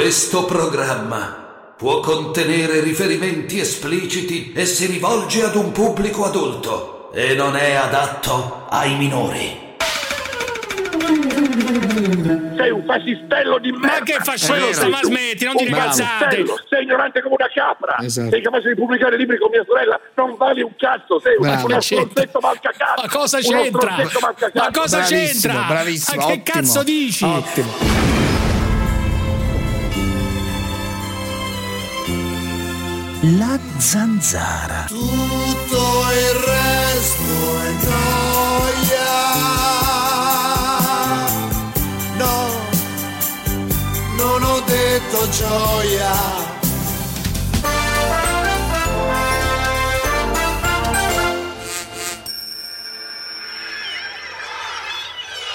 Questo programma può contenere riferimenti espliciti e si rivolge ad un pubblico adulto e non è adatto ai minori. Sei un fascistello di merda. Ma che fascista, ma smetti, non dire Un cazzate. fascistello, Sei ignorante come una capra. Esatto. Sei capace di pubblicare libri con mia sorella. Non vali un cazzo. Sei un- Bravo. uno C'entra. stronzetto malcacato. Ma cosa c'entra? Ma cosa Bravissimo, c'entra? bravissimo, Ma che ottimo. cazzo dici? Ottimo. La zanzara. Tutto il resto è noia. No, non ho detto gioia.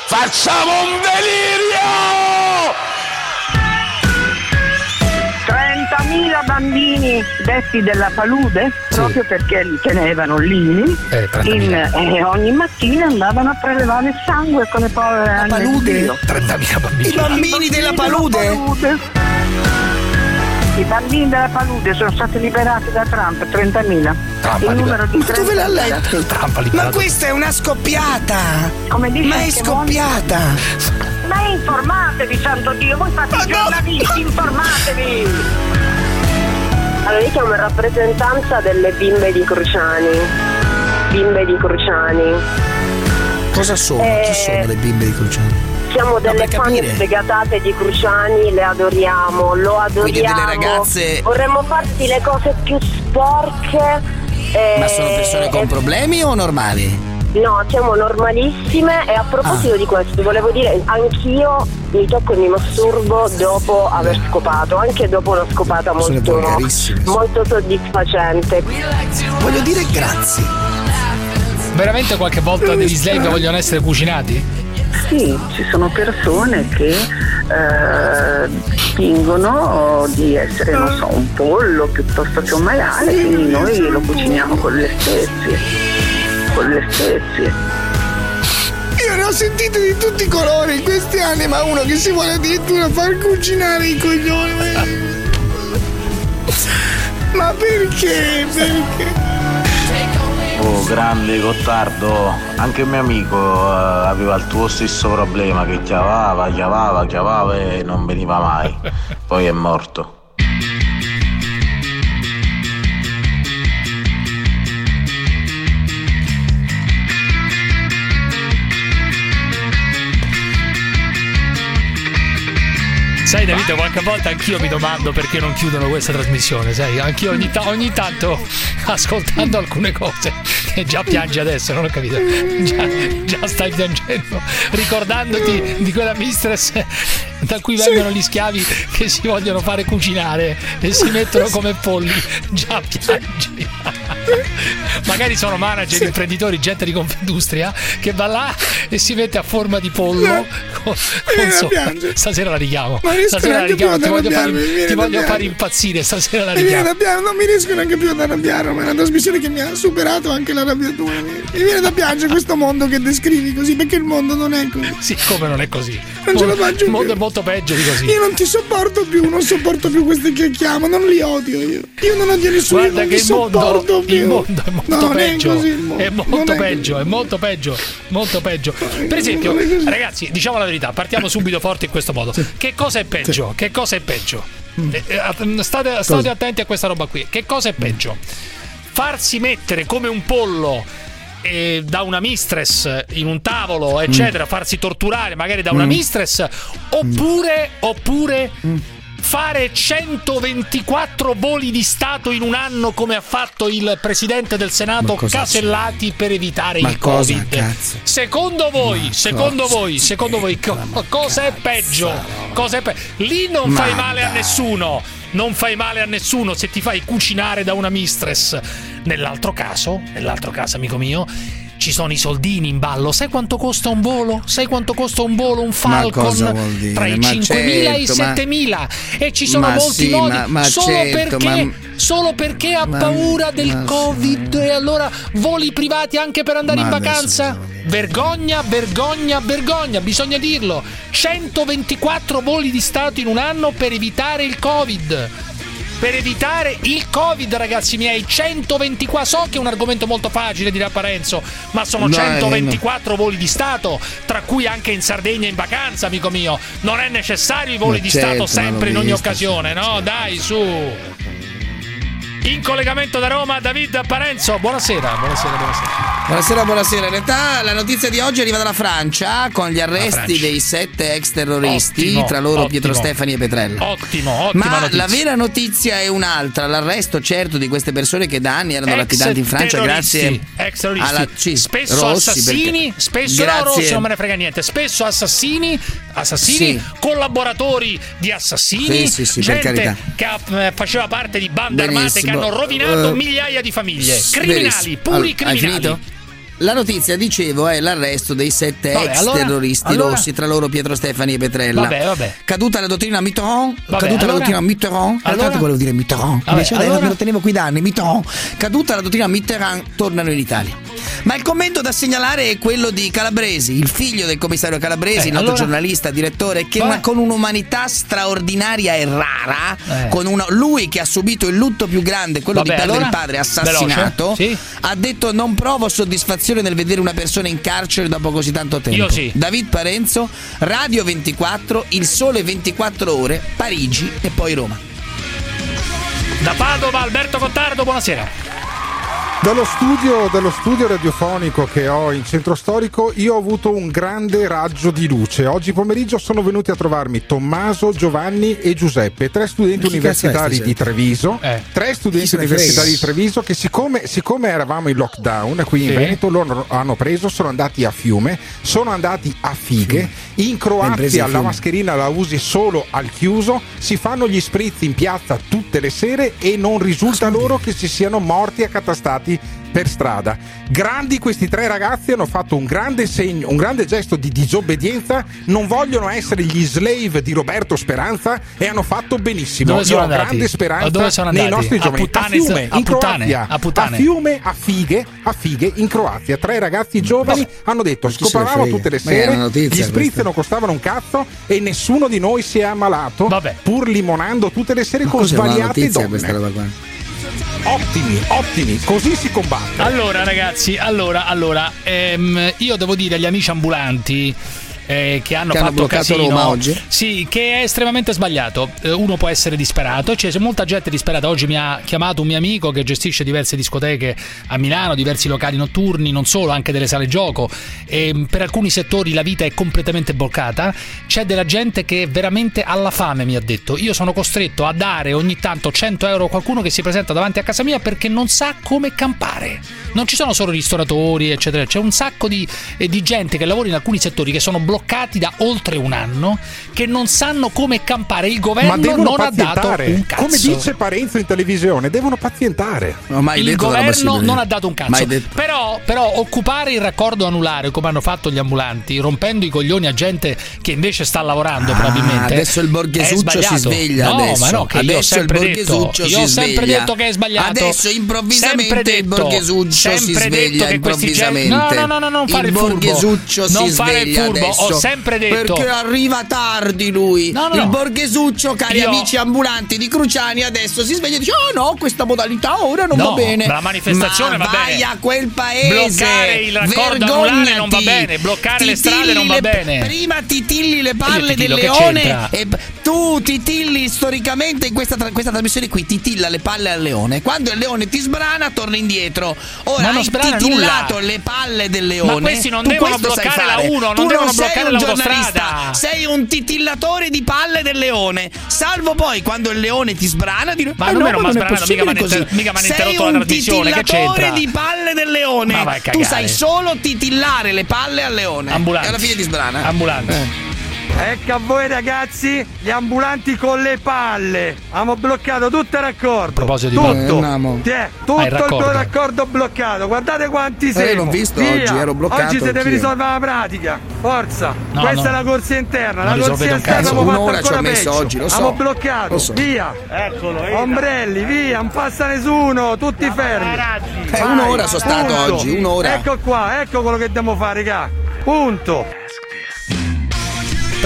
Facciamo un delirio! 30.000 bambini detti della palude proprio perché li tenevano lì Eh, 30.000. in- e ogni mattina andavano a prelevare il sangue con le povere di palude? Dio. 30.000 bambini. I bambini della palude? I bambini della palude sono stati liberati da Trump, 30.000. Trump Il numero di Ma dove l'ha 30.000. letto? Trump Ma questa è una scoppiata! Come dice Ma è scoppiata! Ma informatevi, santo Dio, voi fate i giornalisti, informatevi! Allora io chiamo in rappresentanza delle bimbe di Cruciani. Bimbe di Cruciani. Cosa sono? Chi Eh, sono le bimbe di Cruciani? Siamo delle per fan sfegatate di Cruciani, le adoriamo, lo adoriamo. Quindi delle ragazze- Vorremmo farti le cose più sporche. eh, Ma sono persone con eh, problemi o normali? No, siamo normalissime e a proposito Ah. di questo volevo dire anch'io mi tocco e mi masturbo dopo aver scopato, anche dopo una scopata molto, molto soddisfacente. Voglio dire grazie. Veramente qualche volta degli slave vogliono essere cucinati? Sì, ci sono persone che eh, fingono di essere, non so, un pollo piuttosto che un maiale, quindi noi lo cuciniamo con le spezie. Con le spezie. Io ne ho sentite di tutti i colori in questi anni, ma uno che si vuole addirittura far cucinare i coglioni. Ma perché? Perché? Oh, grande Gottardo, anche mio amico eh, aveva il tuo stesso problema che chiavava, chiavava, chiavava e non veniva mai. Poi è morto. Sai Davide, qualche volta anch'io mi domando perché non chiudono questa trasmissione, sai? Anch'io ogni, ta- ogni tanto ascoltando alcune cose già piangi adesso, non ho capito. Già, già stai piangendo, ricordandoti di quella mistress da cui vengono gli schiavi che si vogliono fare cucinare e si mettono come polli. Già piangi. Magari sono manager, imprenditori, gente di Confindustria che va là e si mette a forma di pollo. Con, con sopra. piangere. Stasera la richiamo. Stasera la richiamo. Ti voglio, viene ti voglio piangere. impazzire. Stasera la richiamo. non mi riesco neanche più ad arrabbiare, ma è una trasmissione che mi ha superato anche l'arrabbiatura. Mi mi viene da piangere questo mondo che descrivi così, perché il mondo non è così. Sì, come non è così. Non ce la faccio Il mondo è molto peggio di così. Io non ti sopporto più, non sopporto più questi che chiamo, non li odio io. Io non odio nessuno, io Guarda non che il mondo, più. il mondo è molto No, non è peggio. così. È molto è peggio, è molto peggio, molto peggio. Per esempio, ragazzi, diciamo la verità, partiamo subito forti in questo modo. Che cosa è peggio? Che cosa è peggio? Mm. Eh, eh, State, state attenti a questa roba qui. Che cosa è peggio? Farsi mettere come un pollo eh, da una mistress in un tavolo, eccetera, farsi torturare magari da una mistress, oppure, oppure fare 124 voli di Stato in un anno come ha fatto il presidente del Senato Ma Casellati per evitare Ma il Covid. cazzo? Secondo voi, secondo cosa? voi, secondo voi co- cosa è peggio? Cosa è pe- Lì non Ma fai male a dai. nessuno. Non fai male a nessuno se ti fai cucinare da una mistress. Nell'altro caso, nell'altro caso, amico mio, ci sono i soldini in ballo. Sai quanto costa un volo? Sai quanto costa un volo, un Falcon? Tra i Ma 5.000 e i certo, ma- 7.000. E ci sono Ma molti sì, modi. ma- solo, certo, perché, solo perché ha paura del. Covid e allora voli privati anche per andare in vacanza? Vergogna, vergogna, vergogna, bisogna dirlo. 124 voli di Stato in un anno per evitare il Covid. Per evitare il Covid, ragazzi miei, 124. So che è un argomento molto facile, dirà Parenzo, ma sono No, 124 voli di Stato, tra cui anche in Sardegna in vacanza, amico mio. Non è necessario i voli Ma di certo, Stato sempre in ogni occasione, no? Dai, su. In collegamento da Roma, David Parenzo. Buonasera, buonasera, buonasera. Buonasera, buonasera. In realtà la notizia di oggi arriva dalla Francia con gli arresti dei sette ex terroristi, Ottimo, tra loro Pietro ottimo. Stefani e Petrella. Ottimo, ottima Ma notizia. la vera notizia è un'altra, l'arresto certo di queste persone che da anni erano Ex latitanti in Francia grazie ex alla sì, spesso Rossi, assassini, perché- spesso no, grazie. Rossi non me ne frega niente, spesso assassini, assassini, Sì. collaboratori di assassini, Sì, sì, sì, gente che eh, faceva parte di bande armate Benissimo. Hanno rovinato Eh, migliaia di famiglie, criminali, puri Allora, criminali. La notizia, dicevo, è l'arresto dei sette Vabbè, ex allora- terroristi allora- rossi, tra loro Pietro Stefani e Petrella. Vabbè, vabbè. Caduta la dottrina Mitterrand, Vabbè, caduta allora- la dottrina Mitterrand, allora- tanto volevo dire Mitterrand, Vabbè, invece allora- me lo tenevo qui da anni, Mitterrand. Caduta la dottrina Mitterrand, tornano in Italia. Ma il commento da segnalare è quello di Calabresi, il figlio del commissario Calabresi, Eh, noto allora? giornalista, direttore, che una- con un'umanità straordinaria e rara, Eh. con una- lui che ha subito il lutto più grande, quello di perdere il padre assassinato, sì. ha detto non provo soddisfazione nel vedere una persona in carcere dopo così tanto tempo. Io sì. David Parenzo, Radio 24, Il Sole 24 Ore, Parigi e poi Roma. Da Padova, Alberto Cottardo, buonasera. Dallo studio, dallo studio radiofonico che ho in centro storico io ho avuto un grande raggio di luce. Oggi pomeriggio sono venuti a trovarmi Tommaso, Giovanni e Giuseppe, tre studenti universitari di Treviso. Eh. Tre studenti universitari di Treviso che siccome, siccome eravamo in lockdown qui in Sì. Veneto loro hanno preso, sono andati a Fiume, sono andati a Fighe, in Croazia la mascherina la usi solo al chiuso, si fanno gli spritz in piazza tutte le sere e non risulta loro che si siano morti accatastati per strada. Grandi questi tre ragazzi hanno fatto un grande segno, un grande gesto di disobbedienza, non vogliono essere gli slave di Roberto Speranza e hanno fatto benissimo. Dove sono Io ho andati? grande speranza nei nostri A giovani. puttane- Fiume, a in puttane, Croazia, a puttane. Fiume, a Fighe, a Fighe, in Croazia. Tre ragazzi giovani hanno detto scopavamo tutte le sere, notizia gli spritz non costavano un cazzo e nessuno di noi si è ammalato Vabbè. pur limonando tutte le sere Ma con svariate donne. Ottimi, ottimi, così si combatte. Allora, ragazzi, allora, allora, ehm, io devo dire agli amici ambulanti. Eh, che hanno Che hanno fatto bloccato casino Roma oggi? Sì, che è estremamente sbagliato. Eh, uno può essere disperato, c'è molta gente disperata. Oggi mi ha chiamato un mio amico che gestisce diverse discoteche a Milano, diversi locali notturni, non solo, anche delle sale gioco. E mm, per alcuni settori la vita è completamente bloccata. C'è della gente che veramente alla fame, mi ha detto. Io sono costretto a dare ogni tanto 100 euro a qualcuno che si presenta davanti a casa mia perché non sa come campare. Non ci sono solo ristoratori, eccetera, c'è un sacco di, eh, di gente che lavora in alcuni settori che sono bloccati da oltre un anno, che non sanno come campare. Il governo non ha dato un cazzo. Come dice Parenzo in televisione, devono pazientare. Mai il detto governo non ha dato un cazzo. Detto. Però, però occupare il raccordo anulare come hanno fatto gli ambulanti, rompendo i coglioni a gente che invece sta lavorando Ah, probabilmente. adesso il borghesuccio si sveglia, No, adesso. ma no, che io ho Adesso il sempre borghesuccio detto, si io ho sempre sveglia. detto che è sbagliato. Adesso improvvisamente Sempre il detto, borghesuccio si sempre detto sveglia che questi gen- improvvisamente. No, no, no, no, non fare il il furbo. Non fare il sveglia furbo, adesso. Ho sempre detto. Perché arriva tardi lui. No, no, il no. borghesuccio, cari Io- amici ambulanti di Cruciani, adesso si sveglia e dice "Oh no, questa modalità ora non No, va bene". la manifestazione Ma va vai bene. a quel paese. Bloccare il raccordo anulare non va bene, bloccare le Ti strade non va le- bene. Prima ti tilli le palle del leone e tu ti tilli storicamente in questa, tra- questa trasmissione qui ti tilla le palle al leone. Quando il leone ti sbrana torna indietro. Ora Ma hai titillato nulla. le palle del leone. Ma questi non Tu devono bloccare la fare. 1, non Tu devono sei un giornalista, Sei un titillatore di palle del leone. Salvo poi quando il leone ti sbrana dire Ma "Ah non no, ma mai non è sbranato, mica possibile mi hanno così". inter- mica mi hanno Sei un titillatore di palle del leone. Tu sai solo titillare le palle al leone. Ambulanti. E alla fine ti sbrana. Ambulanti. Eh. Ecco a voi ragazzi gli ambulanti con le palle. Abbiamo bloccato tutto il raccordo. A proposito di tutto. Eh. Tiè, tutto Ah, il tuo raccordo. raccordo bloccato. Guardate quanti siamo. l'ho visto Via. oggi, ero bloccato Oggi si deve risolvere la pratica. Forza. No, Questa no. è la corsia interna. Non la corsia esterna cazzo. abbiamo fatto Un'ora ci ho ancora messo peggio. oggi, lo so. Abbiamo bloccato. Lo so. Via. Ombrelli, via, non passa nessuno, tutti fermi. Eh, un'ora sono stato Punto. oggi, un'ora. Ecco qua, ecco quello che dobbiamo fare, raga. Punto.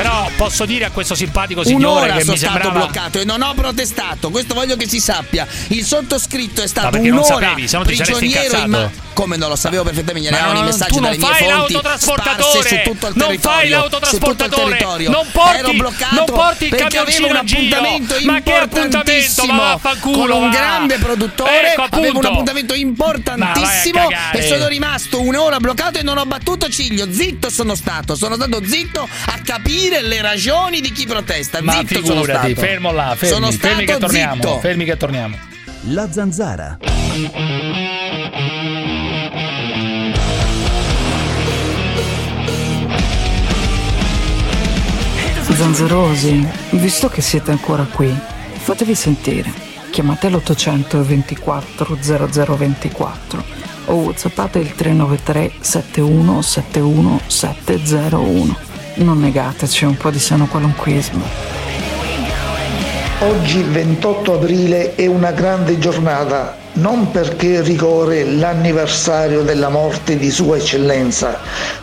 Però posso dire a questo simpatico signore Un'ora che sono mi stato sembrava. bloccato e non ho protestato, questo voglio che si sappia. Il sottoscritto è stato non un'ora sapevi, se no ti saresti prigioniero in incazzato. Come non lo sapevo perfettamente, mi arrivavano i messaggi dalle mie fai fonti l'autotrasportatore! sparse su tutto il Non territorio. fai su tutto il l'autotrasportatore! Non porti- Ero bloccato non porti il perché camioncino avevo un appuntamento Ma che appuntamento? importantissimo Ma vaffanculo, con un grande produttore, Ecco, avevo un appuntamento importantissimo e sono rimasto un'ora bloccato e non ho battuto ciglio. Zitto sono stato, sono stato zitto a capire le ragioni di chi protesta. Ma zitto sono figurati, stato. fermo là, fermi, sono fermi che stato torniamo. zitto. Fermi che torniamo. La zanzara. Zanzerosi, visto che siete ancora qui, fatevi sentire. Chiamate l'800 24 0024 o whatsappate il 393 71 71 701. Non negateci un po' di sano qualunquismo. Oggi 28 aprile è una grande giornata, non perché ricorre l'anniversario della morte di Sua Eccellenza,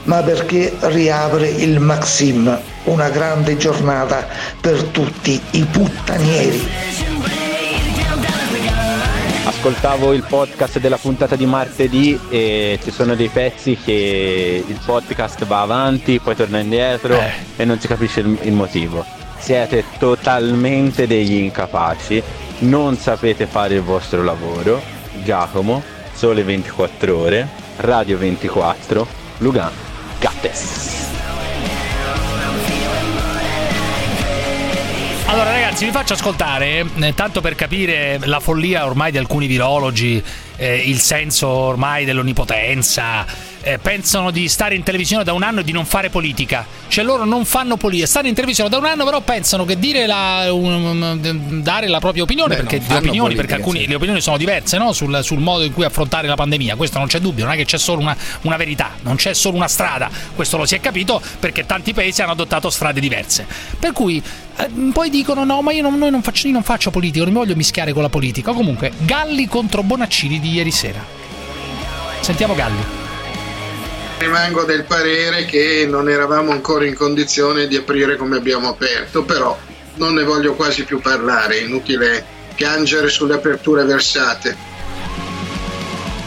ma perché riapre il Maxim, una grande giornata per tutti i puttanieri. Ascoltavo il podcast della puntata di martedì e ci sono dei pezzi che il podcast va avanti, poi torna indietro e non si capisce il, il motivo. Siete totalmente degli incapaci, non sapete fare il vostro lavoro. Giacomo, Sole 24 ore, Radio 24, Lugano, Gattes. Allora ragazzi vi faccio ascoltare, eh, tanto per capire la follia ormai di alcuni virologi, eh, il senso ormai dell'onnipotenza, eh, pensano di stare in televisione da un anno e di non fare politica, cioè loro non fanno politica, stanno in televisione da un anno però pensano che dire la, un- dare la propria opinione, Beh, perché, opinioni, politica, perché alcuni, sì. le opinioni sono diverse no? sul, sul modo in cui affrontare la pandemia, questo non c'è dubbio, non è che c'è solo una, una verità, non c'è solo una strada, questo lo si è capito perché tanti paesi hanno adottato strade diverse. Per cui eh, poi dicono no, ma io non, noi non faccio, io non faccio politica, non mi voglio mischiare con la politica. Comunque, Galli contro Bonaccini di ieri sera. Sentiamo Galli. Rimango del parere che non eravamo ancora in condizione di aprire come abbiamo aperto, però non ne voglio quasi più parlare, inutile piangere sulle aperture versate.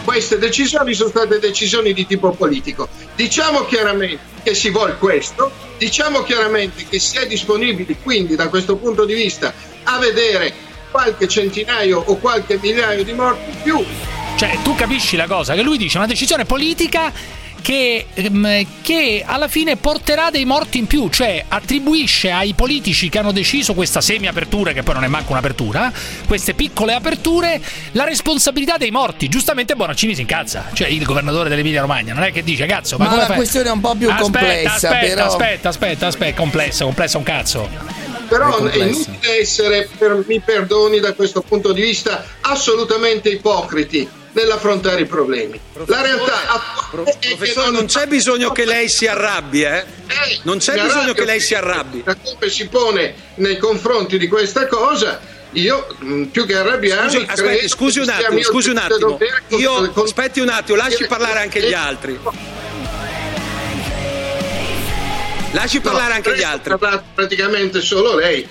Queste decisioni sono state decisioni di tipo politico. Diciamo chiaramente che si vuole questo, diciamo chiaramente che si è disponibili quindi da questo punto di vista a vedere qualche centinaio o qualche migliaio di morti in più, Cioè, tu capisci la cosa? Che lui dice una decisione politica che, ehm, che alla fine porterà dei morti in più, cioè attribuisce ai politici che hanno deciso questa semi-apertura, che poi non è manco un'apertura, queste piccole aperture, la responsabilità dei morti. Giustamente Bonaccini si incazza, cioè il governatore dell'Emilia Romagna, non è che dice cazzo, ma, Ma come la fai?" questione è un po' più Aspetta, complessa, aspetta, però- Aspetta, aspetta, aspetta, complessa, complessa un cazzo. però È è inutile essere, per, mi perdoni da questo punto di vista, assolutamente ipocriti nell'affrontare i problemi. La realtà è che Professore, non c'è bisogno che lei si arrabbi, eh? Non c'è bisogno arrabbio che lei si arrabbi. Da come si pone nei confronti di questa cosa, io mh, più che arrabbiarmi, Scusi, aspetti, scusi un attimo, scusi un attimo. Io, con- aspetti un attimo, lasci parlare anche gli altri. Lasci parlare anche gli altri. Ha parlato praticamente solo lei.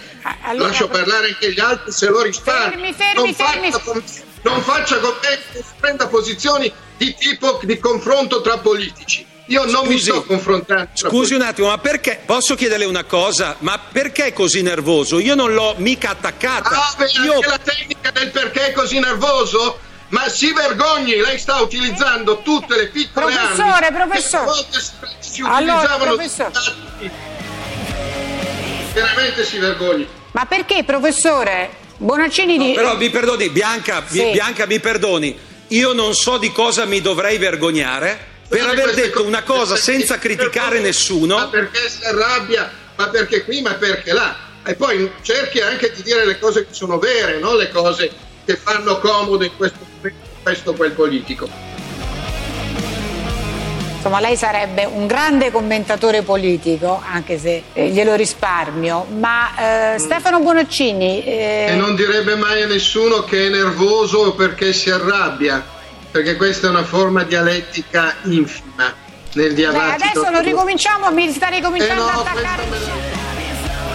Lascio parlare anche gli altri se lo risparmio. Fermi, fermi, non, fermi. Con, non faccia con me che prenda posizioni di tipo di confronto tra politici. Io non mi Scusi, sto confrontando. Scusi un attimo, ma perché posso chiederle una cosa? Ma perché così nervoso? Io non l'ho mica attaccata. Ah, beh, Io anche la tecnica del perché è così nervoso? Ma si vergogni, lei sta utilizzando tutte le piccole Professore, armi professore. volta si, Allora, utilizzavano professore. veramente si vergogni. Ma perché, professore? Bonaccini di... Però mi perdoni, Bianca, mi- Sì. Bianca, mi perdoni. Io non so di cosa mi dovrei vergognare per Tutte aver detto una cosa senza criticare nessuno. Ma perché si arrabbia ma perché qui, ma perché là. E poi cerchi anche di dire le cose che sono vere, non le cose che fanno comodo in questo momento questo o quel politico. Insomma, lei sarebbe un grande commentatore politico, anche se eh, glielo risparmio, ma eh, Stefano Bonaccini... eh, E non direbbe mai a nessuno che è nervoso o perché si arrabbia, perché questa è una forma dialettica infima nel cioè, diabattito. adesso non ricominciamo, mi sta ricominciando Eh no, a attaccare...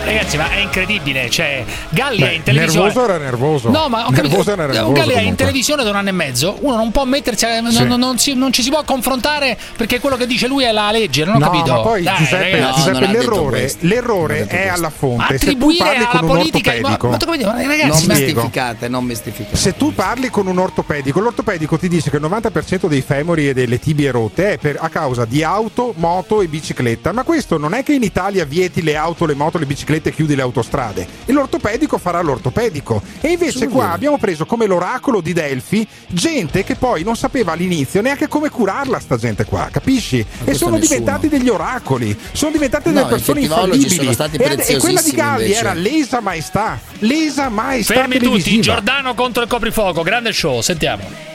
Ragazzi, ma è incredibile. Cioè, Galli Beh, è in televisione. nervoso era nervoso. No, ma ho nervoso era nervoso. Galli è in televisione da un anno e mezzo. Uno non può mettersi. a- Sì. Non, non si- non ci si può confrontare perché quello che dice lui è la legge. Non ho no, capito. ma poi Dai, Giuseppe, ragazzi. Giuseppe, l'errore, l'errore è alla fonte. Se tu Attribuire parli alla con un politica- ortopedico, ma- ma tu come dire, ragazzi, non ma- mistificate, non mistificate. se tu parli con un ortopedico, l'ortopedico ti dice che il 90% dei femori e delle tibie rotte è per- a causa di auto, moto e bicicletta. Ma questo non è che in Italia vieti le auto, le moto, le biciclette e chiudi le autostrade. E l'ortopedico farà l'ortopedico. E invece qua abbiamo preso come l'oracolo di Delfi gente che poi non sapeva all'inizio neanche come curarla sta gente qua, capisci? E sono nessuno. diventati degli oracoli, sono diventate No, delle persone infallibili. e, e quella di Galli invece. era lesa maestà, lesa maestà Fermi tutti. Giordano contro il coprifuoco. Grande show. Sentiamo.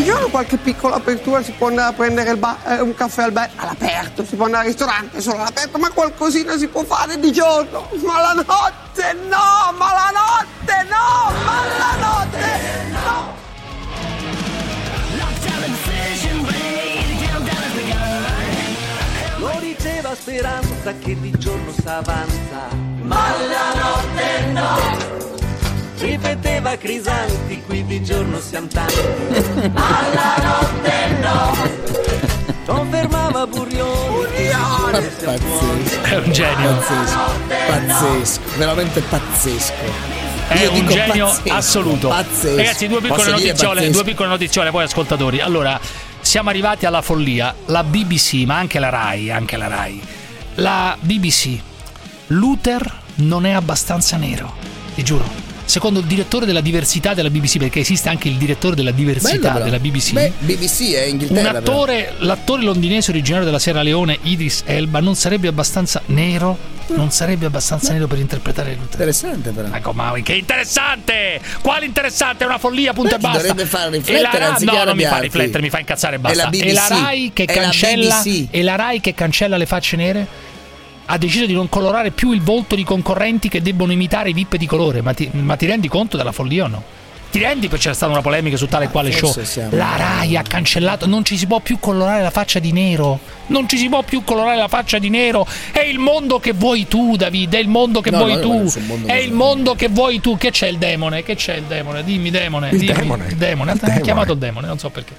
Di giorno qualche piccola apertura si può andare a prendere il ba- eh, un caffè al bar all'aperto, si può andare al ristorante solo all'aperto, ma qualcosina si può fare di giorno. Ma la notte no, ma la notte no, ma la notte no. Lo diceva speranza che di giorno s'avanza, ma la notte no. Ripeteva Crisanti, qui di giorno siamo tanti, ma la notte no. Confermava Burioni, giorno siamo Pazzesco. È un genio. Pazzesco. Pazzesco. Veramente pazzesco. È Io un dico genio pazzesco, assoluto. Pazzesco. Ragazzi, due piccole, notiziole, due piccole notiziole, poi ascoltatori. Allora, siamo arrivati alla follia. La BBC, ma anche la Rai, anche la Rai. La BBC. Luther non è abbastanza nero. Ti giuro. Secondo il direttore della diversità della BBC, perché esiste anche il direttore della diversità però. della BBC. Beh, BBC è Inghilterra. attore, l'attore londinese originario della Sierra Leone, Idris Elba, non sarebbe abbastanza nero? Non sarebbe abbastanza nero per interpretare Luther. Interessante però. Ecco, ma che interessante! Quale interessante? È una follia, punto Beh, e basta. dovrebbe far la riflettere anziché No, non mi fa riflettere, mi fa incazzare e È basta. la BBC. E la Rai che È la cancella BBC. e la Rai che cancella le facce nere? Ha deciso di non colorare più il volto di concorrenti che debbono imitare i VIP di colore. Ma ti, ma ti rendi conto della follia o no? Ti rendi perché c'è stata una polemica su tale e quale show? La Rai ha cancellato, non ci si può più colorare la faccia di nero. Non ci si può più colorare la faccia di nero. È il mondo che vuoi tu, David. È il mondo che No, vuoi no, tu. È il mondo che vuoi tu. Che c'è il demone? Che c'è il demone? Dimmi, demone. Il dimmi. demone. Il demone. Il Ha demone. chiamato il demone, non so perché.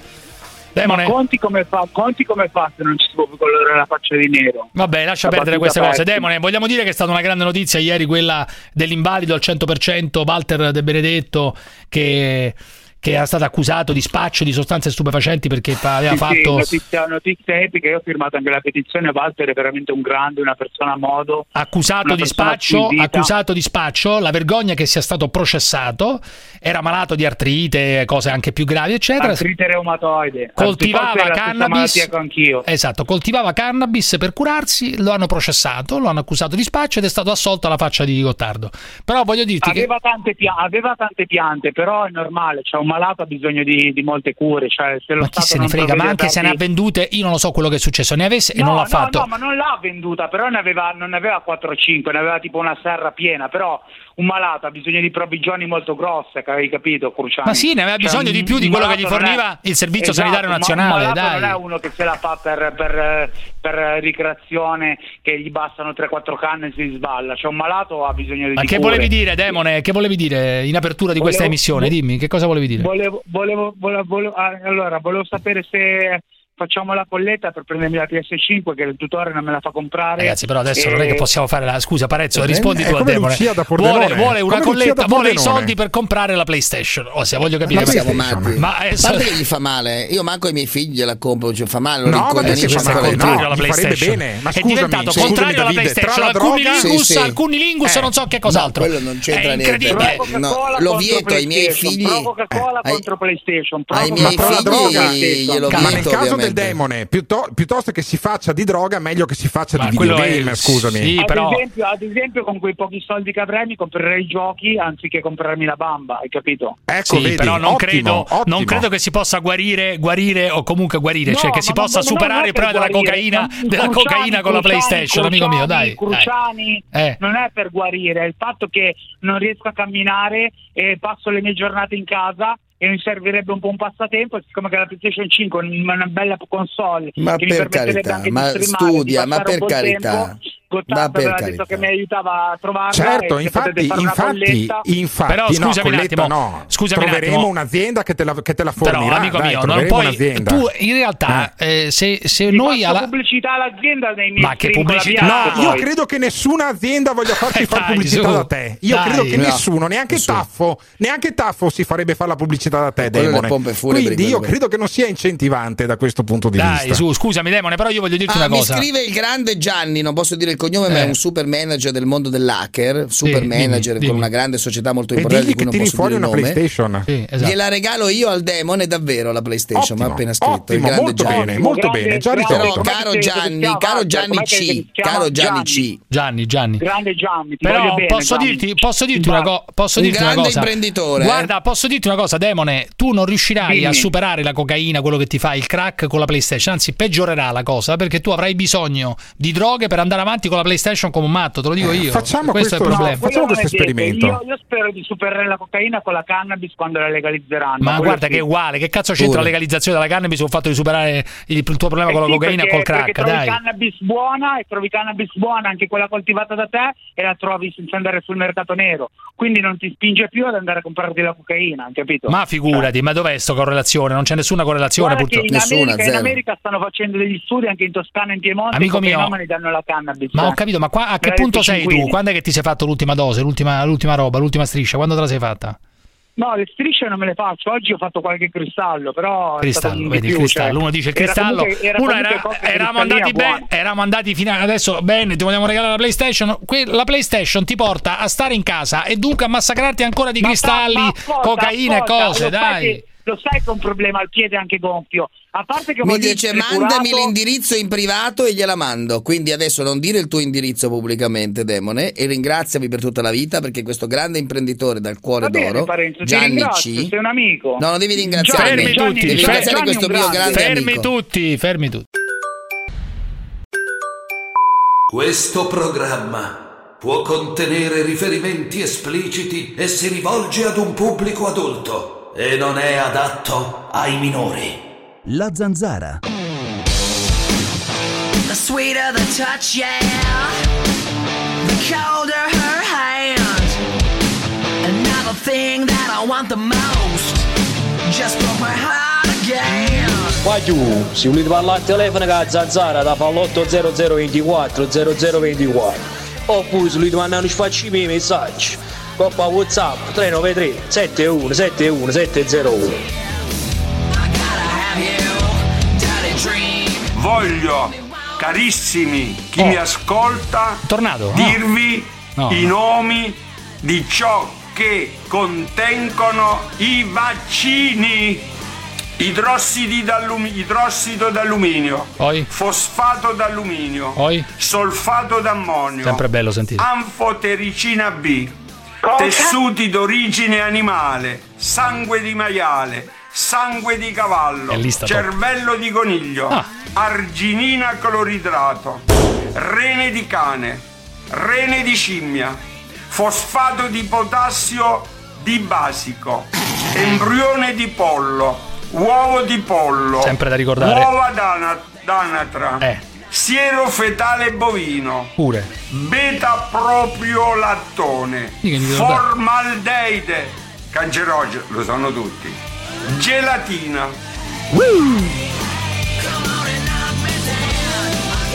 Demone. Ma conti come, fa, conti come fa se non ci si può più colorare la faccia di nero? Vabbè, lascia La perdere queste cose. aperta. Demone, vogliamo dire che è stata una grande notizia ieri quella dell'invalido al 100% Walter De Benedetto che, che era stato accusato di spaccio di sostanze stupefacenti perché aveva Sì, sì, fatto notizia, notizia epica, io ho firmato anche la petizione, Walter è veramente un grande, una persona a modo. accusato di spaccio, accusato di spaccio, la vergogna che sia stato processato, era malato di artrite, cose anche più gravi, eccetera. Artrite reumatoide. coltivava cannabis che esatto coltivava cannabis per curarsi lo hanno processato lo hanno accusato di spaccio ed è stato assolto alla faccia di Gottardo però voglio dirti Aveva tante, pia- aveva tante piante, però è normale, cioè un malato ha bisogno di, di molte cure. Cioè, se lo ma chi Stato se ne frega ma anche se ne ha vendute io non lo so quello che è successo ne avesse e No, non l'ha no, fatto No, ma non l'ha venduta, però ne aveva, non ne aveva 4 o 5, ne aveva tipo una serra piena, però un malato ha bisogno di provvigioni molto grosse, avevi capito, Cruciani? Ma sì, ne aveva Cioè, bisogno un- di più di quello che gli non è- forniva il Servizio Esatto, Sanitario ma Nazionale, un malato dai. non è uno che se la fa per, per, per ricreazione, che gli bastano 3-4 canne e si sballa, cioè un malato ha bisogno di ma che cure. volevi dire Demone che volevi dire in apertura di questa Volevo- emissione vo- dimmi che cosa volevi dire Volevo, volevo, volevo, allora, volevo sapere se facciamo la colletta per prendermi la PS5 che il tutore non me la fa comprare. Ragazzi, però adesso E- non è che possiamo fare la scusa, Parezzo, Eh, rispondi è tu a come Demone. Vuole, vuole una Come colletta, vuole i soldi per comprare la PlayStation. O se voglio capire Ma siamo matti. Ma è parte che gli fa male, io manco ai miei figli gliela compro, cioè fa male, No, ma rincoglionisce fa male? le contrario No, alla PlayStation. bene. Ma è scusami, diventato scusami, contrario alla PlayStation. Alcuni lingus, Sì, sì. alcuni lingus Eh. non so che cos'altro. No, quello non c'entra è niente. No, lo vieto ai miei figli- Coca-Cola eh, contro PlayStation. Ai miei figli glielo vieto, caso del demone, piutto- piuttosto che si faccia di droga, meglio che si faccia Ma di quello è- videogame, scusami. sì, Ad, però- esempio, ad esempio, con quei pochi soldi che avrei, mi comprerei i giochi anziché comprarmi la bamba, hai capito? Ecco, Sì, vedi, però non, ottimo, credo, ottimo. non credo che si possa guarire, guarire o comunque guarire, No, cioè che si possa non superare il problema della cocaina, della Cruciani, cocaina con la Cruciani, PlayStation, amico mio, dai. Cruciani, Cruciani, Eh. non è per guarire, è il fatto che non riesco a camminare e passo le mie giornate in casa e mi servirebbe un po' un passatempo, siccome che la PlayStation 5 è una bella console Ma che mi per permetterebbe carità, anche ma di studia, di ma per carità. tempo. Gottardo aveva detto carità. che mi aiutava a trovarla Certo, se infatti, infatti, infatti, Però, no, scusami un attimo, no. scusami un troveremo attimo. un'azienda che te la, che te la Però, fornirà. amico dai, mio, non puoi. un'azienda. Tu in realtà, eh, se, se Ti noi alla. pubblicità all'azienda nei miei Ma che pubblicità? No, io credo che nessuna azienda voglia farsi Eh, fare dai, pubblicità su. da te. Io Dai. credo che No. nessuno, neanche Nessuno. Taffo, neanche Taffo si farebbe fare la pubblicità da te, Demone. Quindi io credo che non sia incentivante da questo punto di Dai, vista. su, scusami, Demone, però io voglio dirti Ah, una mi cosa. scrive il grande Gianni, non posso dire il cognome, ma Eh. è un super manager del mondo dell'hacker, super dimmi, manager dimmi. con una grande società molto E importante digli di cui che non tiri posso fuori dire una il nome. PlayStation. Sì, esatto. Gliela regalo io al demone davvero la PlayStation, Ottimo, appena scritto. il ottimo, grande molto Gianni. bene, molto Grande- bene, già. Com'è caro Gianni, caro Gianni C, caro Gianni. C. Gianni, Gianni. Grande Gianni, Però posso Gianni. dirti, posso dirti una, co- posso Un dirti una grande cosa. imprenditore, eh. Guarda, posso dirti una cosa, Demone. Tu non riuscirai Dimmi. a superare la cocaina, quello che ti fa il crack con la PlayStation. Anzi, peggiorerà la cosa perché tu avrai bisogno di droghe per andare avanti con la PlayStation come un matto. Te lo dico Eh, io. facciamo questo, è il questo- problema. no, facciamo questo esperimento. Io, io spero di superare la cocaina con la cannabis quando la legalizzeranno. Ma guarda sì. che è uguale, che cazzo c'entra Pure. la legalizzazione della cannabis con il fatto di superare il, il tuo problema Eh con la sì, cocaina e col crack? perché trovi Dai. cannabis buona e trovi cannabis buona anche quella coltivata da te e la trovi senza andare sul mercato nero. Quindi non ti spinge più ad andare a comprarti la cocaina, capito? Ma figurati, ma dov'è sta correlazione? Non c'è nessuna correlazione purtroppo. in Nessuna, America, in. America stanno facendo degli studi anche in Toscana e in Piemonte Amico i mio, fenomeni danno la cannabis. Ma ho capito, ma qua, a che punto sei tu? Quando è che ti sei fatto l'ultima dose, l'ultima, l'ultima roba, l'ultima striscia? Quando te la sei fatta? No, le strisce non me le faccio. Oggi ho fatto qualche cristallo, però. è Cristallo, vedi più, cristallo. cioè, Uno dice il era cristallo, comunque- era uno era, eravamo andati bene, eravamo andati fino a adesso bene, ti vogliamo regalare la PlayStation. Que- la PlayStation ti porta a stare in casa e dunque a massacrarti ancora di Ma cristalli, ma ascolta, cocaina e cose, lo sai dai. che- lo sai che ho un problema al piede anche gonfio. A parte che Mi dice mandami curato- l'indirizzo in privato e gliela mando. Quindi adesso non dire il tuo indirizzo pubblicamente, Demone, e ringraziami per tutta la vita perché questo grande imprenditore dal cuore bene, d'oro, Parenzo, Gianni C. sei un amico. No, non devi ringraziarmi. Fermi Gianni, tutti, devi Gianni, ringraziare Gianni questo mio grande. grande Fermi amico. tutti, fermi tutti. Questo programma può contenere riferimenti espliciti e si rivolge ad un pubblico adulto e non è adatto ai minori. La zanzara. The sweeter the touch, yeah. The colder her hand. Another thing that I want the most. Just broke my heart again. Qua giù, se volete parlare al telefono con la zanzara da fa l'80024 0024 oppure se volete mandare un facci i miei messaggi coppa whatsapp 393 71 71 701 Voglio, carissimi, chi mi ascolta, Tornado? Dirvi No, i no. nomi di ciò che contengono i vaccini. Idrossido d'alluminio, Poi? fosfato d'alluminio, Poi? solfato d'ammonio, Sempre bello sentire. anfotericina B, tessuti d'origine animale, sangue di maiale, sangue di cavallo, cervello di coniglio, Ah. arginina cloridrato, rene di cane, rene di scimmia, fosfato di potassio di basico, embrione di pollo, uovo di pollo, Sempre da ricordare. uova d'ana- d'anatra, Eh. siero fetale bovino, Pure. beta proprio lattone, formaldeide, cancerogeno, lo sanno tutti, Gelatina.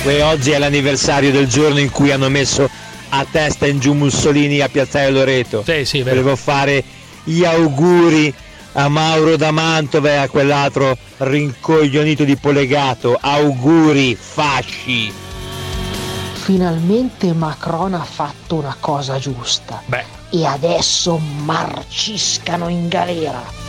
e oggi è l'anniversario del giorno in cui hanno messo a testa in giù Mussolini a Piazzale Loreto. Sì, sì. Volevo fare gli auguri a Mauro da Mantova e a quell'altro rincoglionito di Polegato. Auguri, fasci! Finalmente Macron ha fatto una cosa giusta. Beh. E adesso marciscano in galera.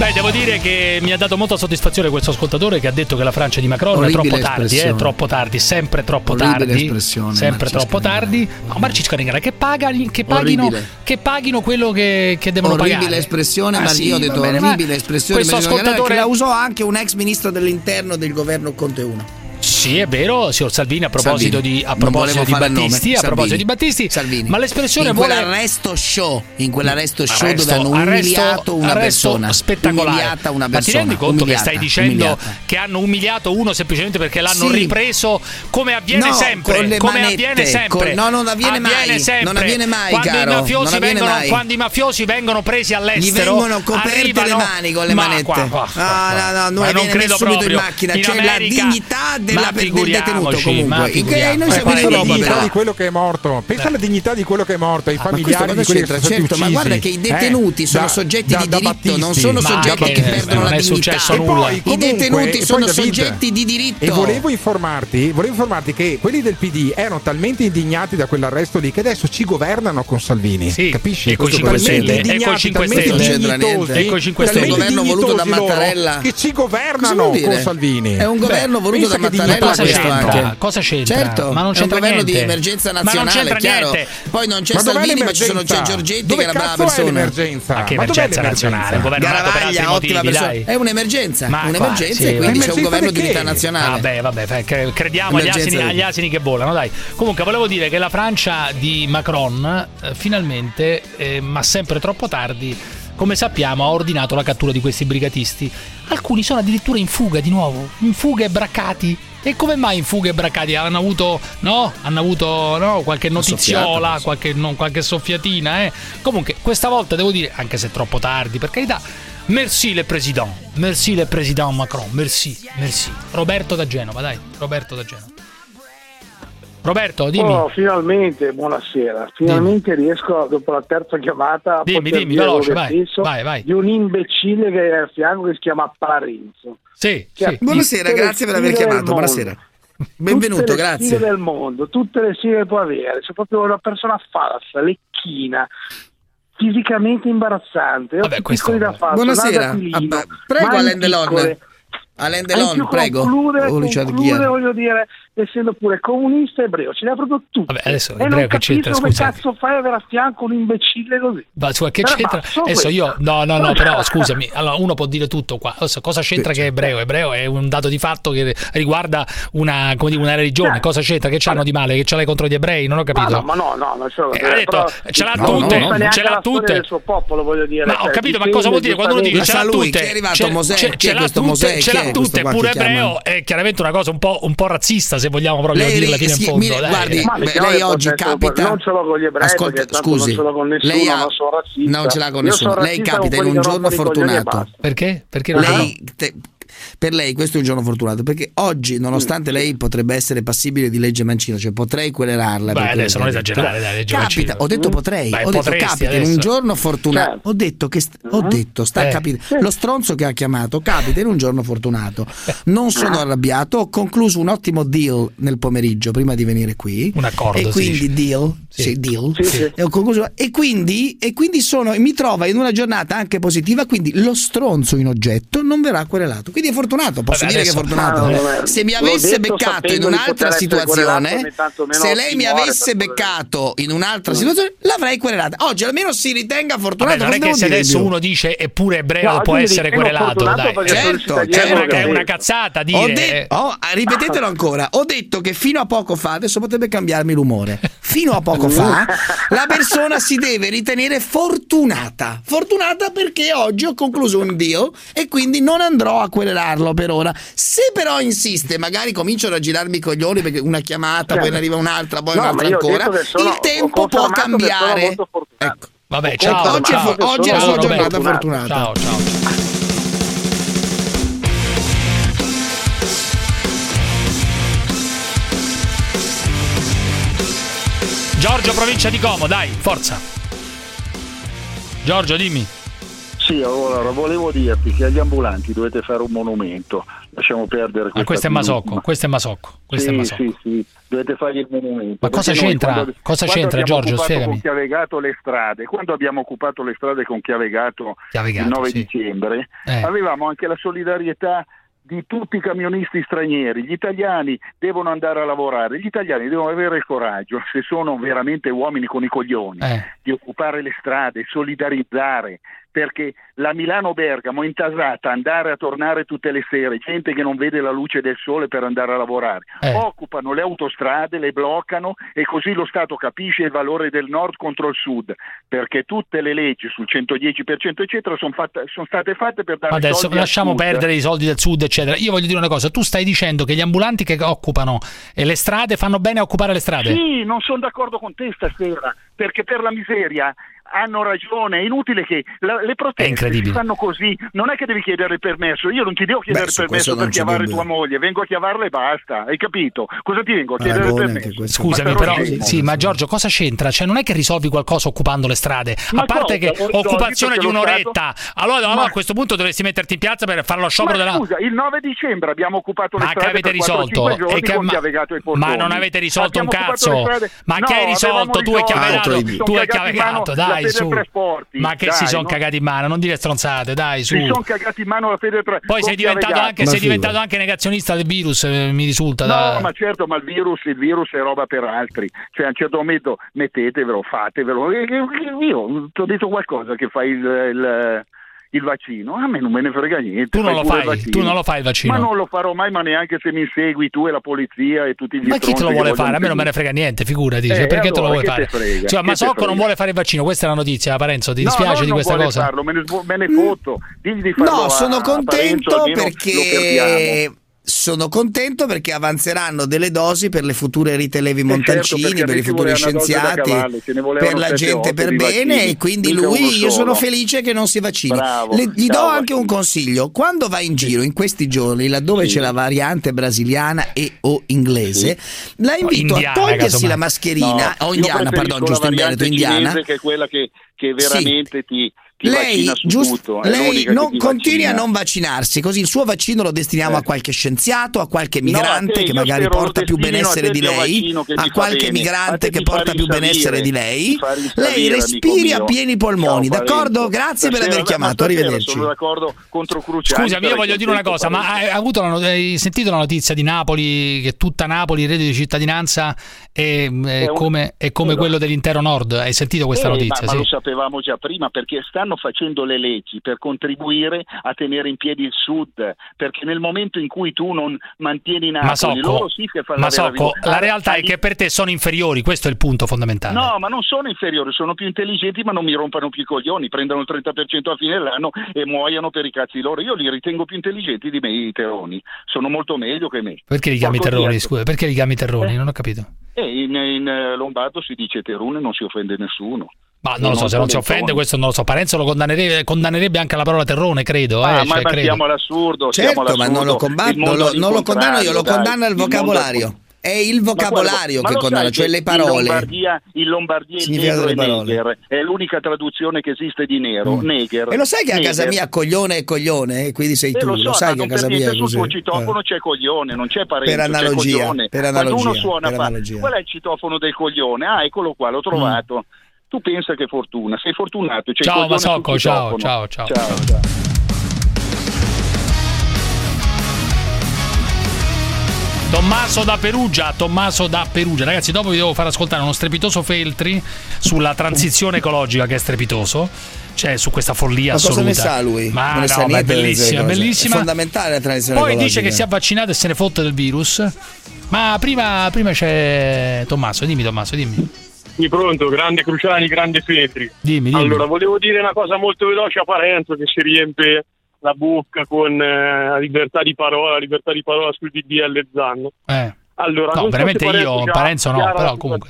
Beh, devo dire che mi ha dato molta soddisfazione questo ascoltatore che ha detto che la Francia di Macron Orribile è troppo tardi, eh, troppo tardi, sempre troppo Orribile tardi, sempre troppo tardi. Ma no, Marcis Carengara che, paga, che, paghino, che paghino quello che, che devono Orribile pagare. Orribile espressione, ah, ma sì, io ho detto orribile espressione questo ascoltatore la usò anche un ex ministro dell'interno del governo Conte 1. Sì, è vero, signor Salvini, a proposito Salvini. di, a proposito di Battisti, a proposito di Battisti, Salvini. ma l'espressione in vuole... quell'arresto show, in quell'arresto show dove hanno arresto, una arresto persona, spettacolare. umiliata una persona. Ma ti rendi conto che stai dicendo umiliata. che hanno umiliato uno semplicemente perché l'hanno sì. ripreso come avviene no, sempre, come manette, avviene sempre. Con... No, non avviene, avviene mai, sempre. non avviene mai, quando caro, i mafiosi vengono mai. quando i mafiosi vengono presi all'estero, gli vengono coperte le mani con le manette. Ah, no, no, non credo subito in macchina, c'è la dignità della per il detenuto comunque. Ma noi eh, siamo in Europa. Però. di quello che è morto. Eh. Pensa alla dignità di quello che è morto, ai familiari di quelli che sono certo, Ma guarda che i detenuti eh, sono soggetti di da diritto, non sono soggetti che, perdono la dignità. I detenuti sono soggetti di diritto. E volevo informarti, volevo informarti che quelli del PD erano talmente indignati da quell'arresto lì che adesso ci governano con Salvini. Sì. Capisci? E con 5 Stelle, e con 5 Stelle, e con 5 Stelle, governo voluto da Mattarella che ci governano con Salvini. È un governo voluto da Mattarella cosa c'entra? Cosa c'entra? Certo, ma non c'entra niente. di emergenza nazionale, chiaro. Niente. Poi non c'è ma Salvini, ma ci sono c'è Giorgetti dove che era brava persona. L'emergenza? Ma che ma emergenza nazionale? Un governo Garavaglia, ottima motivi, persona. È un'emergenza, ma un'emergenza e quindi c'è un governo di unità nazionale. Vabbè, vabbè, crediamo agli asini che volano, dai. Comunque volevo dire che la Francia di Macron eh, finalmente, eh, ma sempre troppo tardi, come sappiamo, ha ordinato la cattura di questi brigatisti. Alcuni sono addirittura in fuga di nuovo, in fuga e braccati e come mai in Fuga e Braccati hanno avuto, no? hanno avuto no? qualche notiziola, qualche, non, qualche soffiatina? Eh? Comunque, questa volta devo dire, anche se è troppo tardi, per carità, merci le président, merci le président Macron, merci, merci. Roberto da Genova, dai, Roberto da Genova. Roberto, dimmi. Oh, finalmente, buonasera. Finalmente dimmi. riesco, dopo la terza chiamata, a dimmi, dimmi, veloce, vai, vai, vai. di un imbecille che è al fianco che si chiama Parenzo. Sì, cioè, sì. Buonasera, grazie per aver chiamato. Buonasera. Benvenuto, tutte grazie. Tutte le del mondo, tutte le sigle può avere. Sono proprio una persona falsa, lecchina, fisicamente imbarazzante. Vabbè, questo... da falso, Buonasera, Abba, ah, prego Alain Delon. Alain Delon, prego. Conclude, oh, conclude voglio dire, essendo pure comunista ebreo, ce l'ha proprio tutto. Vabbè, adesso e ebreo che c'entra, come scusate. cazzo fai ad avere a fianco un imbecille così? Ma cioè, che c'entra? Adesso questo. io no, no, no, però scusami, allora uno può dire tutto qua. Adesso, cosa c'entra che è certo. ebreo? Ebreo è un dato di fatto che riguarda una, come dico, una religione. Sì. Cosa c'entra che c'hanno di male che ce l'hai contro gli ebrei? Non ho capito. Ah, no, ma no, no, non ce l'ho. Eh, detto, però, ce l'ha no, tutte, no, no, ce l'ha tutte. Il suo popolo, voglio dire. Ma ho cioè, capito, ma cosa vuol dire quando uno dice ce l'ha tutte? È arrivato Mosè, ce l'ha tutte, ce tutte, pure ebreo, è chiaramente una cosa un po', un po', razzista, se vogliamo proprio lei, dirla fino sì, in fondo. Mi, guardi, ma lei, lei oggi capita. Non ce l'ho con gli ebrei, Ascolta, scusi, non ce l'ho con nessuno, lei ha... non ce l'ha con nessuno. Lei capita in un giorno fortunato. Perché? Perché lei per lei questo è un giorno fortunato perché oggi, nonostante mm. lei potrebbe essere passibile di legge Mancino, cioè potrei quererarla. Beh, adesso non esagerare, la legge Mancino. Ho detto potrei, Beh, ho detto capita in un giorno fortunato. Certo. Ho detto che st- ho mm. detto, sta eh. capitando. Certo. Lo stronzo che ha chiamato capita in un giorno fortunato. Non sono ah. arrabbiato, ho concluso un ottimo deal nel pomeriggio prima di venire qui. Un accordo. E quindi deal, sì. Sì, deal. Sì, e, e, quindi, e quindi sono, mi trovo in una giornata anche positiva, quindi lo stronzo in oggetto non verrà querelato. Quindi è fortunato, posso Vabbè, dire che è fortunato. No, se mi avesse detto, beccato in un'altra situazione, se lei mi avesse beccato in un'altra mm. situazione, l'avrei querelata. Oggi almeno si ritenga fortunato. Vabbè, non, è che se adesso più. uno dice eppure ebreo no, può essere querelato. Dai. Certo, cioè, certo, è una, è una cazzata dire. Ripetetelo ancora. Ho detto che fino a poco fa, adesso potrebbe cambiarmi l'umore. Fino a poco fa la persona si deve ritenere fortunata. Fortunata perché oggi ho concluso un dio e quindi non andrò a quella accelerarlo per ora. Se però insiste, magari cominciano a girarmi i coglioni perché una chiamata, certo. poi ne arriva un'altra, poi no, un'altra ancora. Sono, il tempo può cambiare. Ecco. Vabbè, ciao, oggi, ciao, oggi è la sua Roberto, giornata fortunata. Ciao, ciao. Giorgio, provincia di Como, dai, forza. Giorgio, dimmi. Sì, allora volevo dirti che agli ambulanti dovete fare un monumento. Lasciamo perdere Ah, questo è Masocco, questo è Masocco. Questo sì, è Masocco. sì, sì, dovete fargli il monumento. Ma cosa c'entra? quando- Cosa quando c'entra, Giorgio? Spiegami. Con Chiavegato le strade, quando abbiamo occupato le strade con Chiavegato, Chiavegato, il 9 sì. dicembre, Eh. avevamo anche la solidarietà di tutti i camionisti stranieri. Gli italiani devono andare a lavorare, gli italiani devono avere il coraggio, se sono veramente uomini con i coglioni, Eh. di occupare le strade, solidarizzare, perché la Milano-Bergamo intasata, andare a tornare tutte le sere, gente che non vede la luce del sole per andare a lavorare, Eh. occupano le autostrade, le bloccano e così lo Stato capisce il valore del nord contro il sud, perché tutte le leggi sul 110% eccetera sono, fatte- sono state fatte per dare Adesso lasciamo perdere i soldi del sud, eccetera. Io voglio dire una cosa: tu stai dicendo che gli ambulanti che occupano le strade fanno bene a occupare le strade? Sì, non sono d'accordo con te stasera, perché per la miseria hanno ragione, è inutile che la- le proteste si fanno così, non è che devi chiedere il permesso, io non ti devo chiedere Beh, il permesso per chiamare tua moglie, vengo a chiavarla e basta, hai capito? Cosa ti vengo a chiedere il ragione permesso? Scusami, Ma però, sì, ma Giorgio, cosa c'entra? Cioè, non è che risolvi qualcosa occupando le strade. Ma a parte cosa? che occupazione di un'oretta, allora, allora Ma- a questo punto dovresti metterti in piazza per fare lo sciopero Ma della. scusa, il 9 dicembre abbiamo occupato le Ma che strade avete per 4-5 risolto? giorni E che- ma- ma non avete risolto un Abbiamo occupato cazzo? Ma No, che hai risolto? Tu e Si sono tu mano Chiavegato, la dai su. Federtrasporti, Ma che dai, si sono no? cagati in mano? Non dire stronzate, dai su. Si sono cagati in mano la Fede tra- Poi sei diventato, anche, sei diventato anche negazionista del virus, eh, mi risulta. No, da- ma certo, ma il virus, il virus è roba per altri. Cioè, a un certo momento mettetevelo, fatevelo. E- e- Io ti ho detto qualcosa che fai il, il- il vaccino. A me non me ne frega niente. Tu non lo fai, tu non lo fai il vaccino. Ma non lo farò mai, ma neanche se mi insegui tu e la polizia e tutti gli Ma chi te lo vuole fare? A me non me ne frega niente, figurati. cioè, Eh, perché te lo allora, vuoi fare? frega? Cioè, ma so che non vuole fare il vaccino. Questa è la notizia, Parenzo. Ti No, dispiace no, di non questa vuole cosa? farlo, me ne, me ne fotto. Digli di farlo No, a- sono a Parenzo, contento lo perdiamo. perché sono contento perché avanzeranno delle dosi per le future Rite Levi Eh, certo, Montalcini, perché per i futuri scienziati, cavallo, per la gente per bene vaccini, e quindi lui io sono felice che non si vaccini. Bravo, Le- gli do anche un consiglio, quando vai in giro in questi giorni laddove c'è la variante brasiliana e o inglese, la invito indiana, a togliersi la mascherina, No, o indiana, pardon, giusto la in Veneto, indiana. che è quella che, che Sì. veramente ti, Lei, vaccina su giust- tutto. è lei non ti continui a vaccina. non vaccinarsi, così il suo vaccino lo destiniamo a qualche scienziato, a qualche No, a migrante te, che magari porta più benessere a di lei, a qualche. A migrante te che porta più benessere di lei. Lei respiri a pieni polmoni, Ciao, d'accordo? Grazie per Stasera- aver ma chiamato, stasera arrivederci. Sono d'accordo contro Cruciani. Scusami, io voglio dire una cosa, ma hai, avuto la not- hai sentito la notizia di Napoli che tutta Napoli, il reddito di cittadinanza è, è come, è come quello dell'intero nord? Hai sentito questa Eh, notizia? Ma, ma lo sapevamo già prima perché stanno facendo le leggi per contribuire a tenere in piedi il sud. Perché nel momento in cui tu non mantieni Napoli, Ma Socco, loro sì che fanno ma la la realtà è che per te sono inferiori, questo è il punto fondamentale. No, ma non sono inferiori, sono più intelligenti, ma non mi rompano più i coglioni, prendono il 30% a fine dell'anno e muoiono per i cazzi loro. Io li ritengo più intelligenti di me, i terroni. Sono molto meglio che me. Perché li chiami Porco terroni? dietro. Scusa, perché li chiami terroni? Non ho capito. E in, in, eh, Lombardo si dice terone e non si offende nessuno. Ma non lo so, se non si offende, questo non lo so. Parenzo lo condannerebbe, condannerebbe anche la parola terrone, credo. Ah, eh, ma, cioè, credo. siamo all'assurdo. siamo Certo, ma non lo, all'assurdo. combatto, Il non lo, non lo condanno io, lo dai, condanna il mondo- vocabolario. È il vocabolario Ma che lo condanna, sai cioè le In parole. Lombardia, in Lombardia il negro è neger, è l'unica traduzione che esiste di nero, neger. E lo sai che a casa Neger. mia coglione è coglione, eh, quindi sei Eh, tu, lo lo, so, sai ma che a casa mia è sul così. tuo Eh. citofono c'è coglione, non c'è Parenzo, Per analogia, c'è coglione. per Quando uno analogia, suona per fa, analogia. qual è il citofono del coglione? Ah, eccolo qua, l'ho trovato. Tu pensa che fortuna, sei fortunato. il Ciao Masocco, ciao, citofono. ciao, ciao. ciao. Tommaso da Perugia, Tommaso da Perugia. Ragazzi, dopo vi devo far ascoltare uno strepitoso Feltri sulla transizione ecologica che è strepitoso. Cioè, su questa follia Ma cosa assoluta. ne sa lui? Ma Non no, sa ma è bellissima, bellissima. È fondamentale la transizione Poi dice ecologica. che si è vaccinato e se ne fotte del virus. Ma prima, prima c'è Tommaso, dimmi Tommaso, dimmi. Sì, pronto, grande Cruciani, grande Feltri. Dimmi, dimmi. Allora, volevo dire una cosa molto veloce a Parenzo che si riempie la bocca con eh, la libertà di parola, la libertà di parola sul DDL Zanno. Eh. Allora, No, so veramente se io, Parenzo no, però comunque.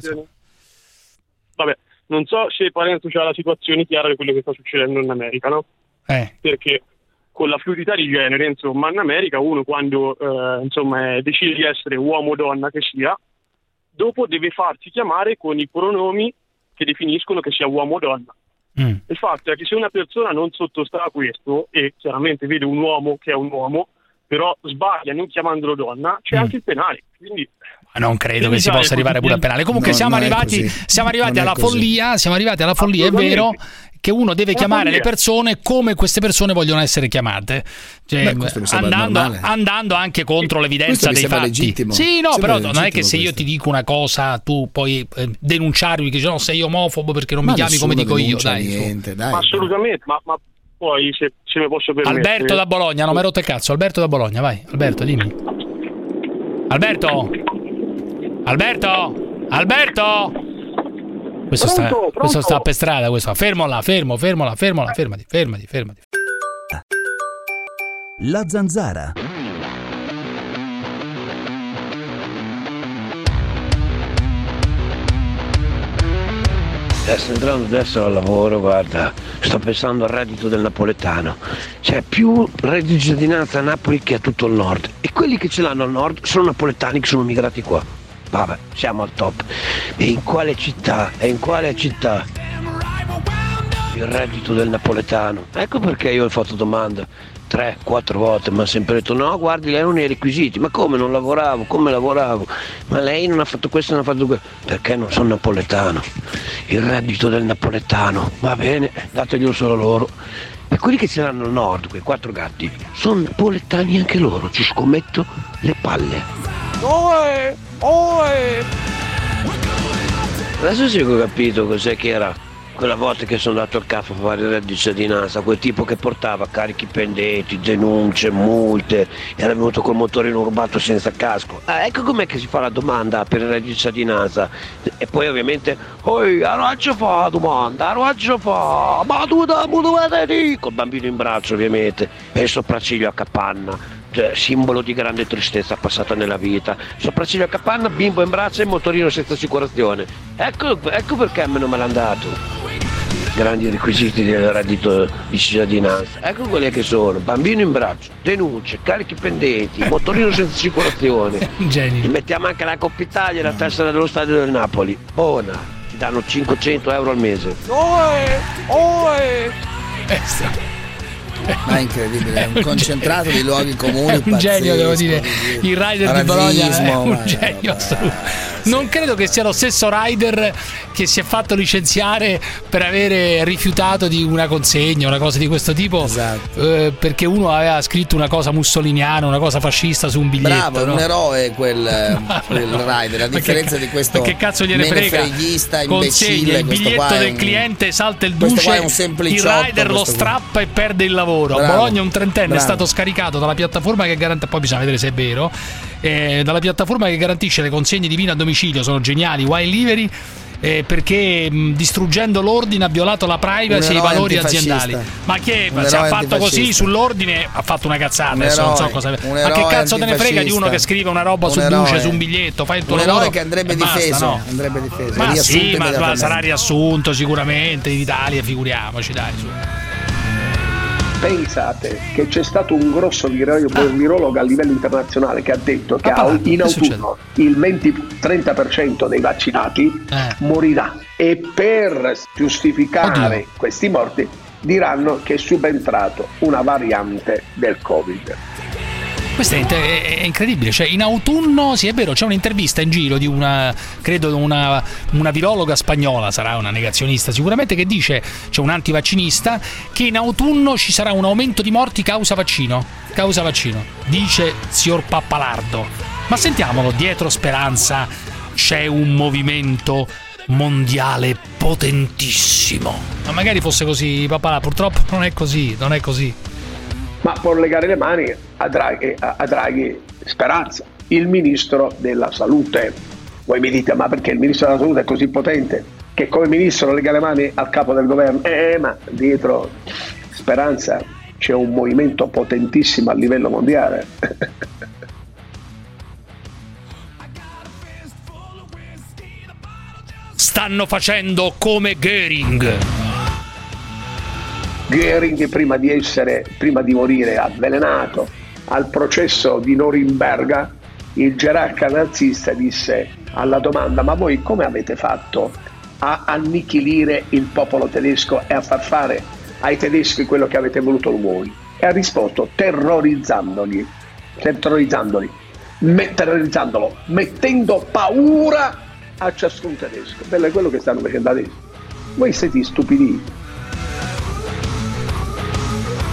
Vabbè, non so se Parenzo ha la situazione chiara di quello che sta succedendo in America, no? Eh. Perché con la fluidità di genere, insomma, in America uno quando eh, insomma, è- decide di essere uomo o donna che sia, dopo deve farsi chiamare con i pronomi che definiscono che sia uomo o donna. Mm. Il fatto è che se una persona non sottostà a questo e chiaramente vede un uomo che è un uomo, però sbaglia non chiamandolo donna, c'è Mm. anche il penale. Quindi Ma non credo che si possa arrivare pure al penale. Comunque No, siamo arrivati, siamo arrivati alla follia, siamo arrivati alla follia, è vero che uno deve chiamare le persone come queste persone vogliono essere chiamate, Cioè, Beh, andando, andando anche contro l'evidenza Questo mi dei fatti. legittimo. Sì, no, Sembra però non è che se io questo. ti dico una cosa tu puoi eh, denunciarmi che dici, no, sei omofobo perché non Ma mi chiami come dico io, dai. niente, dai. Ma assolutamente, ma, ma poi se, se posso permettere... Alberto da Bologna, non mi hai rotto il cazzo. Alberto da Bologna, vai. Alberto, dimmi. Alberto? Alberto? Alberto? Questo, sta, Pronto, pronto? questo sta per strada, questo. Fermo là, fermo, fermo là, fermo là, fermati, fermati, fermati. La zanzara. Sto entrando adesso al lavoro, guarda, sto pensando al reddito del napoletano. C'è più reddito di cittadinanza a Napoli che a tutto il nord. E quelli che ce l'hanno al nord sono napoletani che sono migrati qua. Vabbè, siamo al top. E in quale città? E in quale città? Il reddito del napoletano. Ecco perché io ho fatto domanda tre, quattro volte, mi hanno sempre detto no, guardi, lei non ha i requisiti. Ma come non lavoravo? Come lavoravo? Ma lei non ha fatto questo, non ha fatto quello. Perché non sono napoletano? Il reddito del napoletano. Va bene, dateglielo solo loro. E quelli che ce l'hanno al nord, quei quattro gatti, sono napoletani anche loro, ci scommetto le palle. Oe! Adesso sì che ho capito cos'è che era quella volta che sono andato al caffè a fare il reddito di cittadinanza, quel tipo che portava carichi pendenti, denunce, multe, era venuto col motorino rubato senza casco. Ah, ecco com'è che si fa la domanda per il reddito di cittadinanza. E poi ovviamente, oi, a faccio fa la domanda, a faccio fa, ma tu da dovete dire? Col bambino in braccio ovviamente, e il sopracciglio a capanna simbolo di grande tristezza passata nella vita. Sopracciglio a capanna, bimbo in braccio e motorino senza assicurazione. Ecco, ecco perché me non me l'ha dato. Grandi requisiti del reddito di cittadinanza. Ecco quelli che sono: bambino in braccio, denunce, carichi pendenti, motorino senza assicurazione. Genio. Ti mettiamo anche la Coppa Italia e la tessera dello stadio del Napoli. Buona, ti danno 500 euro al mese. Oe! Oe! Ma è incredibile, è un concentrato di luoghi comuni. È un genio, devo pazzesco, dire. Il rider di Bologna è razzismo, un ma- genio assoluto. Non credo che sia lo stesso rider che si è fatto licenziare per avere rifiutato di una consegna, una cosa di questo tipo, Esatto. eh, perché uno aveva scritto una cosa mussoliniana, una cosa fascista su un biglietto. Bravo, è no? un eroe quel, quel rider, a differenza che- di questo che cazzo gliene frega? Consegna imbecille. il questo biglietto è del un- cliente, salta il duce, è un il rider lo strappa e perde il lavoro. A Bravo, Bologna un trentenne è bravo. stato scaricato dalla piattaforma che garantisce, poi bisogna vedere se è vero, eh, dalla piattaforma che garantisce le consegne di vino a domicilio, sono geniali, Wild Livery. eh, perché mh, distruggendo l'ordine ha violato la privacy e i eroe valori aziendali. Ma che se ha eroe fatto così sull'ordine ha fatto una cazzata. Un adesso non so eroe, cosa. Ma che eroe cazzo te ne frega di uno che scrive una roba Un sul eroe. duce, su un biglietto? Fai il tuo Un lavoro. eroe che andrebbe e basta, difeso, no? andrebbe difeso, Ma sì, ma, sarà riassunto sicuramente in Italia, figuriamoci, dai. Pensate che c'è stato un grosso viro- virologo a livello internazionale che ha detto che Ah, a- parlate, in autunno il 20-30% dei vaccinati Eh. morirà e per giustificare questi morti diranno che è subentrato una variante del Covid. Questo è, è- incredibile, cioè in autunno, sì è vero, c'è un'intervista in giro di una, credo una, una virologa spagnola, sarà una negazionista sicuramente, che dice, c'è un antivaccinista, che in autunno ci sarà un aumento di morti causa vaccino, causa vaccino, dice signor Pappalardo. Ma sentiamolo, dietro Speranza c'è un movimento mondiale potentissimo. Ma magari fosse così, papà, purtroppo non è così, non è così. Ma può legare le mani a Draghi, a- Draghi Speranza, il ministro della salute. Voi mi dite, ma perché il ministro della salute è così potente che come ministro lega le mani al capo del governo? Eh, ma dietro Speranza c'è un movimento potentissimo a livello mondiale. Stanno facendo come Göring. Goering prima di essere, prima di morire avvelenato al processo di Norimberga, il gerarca nazista disse alla domanda ma voi come avete fatto a annichilire il popolo tedesco e a far fare ai tedeschi quello che avete voluto voi? E ha risposto terrorizzandoli, terrorizzandoli, terrorizzandolo, mettendo paura a ciascun tedesco. Bello è quello che stanno facendo adesso. Voi siete stupidi.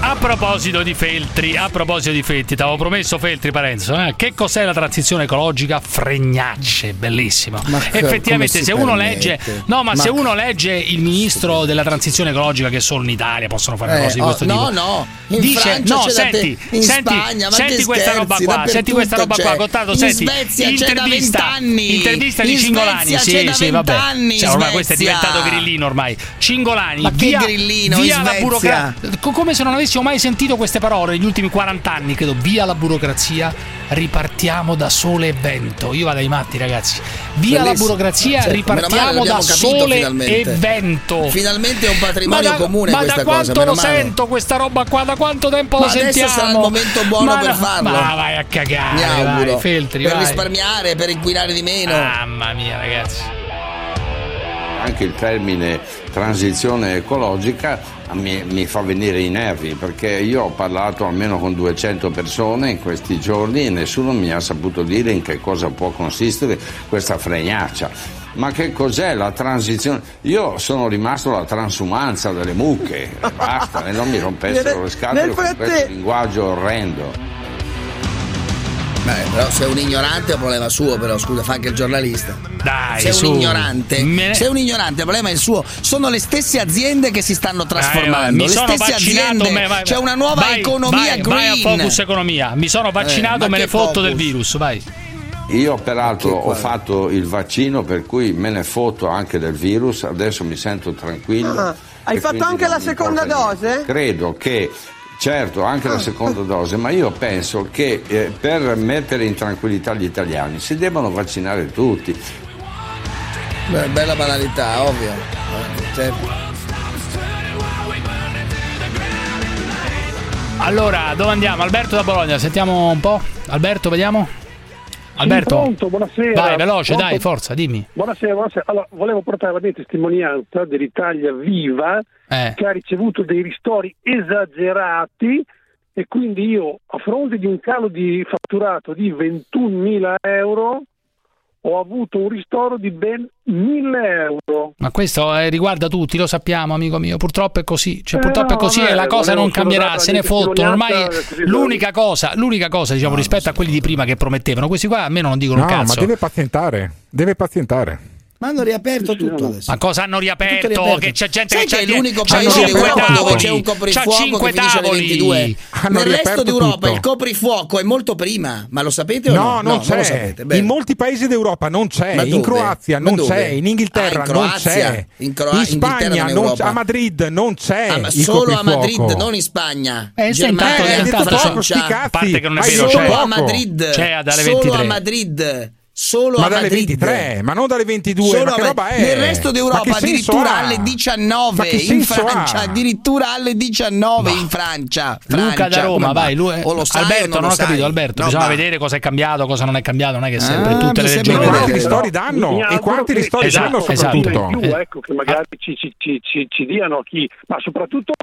A proposito di Feltri, a proposito di Feltri, ti avevo promesso Feltri Parenzo, eh? che cos'è la transizione ecologica? Fregnacce, bellissimo. Ma Effettivamente se uno permette? legge No, ma, Ma- se uno legge il ministro della transizione ecologica che solo in Italia possono fare Eh, cose di oh, questo no, tipo. no, in dice Francia no, c'è senti, te- in senti, Spagna, senti che questa roba scherzi, qua, senti questa roba dappertutto qua, c'è. Gottardo, In senti, Svezia c'è intervista, 20 anni. intervista di In Cingolani, sì, c'è sì, vabbè. 20 anni, Cioè, ormai questo è diventato grillino ormai. Cingolani, Ma via, grillino, via la burocrazia. Co- Come se non avessimo mai sentito queste parole negli ultimi 40 anni, credo, via la burocrazia, ripartiamo da sole e vento. Io vado ai matti, ragazzi. Via la Bellissimo. burocrazia, Sì, meno male, ripartiamo da sole finalmente. e vento. Finalmente è un patrimonio Ma da- comune ma questa da cosa. quanto meno lo sento questa roba qua? Da quanto tempo Ma lo adesso sentiamo? sarà il momento buono Ma per farlo. Ma vai a cagare, Mi auguro. vai, Feltri, per vai. risparmiare, per inquinare di meno. Mamma mia, ragazzi. Anche il termine transizione ecologica mi, mi fa venire i nervi perché io ho parlato almeno con 200 persone in questi giorni e nessuno mi ha saputo dire in che cosa può consistere questa fregnaccia. Ma che cos'è la transizione? Io sono rimasto alla transumanza delle mucche basta, e non mi rompessero le scatole nel con questo linguaggio orrendo. Beh, però sei un ignorante è un problema suo, però scusa, fa anche il giornalista. Dai, sei su. un ignorante. Me ne- Sei un ignorante, il problema è il suo. Sono le stesse aziende che si stanno trasformando. mi le sono stesse vaccinato, aziende. me- vai- C'è una nuova vai- economia vai, green. Vai a Focus Economia. Mi sono vaccinato, Eh, me ne che fotto del virus, vai. Io peraltro ho fatto il vaccino per cui me ne fotto anche del virus, adesso mi sento tranquillo. Ah, hai fatto anche la seconda dose? Credo che, certo, anche la seconda dose, ma io penso che eh, per mettere in tranquillità gli italiani si debbano vaccinare tutti. Beh, bella banalità, ovvio. Certo. Allora, dove andiamo? Alberto da Bologna, sentiamo un po'. Alberto, vediamo. Alberto. Pronto, buonasera. Vai, veloce, Pronto? dai, forza, dimmi. Buonasera, buonasera. Allora, volevo portare la mia testimonianza dell'Italia viva Eh. che ha ricevuto dei ristori esagerati e quindi io, a fronte di un calo di fatturato di 21.000 euro, ho avuto un ristoro di ben 1.000 euro. Ma questo eh, riguarda tutti, lo sappiamo, amico mio. Purtroppo è così. Cioè, Eh, purtroppo è no, così e la cosa non cambierà. Se ne fottono. Ormai l'unica cosa, l'unica cosa, diciamo, rispetto a quelli di prima che promettevano, questi qua almeno non dicono No, cazzo. ma deve pazientare. Deve pazientare. Ma hanno riaperto tutto adesso. Ma cosa hanno riaperto? Riaperto. Che c'è gente Sai che che è l'unico paese d'Europa dove c'è un coprifuoco cinque che finisce alle tavoli. 22. Hanno Nel resto d'Europa tutto. il coprifuoco è molto prima, ma lo sapete o no? No, non lo c'è. sapete. Bene. in molti paesi d'Europa non c'è. Ma In? Croazia Ma non c'è. In Inghilterra Ah, in non c'è. In Croa- in Spagna, non in non c'è. a Madrid non c'è. Ah, ma il solo a. Madrid, non in Spagna. Eh, sì, Germania, Francia. A parte che non è vero, Solo c'è. a. Madrid. C'è dalle Solo 23. a Madrid. Solo Ma a dalle Madrid. 23, ma non dalle 22. Solo ma che roba è? Nel resto d'Europa addirittura ha? alle 19, Ma che in Francia ha? addirittura alle 19 in Francia. Luca Francia, da Roma, vai. va? Lu- o lo sai o Alberto, non, non, lo ho capito. Alberto. No, Bisogna ma- vedere cosa è cambiato, cosa non è cambiato. Non è che sempre Ah, tutte le regioni. Quanti vedere. ristori danno? E quanti che- ristori Esatto, danno esatto. soprattutto? più, ecco, che magari ci, ci- ci- ci- ci diano chi, ma soprattutto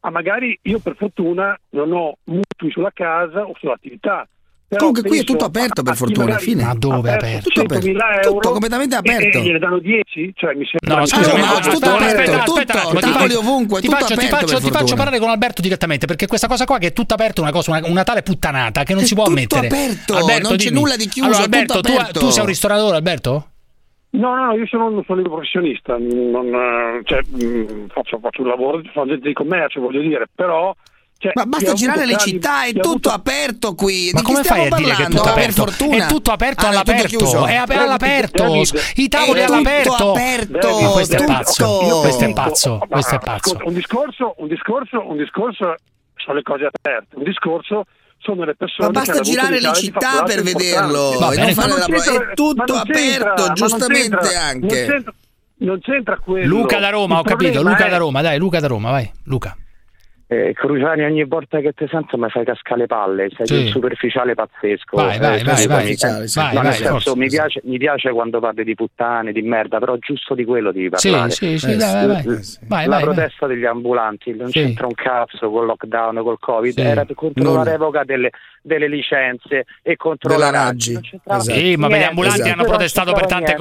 a magari io per fortuna non ho mutui sulla casa o sull'attività. Però Comunque qui è tutto aperto, per fortuna, fine. Ma dove è aperto? Tutto aperto. 100.000 Tutto completamente aperto. E, gliene danno 10? Cioè, mi sembra No, scusami, ma no, tutto aspetta, aperto, aspetta, tutto, aspetta un ti tavoli faccio- ovunque, ti tutto faccio, ti aperto, faccio, per ti faccio parlare con Alberto direttamente perché questa cosa qua che è tutta aperta è una cosa, una, una tale puttanata che non È si può tutto ammettere. aperto, Alberto, non c'è dimmi. nulla di chiuso, Allora, tutto Alberto, tu, aperto. tu sei un ristoratore, Alberto? No, no, io sono, sono libero professionista, non, eh, cioè, mh, faccio, faccio un lavoro, faccio gente di commercio, voglio dire, però... cioè, Ma basta girare le città, è tutto avuto- aperto qui. Ma di come stiamo fai a dire che è parlando? tutto Per aperto? fortuna. È tutto aperto Ah, è tutto all'aperto, è ap- all'aperto, i tavoli è tutto all'aperto. aperto, Ma questo è pazzo, questo è pazzo, ma questo è pazzo. Un discorso, un discorso, un discorso sono le cose aperte, un discorso sono le persone Ma basta girare le città per vederlo e bene, non fare Ma la pro- È tutto aperto, giustamente anche. Non c'entra, quello. Luca da Roma, Il ho capito, Luca è- da Roma, dai, Luca da Roma, vai, Luca eh, Cruciani ogni volta che ti sento mi fai cascare le palle, sei sì. un superficiale pazzesco. Vai, vai, eh, vai, vai, vai, vai, no, mi, piace, quando parli di puttane, di merda, però giusto di quello devi parlare. Sì, sì, eh, dai, vai, vai, eh, la protesta degli ambulanti non c'entra un cazzo col lockdown, col covid, era contro non. la revoca delle, delle, licenze e contro la Raggi. Esatto. Sì, ma gli eh, ambulanti hanno protestato per tante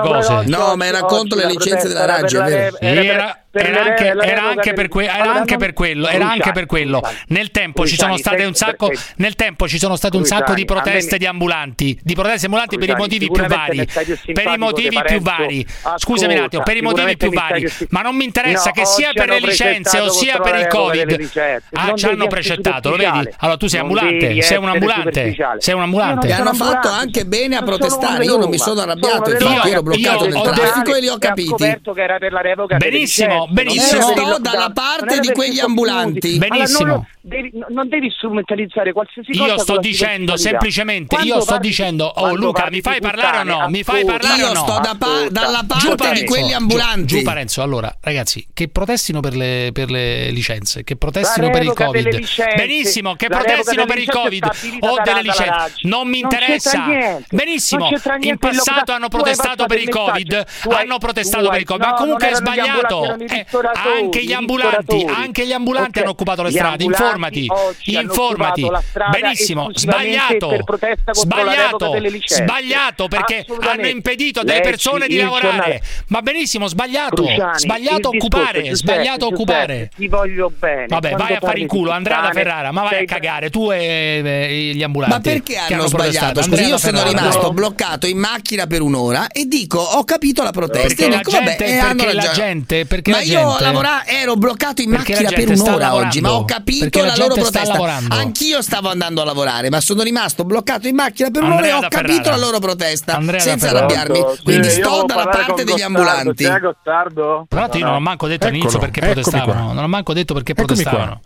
cose. No, ma era contro le licenze della Raggi, è vero? Era era anche, era anche, per, que- era anche per, quello, era anche per quello. Nel tempo ci sono state un sacco, nel tempo ci sono state un sacco di proteste di ambulanti, di proteste ambulanti per i motivi più vari. Per i motivi più vari. Scusami un attimo, per i motivi più vari, ma non mi interessa che sia per le licenze o sia per il Covid. Ah, ci hanno precettato, lo vedi? Allora tu sei ambulante, sei un ambulante, sei un ambulante. hanno fatto anche bene a protestare, io non mi sono arrabbiato, infatti ero bloccato nel traffico e li ho capiti. Benissimo No, benissimo. Sto dalla parte di quegli ambulanti. Benissimo. Allora, non, devi, non, devi, strumentalizzare qualsiasi cosa. Io sto dicendo semplicemente, quando io sto parli, dicendo, oh Luca, mi fai parlare o no? Mi fai parlare o no? Io sto da pa- dalla parte Parenzo, di quegli ambulanti. Giù, giù Parenzo, allora, ragazzi, che protestino per le, per le licenze, che protestino per il Covid. Benissimo, che protestino per il Covid o delle licenze. Non mi interessa. Benissimo, in passato hanno protestato per il Covid, hanno protestato per il Covid, ma comunque è sbagliato. Eh, ristoratori, anche gli ambulanti, ristoratori. anche gli ambulanti okay. hanno occupato le strade, informati, informati. Benissimo, sbagliato. sbagliato, sbagliato perché hanno impedito a delle persone di lavorare. Ma benissimo, sbagliato, Cruciani, sbagliato occupare, Giuseppe, sbagliato Giuseppe, occupare. Ti voglio bene. Vabbè, Quando vai a fare in culo, Andrea da Ferrara, ma vai a cagare tu e, e gli ambulanti. Ma perché hanno, sbagliato? Scusa, io sono rimasto bloccato in macchina per un'ora e dico "Ho capito la protesta" perché e dico, la gente, perché la gente perché ma gente... io lavora... ero bloccato in perché macchina per un'ora oggi, ma ho capito la, la loro protesta. Anch'io stavo andando a lavorare, ma sono rimasto bloccato in macchina per un'ora e ho capito Ferrara. la loro protesta Andrea senza arrabbiarmi. Sì, Quindi sto dalla parte degli ambulanti. C'è Tra l'altro io non ho manco detto all'inizio perché Eccomi protestavano, qua. non ho manco detto perché protestavano.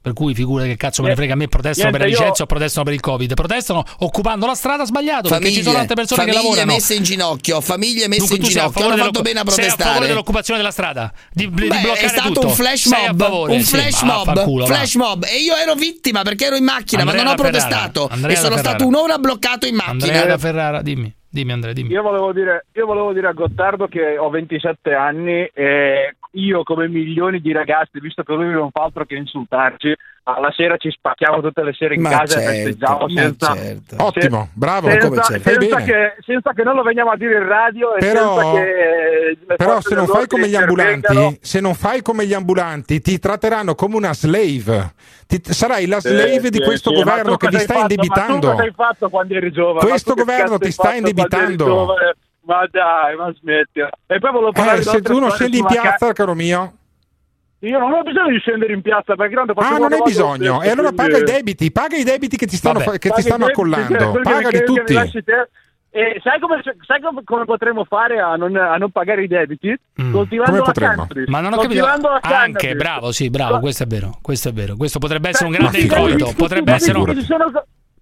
Per cui figura che cazzo me ne frega a me protestano Niente, per la licenza io... o protestano per il Covid. Protestano occupando la strada sbagliato famiglie, perché ci sono tante persone che lavorano. Famiglie messe in ginocchio, famiglie messe Dunque, in ginocchio. Hanno fatto bene a protestare. Sei a favore dell'occupazione della strada. Di, Beh, di bloccare è stato tutto. un flash mob, favore, un eh flash sì, mob, culo, flash va. mob e io ero vittima perché ero in macchina, Andrea ma non ho protestato Andrea e sono Ferrara. stato un'ora bloccato in macchina. Andrea Ferrara, dimmi. Dimmi Andrea, dimmi. Io volevo, dire, io volevo dire a Gottardo che ho 27 anni e io come milioni di ragazzi, visto che lui non fa altro che insultarci, alla sera ci spacchiamo tutte le sere in ma casa certo, e festeggiamo senza, certo. se, ottimo, bravo senza, senza, senza che, senza che non lo veniamo a dire in radio però, che, però se non fai come gli ambulanti se non fai come gli ambulanti ti tratteranno come una slave. Ti, sarai la slave sì, di sì, questo sì, governo che ti sta fatto, indebitando ma tu cosa hai fatto quando eri giovane? questo governo ti sta indebitando. Ma dai, ma smettila. E poi volevo eh, parlare eh, se tu non scendi in piazza, ca- caro mio. Io non ho bisogno di scendere in piazza perché tanto faccio Ah, non hai bisogno. e allora paga i debiti, paga i debiti che ti stanno, Vabbè, che ti stanno debiti, accollando. Cioè, Pagali tutti. E sai come, sai come, potremmo fare a non, a non pagare i debiti? Mm. Coltivando la country. Ma non ho capito. Anche, bravo, sì, bravo, questo è vero, questo è vero. Questo potrebbe essere un grande incontro. Potrebbe essere un... Ci sono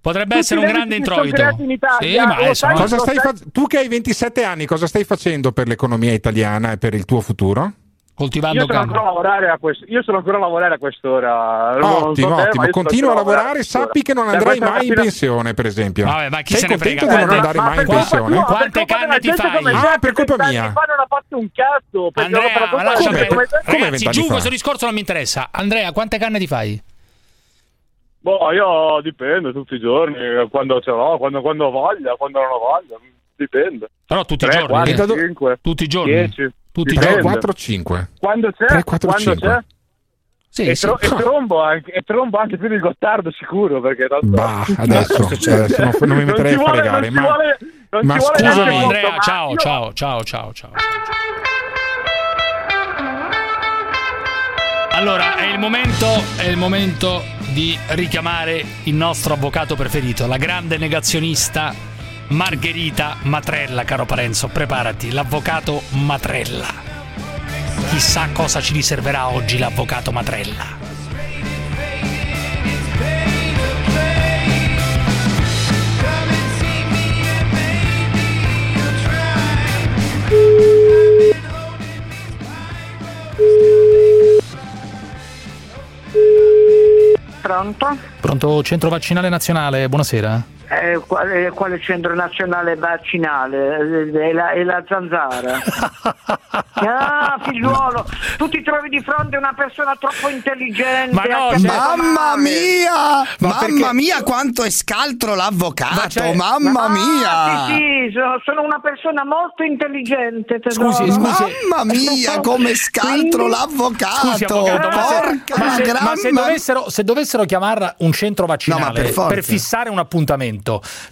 Potrebbe Tutti essere un grande introito. In Italia, sì, ma sai, cosa stai fa- tu che hai 27 anni, cosa stai facendo per l'economia italiana e per il tuo futuro? coltivando io sono, a quest- io sono ancora a lavorare a quest'ora. Ottimo, so ottimo. Continua a lavorare. Sappi che non andrai mai in pensione, per esempio. Vabbè, ma chi Sei se ne frega? Quante... non andare mai in pensione? Tua, Quante canne ti fai? Ah, per colpa mia. Ma non ha fatto un cazzo. Andrea, lascia perdere. Ragazzi, giù questo discorso non mi interessa. Andrea, quante canne ti fai? Boh, io dipende tutti i giorni, quando ce l'ho, quando, quando ho voglia, quando non ho voglia, dipende. Però tutti i Tre, giorni. quattro, E da do- cinque, Tutti i giorni. dieci, Tutti i 3, giorni. 4, 5. Quando c'è, 3, 4, quando 5. c'è. Sì, e, sì. tro- e trombo anche, e trombo anche più di Gottardo sicuro perché tanto... Bah, adesso, adesso non, non mi metterei ci a fregare, non ci ma, vuole- non ma scusami, neanche Andrea, ma ciao, io- ciao, ciao, ciao, ciao. Allora, è il momento, è il momento di richiamare il nostro avvocato preferito, la grande negazionista Margherita Matrella, caro Parenzo, preparati, l'avvocato Matrella. Chissà cosa ci riserverà oggi l'avvocato Matrella. Pronto? Pronto centro vaccinale nazionale, buonasera. Eh, quale, quale centro nazionale vaccinale? Eh, È la, è la zanzara. ah, figliuolo, tu ti trovi di fronte a una persona troppo intelligente. Ma no, cioè- molto Mamma male. mia! Ma mamma perché- mia, quanto è scaltro l'avvocato! Ma c'è- Mamma Ah, mia! Sì, sì, sono, una persona molto intelligente. tesoro. Scusi, scusi. Mamma mia, come scaltro Quindi- l'avvocato! Scusi, avvocato, ma se, Porca ma se- ma se ma- dovessero, se dovessero chiamarla un centro No, vaccinale per forza. fissare un appuntamento,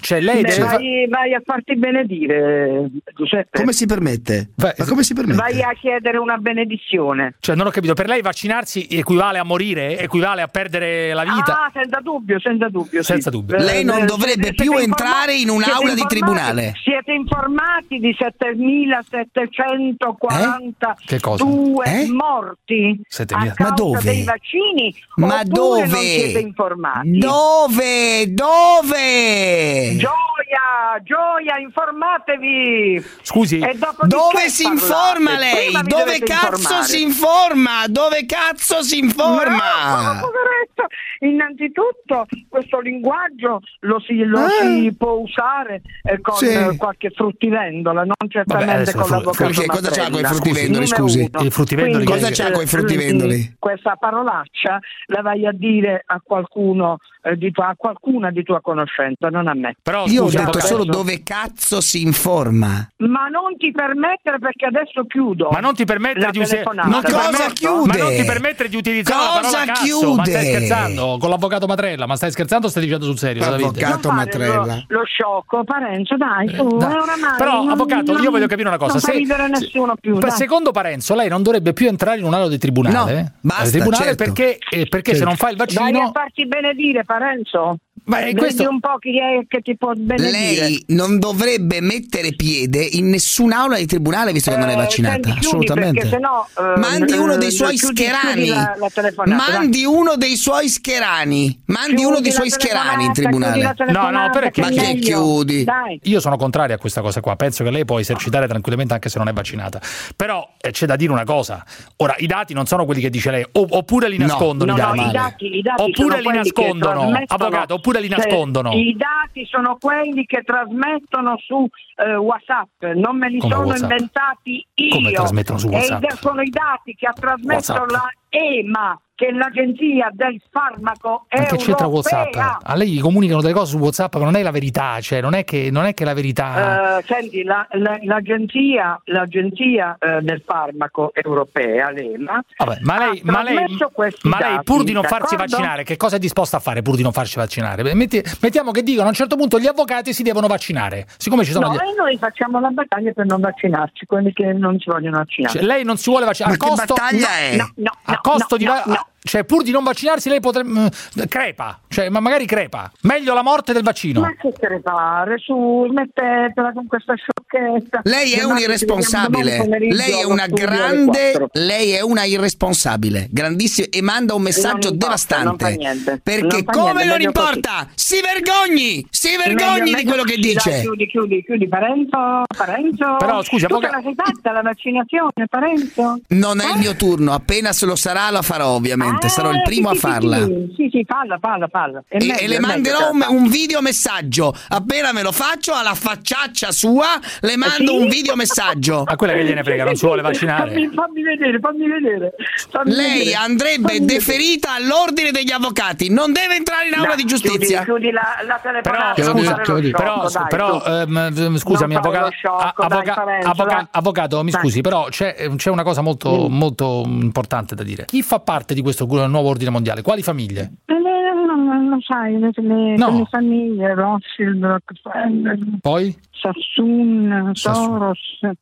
cioè lei Beh, deve vai, vai a farti benedire, Giuseppe. Come si permette? Ma come si permette? Vai a chiedere una benedizione. Cioè, non ho capito, per lei vaccinarsi equivale a morire? Equivale a perdere la vita? Ah, senza dubbio, senza dubbio. sì. Senza dubbio. Eh, Lei non eh, dovrebbe siete- più siete entrare in un'aula di tribunale. Siete informati di 7742 Che cosa? Eh? morti 7.000. a causa Ma dove? dei vaccini? Ma dove? non siete informati? Dove? Dove? Joy. Gioia, gioia, informatevi! Scusi, Dove si informa lei? Dove cazzo informare. si informa? Dove cazzo si No, informa? poveretto, innanzitutto questo linguaggio lo si, lo Eh. si può usare eh, con Sì. qualche fruttivendolo, non Vabbè, certamente adesso con fru- l'avvocato Perché cosa c'ha Matrella. coi fruttivendoli, scusi? Il fruttivendoli Quindi, Cosa c'ha coi eh, fruttivendoli? Questa parolaccia la vai a dire a qualcuno eh, di tua, a qualcuna di tua conoscenza, non a me. Però Io ho scusi, detto solo dove cazzo si informa. Ma non ti permettere perché adesso chiudo. Ma non ti permettere la di usare ti Cosa chiude? Ma non ti permettere di utilizzare la Cosa parola cazzo? chiude? Ma stai scherzando con l'avvocato Matrella? Ma stai scherzando o stai dicendo sul serio? Davide? Avvocato Non fare Matrella. Lo, lo sciocco, Parenzo, dai, tu, Dai. eh, oramai Però, non- avvocato, io non- voglio capire una cosa. Non fa Se- ridere se- nessuno più, per- dai. secondo Parenzo, lei non dovrebbe più entrare in un'aula di tribunale. No, basta, Al tribunale certo. perché, eh, perché se Certo. non fa il Vai a vaccino. farti benedire, Parenzo. Ma questo- un po' chi è che ti può benedire. Lei non dovrebbe mettere piede in nessun'aula di tribunale visto che non è Eh, vaccinata. chiudi, Assolutamente. perché sennò, eh, Mandi uno dei eh, suoi chiudi- chiudi scherani. la- la telefonata, Mandi uno dei suoi scherani. Mandi Chiudi uno dei la suoi scherani in chiudi tribunale. la No, no, perché- Ma che chiudi? Dai. Io sono contrario a questa cosa qua, penso che lei può esercitare tranquillamente anche se non è vaccinata. Però eh, c'è da dire una cosa. Ora, i dati non sono quelli che dice lei, o- oppure li No, nascondono No, i no, dati. i dati, i dati Oppure sono li nascondono, avvocato, oppure li cioè, nascondono. I dati sono quelli che trasmettono su eh, WhatsApp, non me li Come sono WhatsApp? inventati io. Come trasmettono su E WhatsApp? sono i dati che ha trasmesso WhatsApp. la EMA, che è l'agenzia del farmaco Ma che c'entra europea. WhatsApp? A lei gli comunicano delle cose su WhatsApp che non è la verità, cioè non è che, non è che la verità. Eh, senti, la- la- l'agenzia, l'agenzia eh, del farmaco europea, l'EMA, Vabbè, ma lei, ha ma lei, ma lei dati, pur di non farsi d'accordo? vaccinare, che cosa è disposta a fare pur di non farsi vaccinare? Metti- mettiamo che dicono a un certo punto gli avvocati si devono vaccinare. Siccome ci sono No, gli- e noi facciamo la battaglia per non vaccinarci, quelli che non si vogliono vaccinare. cioè, lei non si vuole vaccinare. Ma a che costo, battaglia No, è? no, no, a no, costo no, di no, no. Cioè pur di non vaccinarsi lei potrebbe mm, crepa, cioè ma magari crepa. Meglio la morte del vaccino. Ma che crepare, su, smettetela con questa sciocchezza. Lei è un irresponsabile. Lei è una grande. Lei è una irresponsabile. Grandissima. E manda un messaggio Non importa, devastante. non fa niente. Perché Non fa come niente, non importa? Si vergogni! Si vergogni Meglio- di quello che dice. Dai, chiudi, chiudi, chiudi, Parenzo, Parenzo. Però, scusi, tu te la sei fatta la vaccinazione, Parenzo? Non è il mio turno, appena se lo sarà la farò ovviamente, sarò il Eh, primo sì, a sì, farla. Sì, sì, sì, falla, falla, falla. E, meglio, e le è meglio manderò che un, un video messaggio. Appena me lo faccio, alla facciaccia sua, le mando sì? un video messaggio. A quella che gliene frega, non si vuole vaccinare. Fammi, fammi vedere, fammi vedere. fammi Lei vedere. andrebbe Fammi vedere. deferita all'ordine degli avvocati, non deve entrare in aula Dai, di giustizia. Chiudi, chiudi la, la Però, telefonata. scusa, sciocco, però, però, su. ehm, scusami, avvocato, sciocco, dai, avvoca- mi scusi, però c'è, c'è una cosa molto, molto importante da dire. Chi fa parte di questo nuovo ordine mondiale? Quali famiglie? Eh, non, non lo sai, le, le, No. le famiglie, Rothschild, Rockefeller, Poi? Sassoon, Soros,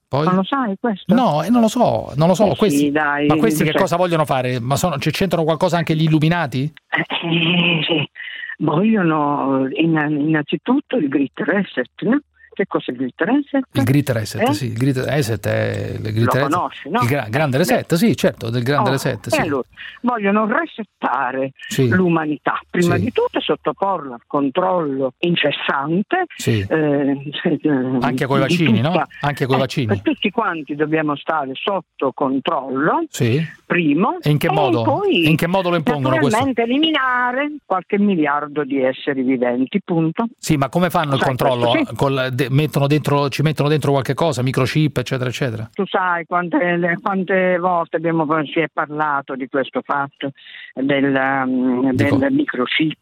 Poi? non lo sai questo? No, eh, non lo so, non lo so. Eh sì, questi, dai, ma questi che cioè- cosa vogliono fare? Ma sono, ci c'entrano qualcosa anche gli illuminati? Eh, sì. Vogliono inna- innanzitutto il grid reset, no? Che cos'è il grit reset? Il grit reset, Eh? sì, il grit reset è il grit Lo conosci, no? il gra- grande reset, sì, certo, del grande Oh, reset, e sì. allora, vogliono resettare Sì. l'umanità, prima Sì. di tutto sottoporla al controllo incessante. Sì. eh, Anche coi di vaccini, no? tutta- Anche coi eh, vaccini. tutti quanti dobbiamo stare sotto controllo, Sì. primo. E in che modo? poi, E in che modo lo impongono questo? Eliminare qualche miliardo di esseri viventi, punto. Sì, ma come fanno il controllo? questo sì. Col- mettono dentro, ci mettono dentro qualche cosa, microchip, eccetera, eccetera. Tu sai quante, quante volte abbiamo, si è parlato di questo fatto del, um, del microchip.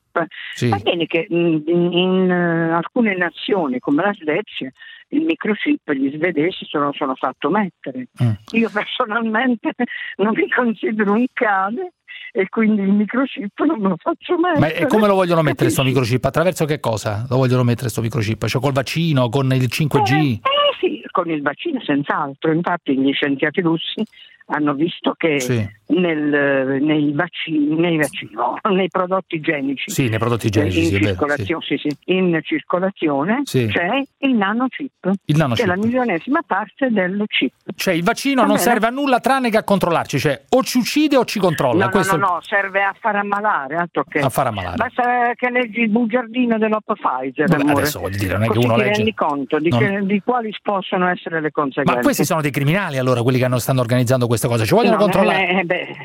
Sì. Va bene che mm, in, in, eh, alcune nazioni come la Svezia il microchip gli svedesi se lo sono fatto mettere. Mm. Io personalmente non mi considero un cane e quindi il microchip non lo faccio mettere. Ma e come lo vogliono mettere sto microchip? Attraverso che cosa lo vogliono mettere sto microchip? Cioè col vaccino, con il 5G? Eh sì, con il vaccino senz'altro. Infatti gli scienziati russi hanno visto che Sì. nel- nei, vaccini, nei, vaccini, no, nei prodotti igienici Sì, nei prodotti igienici, in, sì, circolazione, sì, sì, in circolazione c'è il nanochip, Il nanochip. che è la milionesima parte del chip. Cioè il vaccino Va non bene. serve a nulla tranne che a controllarci, cioè o ci uccide o ci controlla. No, no, Questo no, no, serve a far ammalare, altro che. A far ammalare. Basta che leggi il bugiardino dell'Op Pfizer. Vabbè, adesso voglio dire, non è che Così uno ti legge- rendi conto di, Non- che- di quali possono essere le conseguenze. Ma questi sono dei criminali allora, quelli che hanno- stanno organizzando queste cose, ci vogliono No, controllare. eh, eh, beh, eh,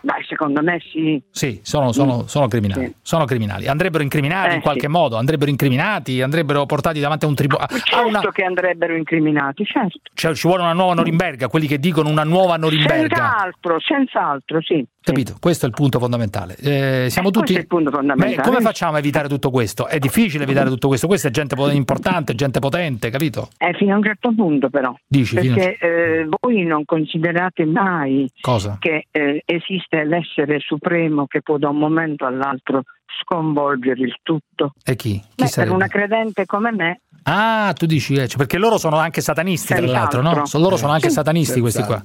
dai, secondo me sì. Sì, sono, sono- sono criminali. Sono criminali. Andrebbero incriminati Eh, in qualche sì. modo, andrebbero incriminati, andrebbero portati davanti a un tribunale. Certo che andrebbero incriminati, certo. Cioè, ci vuole una nuova Norimberga, quelli che dicono una nuova Norimberga. Senz'altro, senz'altro, sì. Capito? Questo è il punto fondamentale. Eh, siamo tutti. Questo è il punto fondamentale. Ma come facciamo a evitare tutto questo? È difficile evitare tutto questo. Questa è gente po- importante, gente potente, capito? Eh, fino a un certo punto però. Dici, perché eh, voi non considerate mai Cosa? che eh, esiste l'essere supremo che può da un momento all'altro sconvolgere il tutto. E chi? Chi Beh, per una credente come me, Ah, tu dici, eh, cioè, perché loro sono anche satanisti, tra l'altro, no? Senz'altro. Loro sono anche Sì. satanisti questi qua.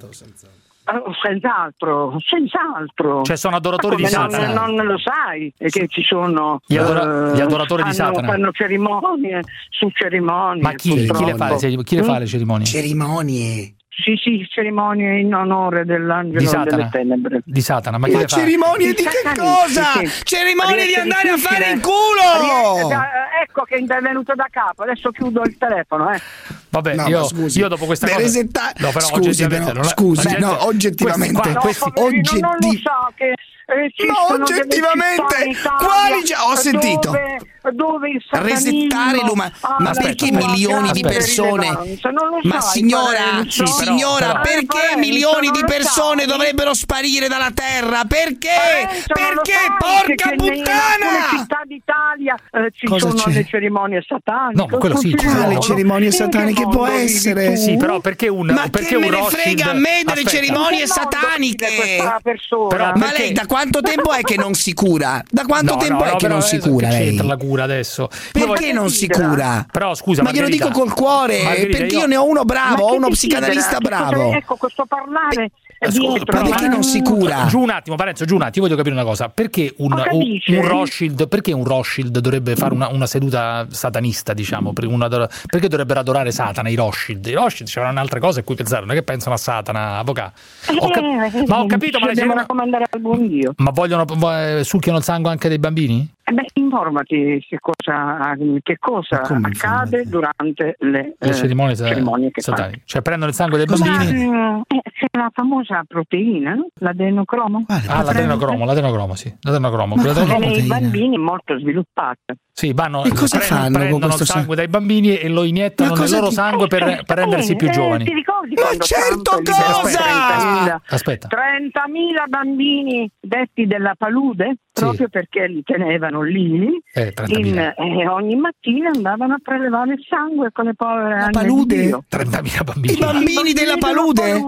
Eh, senz'altro, senz'altro. Cioè, sono adoratori di Satana. Non, non lo sai è che ci sono Gli adora- eh, gli adoratori di Satana. Fanno cerimonie su cerimonie. Ma chi, chi le fa, le, chi le fa le Mm? cerimonie? Cerimonie. Sì, sì, cerimonie in onore dell'angelo Di delle Satana? tenebre. Di Satana, ma Ma cerimonie di che cosa? Sì, sì. Cerimonie di andare a fare in culo! Da- ecco che è intervenuto da capo, adesso chiudo il telefono. Eh. Vabbè, No, io, io dopo questa per cosa. resetta- No, però scusi, oggettivamente però, non è- scusi, no, oggettivamente. questi- No, questi- poverino, non lo sa che eh, ci Ma sono delle oggettivamente, in quali già- ho sentito. dove, dove Resettare l'umanità. ha Ma perché milioni di persone? Ma signora, signora, però- perché milioni di persone dovrebbero sparire dalla terra? Perché? Non lo Perché? Porca In puttana! alcune città d'Italia eh, ci Cosa sono c'è? le cerimonie sataniche. No, ma quello sì. Le cerimonie In che sataniche può essere? Sì, però perché un Ma perché che me ne frega a me delle cerimonie In sataniche? Però Ma lei da quanto tempo è che non si cura? Da quanto No, tempo no, è no, che non si cura che lei? c'entra la cura adesso? Io Perché voglio- non si cura? Però scusa, ma glielo dico col cuore, Margherita, perché io ne ho uno bravo, ho uno psicanalista bravo. Ecco, questo parlare Eh, scusa, dietro. però- perché non si cura? Giù un attimo, Parenzo, giù un attimo, voglio capire una cosa. Perché un, un, Rothschild, perché un Rothschild dovrebbe fare una, una seduta satanista, diciamo? Per una- perché dovrebbero adorare Satana i Rothschild? I Rothschild c'erano altre cose a cui pensare, non è che pensano a Satana, avvocato. Ho cap- Eh, ma ho capito, ma, Dio. ma vogliono eh, succhiano il sangue anche dei bambini? Eh beh, informati che cosa, che cosa accade durante le, Le eh, cerimonie, sa- cerimonie che sataniche. Cioè prendono il sangue dei bambini? Ma, eh, c'è la famosa proteina, no? l'adenocromo. Ah, l'adenocromo, l'adenocromo, sì. L'adenocromo. L'adenocromo- nei bambini è molto sviluppata. Sì, vanno, E cosa prendono, fanno con prendono il questo sangue dai bambini e lo iniettano Ma nel loro ti- sangue per, per rendersi più Eh, giovani. Ti ricordi Ma certo cosa! 30.000 Aspetta. 30.000 bambini detti della palude proprio perché li tenevano lì Eh, 30.000. in- e ogni mattina andavano a prelevare il sangue con le povere La palude? di Dio. 30.000 bambini. I bambini della palude?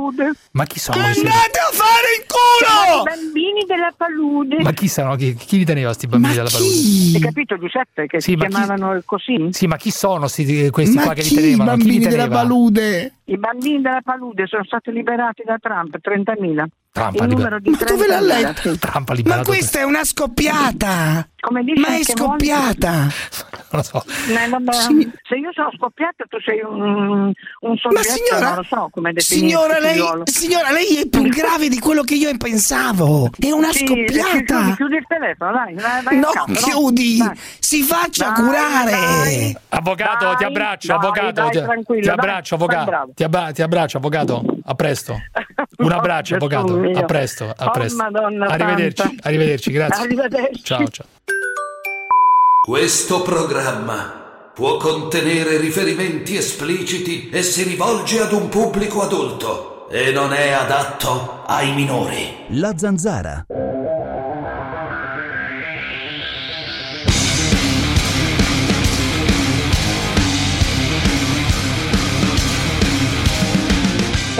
Ma chi sono? questi? Andate a fare in I culo! bambini della palude. Ma chi sono? Chi, chi li teneva sti bambini della palude? Hai capito Giuseppe che Sì, si ma chi- chiamavano così? Sì, ma chi sono sti- questi Ma qua che li tenevano? Chi li bambini della palude? I bambini della palude sono stati liberati da Trump, 30.000. Trump Il ha numero di Ma dove l'ha 30.000, letto? sì. Trump ha Ma questa è una scoppiata! Come dice Ma è scoppiata! Non lo so. Eh, vabbè, Se io sono scoppiata, tu sei un, un soggetto, signora- non lo so come definirti. Signora signora, lei è più grave di quello che io pensavo! È una Sì, scoppiata! Chiudi, chiudi il telefono, dai. vai, No, casa, chiudi! Dai. Si faccia Dai, curare! dai. Avvocato, Dai, ti abbraccio, avvocato. ti, tranquillo, ti dai, abbraccio, avvocato. Ti, abba- ti abbraccio, avvocato. A presto. Un abbraccio, avvocato. A presto, a Oh, presto. Madonna arrivederci, santa. arrivederci, grazie. Arrivederci. Ciao, ciao. Questo programma può contenere riferimenti espliciti e si rivolge ad un pubblico adulto e non è adatto ai minori. La zanzara.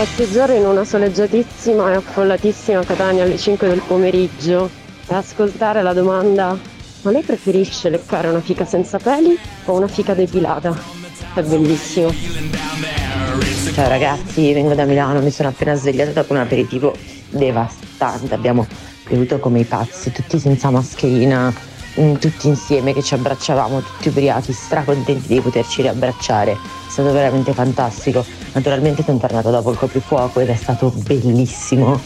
Sette in una soleggiatissima e affollatissima Catania alle 5 del pomeriggio e ascoltare la domanda ma lei preferisce leccare una fica senza peli o una fica depilata? È bellissimo. Ciao ragazzi, vengo da Milano, mi sono appena svegliata dopo un aperitivo devastante. Abbiamo bevuto come i pazzi, tutti senza mascherina, mm, tutti insieme che ci abbracciavamo, tutti ubriachi, stracontenti di poterci riabbracciare. Stato veramente fantastico. Naturalmente sono tornato dopo il coprifuoco ed è stato bellissimo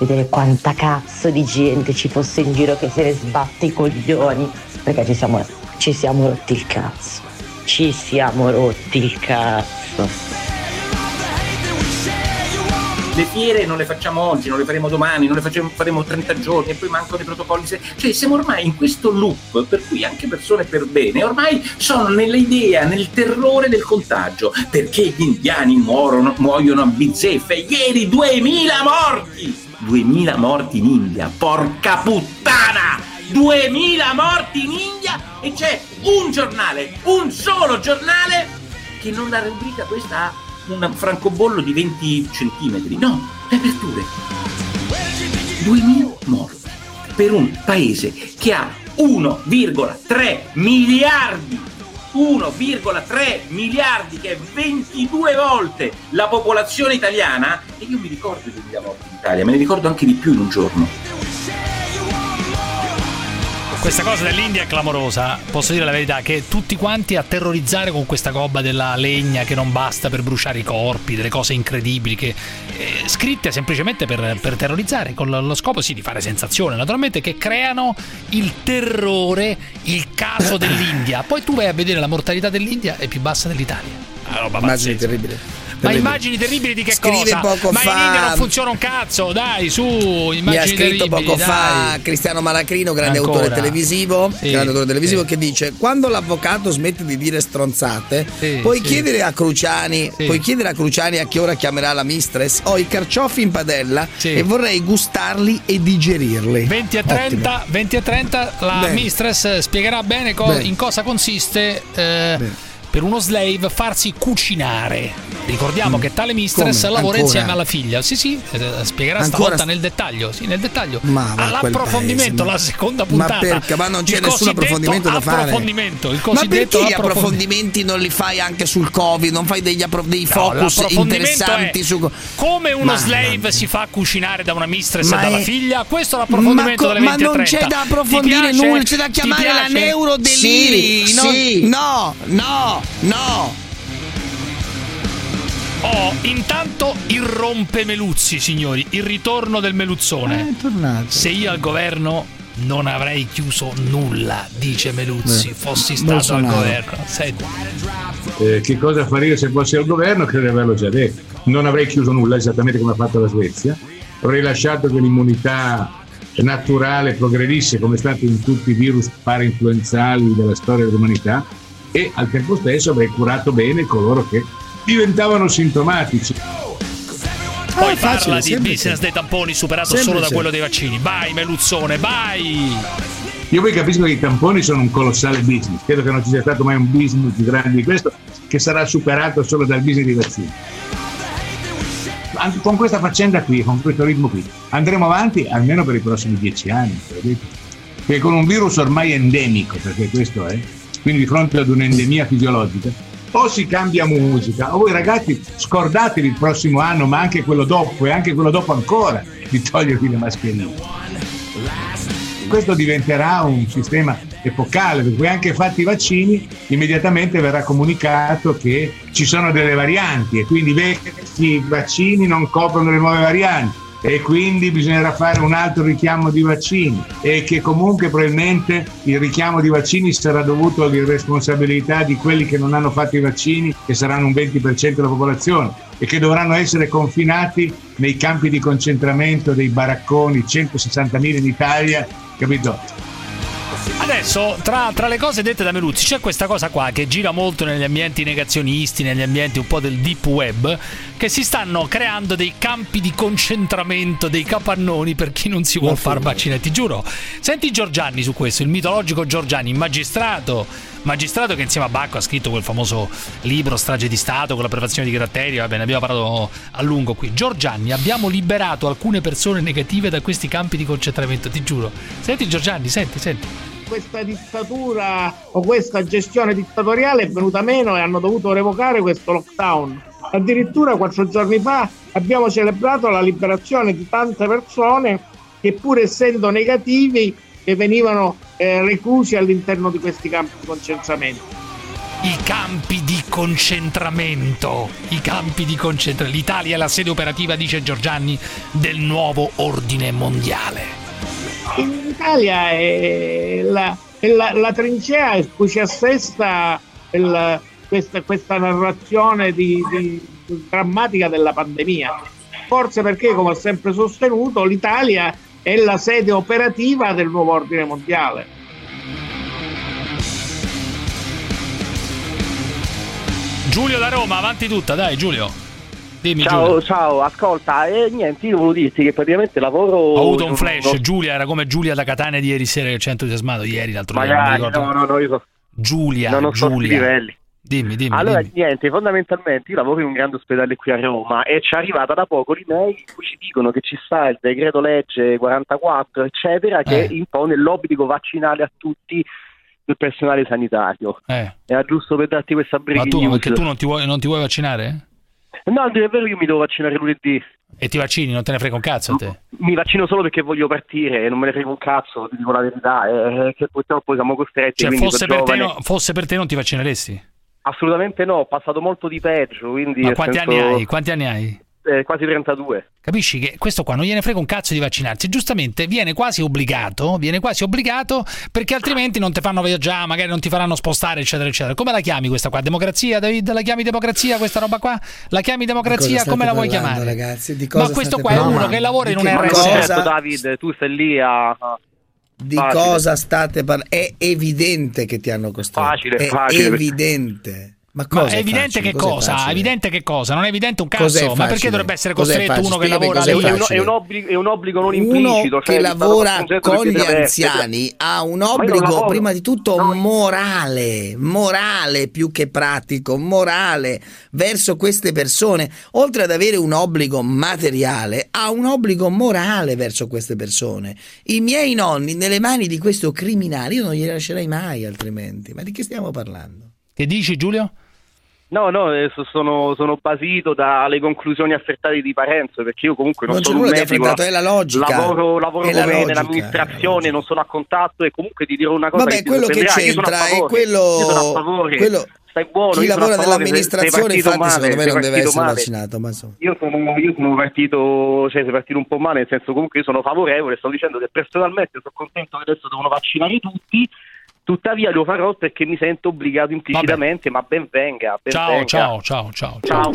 vedere quanta cazzo di gente ci fosse in giro che se ne sbatte i coglioni. Perché ci siamo, ci siamo rotti il cazzo. Ci siamo rotti il cazzo. Le fiere non le facciamo oggi, non le faremo domani, non le facciamo- faremo 30 giorni e poi mancano i protocolli. Cioè siamo ormai in questo loop per cui anche persone per bene ormai sono nell'idea, nel terrore del contagio. Perché gli indiani muorono, muoiono a bizzeffe? Ieri 2000 morti! 2000 morti in India, porca puttana! 2000 morti in India e c'è un giornale, un solo giornale che non la rubrica questa un francobollo di 20 centimetri. No, le aperture. 2000 morti per un paese che ha 1,3 miliardi. 1,3 miliardi che è 22 volte la popolazione italiana e io mi ricordo i 2000 morti in Italia, me ne ricordo anche di più in un giorno. Questa cosa dell'India è clamorosa, posso dire la verità, che tutti quanti a terrorizzare con questa gobba della legna che non basta per bruciare i corpi, delle cose incredibili, che, eh, scritte semplicemente per, per terrorizzare, con lo lo scopo sì di fare sensazione, naturalmente, che creano il terrore, il caso dell'India. Poi tu vai a vedere la mortalità dell'India è più bassa dell'Italia. Una roba Immagini pazzesca. terribile. Ma immagini terribili di che Scrive cosa? poco Ma fa- in India non funziona un cazzo, dai, su, immagini Mi ha scritto poco dai. fa Cristiano Malacrino, grande Ancora? autore televisivo, Sì, grande autore televisivo sì. che dice: Quando l'avvocato smette di dire stronzate, Sì, puoi chiedere a Cruciani, puoi chiedere a Cruciani a che ora chiamerà la mistress. Ho i carciofi in padella e vorrei gustarli e digerirli. 20 e 30, 20 e 30 la Bene. mistress spiegherà bene co- Bene. in cosa consiste eh, per uno slave farsi cucinare. Ricordiamo che tale mistress Mm. Come? lavora Ancora? insieme alla figlia. Sì, sì, eh, spiegherà Ancora? stavolta nel dettaglio. Sì, nel dettaglio. Ma a All'approfondimento, paese, ma- la seconda Ma puntata. perché? Ma non c'è nessun approfondimento da fare. approfondimento, il Ma cosiddetto perché gli approfondi- approfondimenti non li fai anche sul Covid? Non fai degli appro- dei No, focus l'approfondimento interessanti su. come uno Ma- slave si fa cucinare da una mistress Ma e dalla è- figlia questo è l'approfondimento ma, co- delle ma 20 e non 30. c'è da approfondire nulla, c'è da chiamare la neurodeliri. Sì, no, no, no. Oh, intanto il rompemeluzzi, signori, il ritorno del meluzzone. È tornato. Se io al governo non avrei chiuso nulla, dice Meluzzi, Beh, fossi stato al Bolsonaro. governo. Senti. Eh, che cosa farei io se fossi al governo? Credo di averlo già detto. Non avrei chiuso nulla, esattamente come ha fatto la Svezia. Avrei lasciato che l'immunità naturale progredisse come è stato in tutti i virus parainfluenzali della storia dell'umanità e al tempo stesso avrei curato bene coloro che diventavano sintomatici. Poi Ah, parla facile, di semplice. business dei tamponi superato solo Semplice. da quello dei vaccini. Vai, Meluzzone, vai! Io poi capisco che i tamponi sono un colossale business, credo che non ci sia stato mai un business più grande di questo, che sarà superato solo dal business dei vaccini. Anche con questa faccenda qui, con questo ritmo qui, andremo avanti almeno per i prossimi dieci anni? Perché con un virus ormai endemico, perché questo è, quindi di fronte ad un'endemia fisiologica, o si cambia musica, o voi ragazzi scordatevi il prossimo anno, ma anche quello dopo e anche quello dopo ancora, di togliervi le mascherine. Questo diventerà un sistema epocale, per cui anche fatti i vaccini, immediatamente verrà comunicato che ci sono delle varianti e quindi vecchi vaccini non coprono le nuove varianti e quindi bisognerà fare un altro richiamo di vaccini e che comunque probabilmente il richiamo di vaccini sarà dovuto all'irresponsabilità di quelli che non hanno fatto i vaccini, che saranno un 20% della popolazione e che dovranno essere confinati nei campi di concentramento dei baracconi, 160.000 in Italia, capito? Adesso, tra, tra, le cose dette da Meluzzi, c'è questa cosa qua che gira molto negli ambienti negazionisti, negli ambienti un po' del deep web, che si stanno creando dei campi di concentramento, dei capannoni per chi non si vuole fare vaccine. Ti giuro. Senti Giorgianni su questo, il mitologico Giorgianni, magistrato, magistrato che insieme a Bacco ha scritto quel famoso libro Strage di Stato con la prefazione di Gratteri, va bene, abbiamo parlato a lungo qui. Giorgianni, abbiamo liberato alcune persone negative da questi campi di concentramento, ti giuro. Senti Giorgianni, senti, senti questa dittatura o questa gestione dittatoriale è venuta meno e hanno dovuto revocare questo lockdown. Addirittura quattro giorni fa abbiamo celebrato la liberazione di tante persone che pur essendo negativi che venivano eh, reclusi all'interno di questi campi di concentramento. I campi di concentramento, i campi di concentramento. L'Italia è la sede operativa, dice Giorgianni, del nuovo ordine mondiale in Italia è la, è la, la trincea in cui si assesta il, questa, questa, narrazione di, di, drammatica della pandemia. Forse perché, come ho sempre sostenuto, l'Italia è la sede operativa del nuovo ordine mondiale. Giulio da Roma, avanti tutta, dai Giulio. Dimmi, ciao, Giulia. ciao, ascolta, e niente, io volevo dirti che praticamente lavoro. Ho avuto un flash, non... Giulia era come Giulia da Catania di ieri sera, che ci ha entusiasmato ieri, l'altro Magari, giorno. No, no, no, io so... Giulia, non ho Giulia. livelli. Dimmi, dimmi. Allora, dimmi. niente, fondamentalmente io lavoro in un grande ospedale qui a Roma e ci è arrivata da poco l'email in cui ci dicono che ci sta il decreto legge 44, eccetera, che Eh. impone l'obbligo vaccinale a tutti il personale sanitario. Eh. Era giusto per darti questa Ma breaking tu, perché tu non ti vuoi, non ti vuoi vaccinare? No, è vero, io mi devo vaccinare lunedì. E ti vaccini, non te ne frega un cazzo a te? Mi vaccino solo perché voglio partire e non me ne frega un cazzo, ti dico la verità, è che purtroppo siamo costretti. Cioè, fosse per, te, giovane. no- fosse per te non ti vaccineresti? Assolutamente no, ho passato molto di peggio, quindi... Ma quanti senso, anni hai? Quanti anni hai? Eh, quasi 32. Capisci che questo qua non gliene frega un cazzo di vaccinarsi, giustamente viene quasi obbligato, viene quasi obbligato perché altrimenti non ti fanno viaggiare, magari non ti faranno spostare, eccetera, eccetera. Come la chiami questa qua? Democrazia, David? La chiami democrazia questa roba qua? La chiami democrazia? Come la vuoi parlando, chiamare? ragazzi? Di cosa Ma questo qua è uno parlando? che lavora in un che RSS. cosa- Certo, David, tu stai lì a... a- Di Facile. cosa state parlando? È evidente che ti hanno costretto. Facile, è facile. evidente. Ma Ma è evidente facile? che Cos'è cosa? facile? Evidente che cosa? Non è evidente un cazzo. Ma perché dovrebbe essere costretto uno che lavora È un, è un- facile. è un obbligo, è un obbligo non Uno implicito. che cioè, lavora con gli anziani ha un obbligo prima di tutto morale, morale più che pratico, morale verso queste persone. Oltre ad avere un obbligo materiale, ha un obbligo morale verso queste persone. I miei nonni nelle mani di questo criminale, io non li lascerei mai altrimenti. Ma di che stiamo parlando? Che dici Giulio? No, no, adesso sono, sono basito dalle conclusioni affrettate di Parenzo, perché io comunque non, Non sono un medico, affrettato, è la logica. lavoro, lavoro È la come logica, nell'amministrazione, non sono a contatto e comunque ti dirò una cosa Vabbè, che quello che c'entra è quello, io sono a favore, quello- stai buono, chi lavora nell'amministrazione infatti male, secondo me non deve essere male. vaccinato ma so. Io sono, io sono partito, cioè sei partito un po' male, nel senso comunque io sono favorevole, sto dicendo che personalmente sono contento che adesso devono vaccinare tutti, tuttavia lo farò perché mi sento obbligato implicitamente, ma ben venga, ben Ciao, venga. ciao, ciao, ciao. Ciao.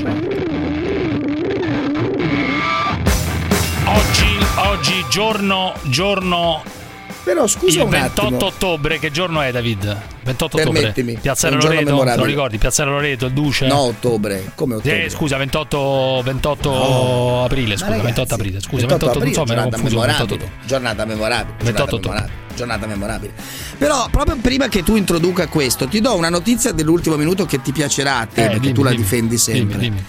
Oggi, oggi giorno, giorno Però scusa il un 28 attimo. ottobre, che giorno è David? 28 Permettimi, ottobre. Piazzale Loreto, te lo ricordi? Piazzale Loreto, il Duce? No, ottobre, come ottobre? Eh, scusa, 28, 28 No. aprile, scusa, ragazzi, 28 aprile, scusa, 28 28, non so, aprile, ero giornata confuso, 28 memorabile, ottobre. giornata memorabile, 28 giornata memorabile, giornata memorabile. Però proprio prima che tu introduca questo, ti do una notizia dell'ultimo minuto che ti piacerà a te, Eh, perché dimmi, tu la dimmi. difendi sempre. Dimmi, dimmi.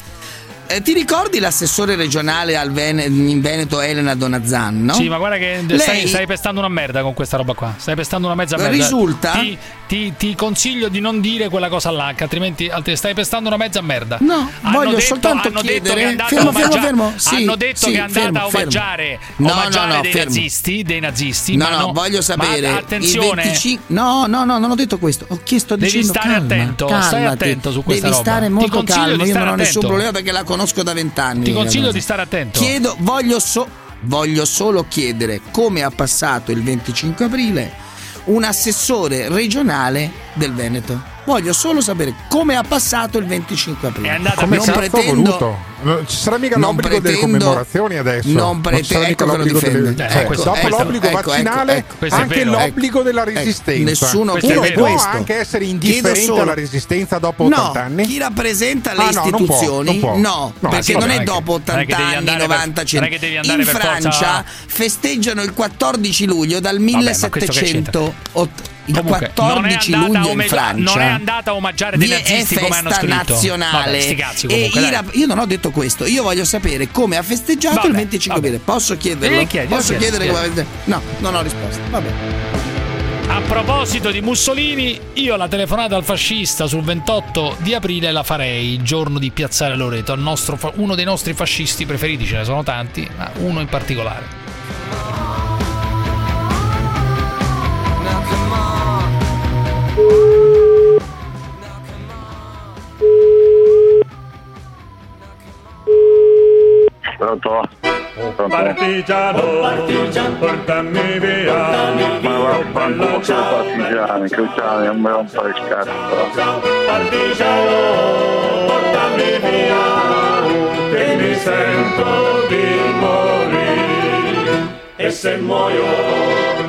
Eh, ti ricordi l'assessore regionale al Vene- in Veneto Elena Donazzan, no? Sì, ma guarda che Lei- stai, stai pestando una merda con questa roba qua. Stai pestando una mezza merda. Risulta? Ti, ti- ti consiglio di non dire quella cosa là, altrimenti altri- stai pestando una mezza merda. No, Hanno voglio detto- soltanto hanno detto chiedere- andata fermo, fermo, fermo. Sì, hanno detto sì, che è andata fermo, a omaggiare, No, omaggiare no, no, dei nazisti, dei nazisti. No, no, voglio sapere. Ma attenzione, il 25 No, no, no, non ho detto questo. Ho chiesto Devi dicendo stare calma, attento, calmati. stai attento su questa Devi roba. stare Ti molto consiglio calmo. di Io stare non ho nessun problema perché la conosco da vent'anni. Ti consiglio di stare attento. Chiedo, voglio, so- voglio solo chiedere come ha passato il 25 aprile un assessore regionale del Veneto. Voglio solo sapere come ha passato il 25 aprile. È andata come non pretendo. Ci sarà mica non l'obbligo pretendo, delle commemorazioni adesso. Non pretendo ecco l'obbligo delle, cioè, ecco, dopo ecco, l'obbligo ecco, ecco vaccinale ecco, anche ecco. l'obbligo della resistenza. nessuno Uno può questo. anche essere indifferente alla resistenza dopo no, 80 anni. Chi rappresenta ah, le ah, no, istituzioni? Non può, non può. No, no, perché non è dopo 80 anni, 90, 100. In Francia festeggiano il 14 luglio dal 1780 il Comunque, 14 non è andata luglio in Francia non è andata a omaggiare dei nazisti è come hanno scritto. nazionale Vabbè, e comunque, dai. rap- io non ho detto questo io voglio sapere come ha festeggiato Vabbè, il 25 vabbè. aprile posso chiederlo? Eh, chiedi, posso chiedi, chiedere chiedi. come no non ho risposta vabbè A proposito di Mussolini, io la telefonata al fascista sul 28 di aprile la farei, il giorno di Piazzale Loreto, al nostro uno dei nostri fascisti preferiti, ce ne sono tanti, ma uno in particolare. Partigiano, portami via. Ma vaffanculo partigiani, cruciani, non mi rompere il cazzo. Partigiano, portami via. Che mi sento di morire. E se muoio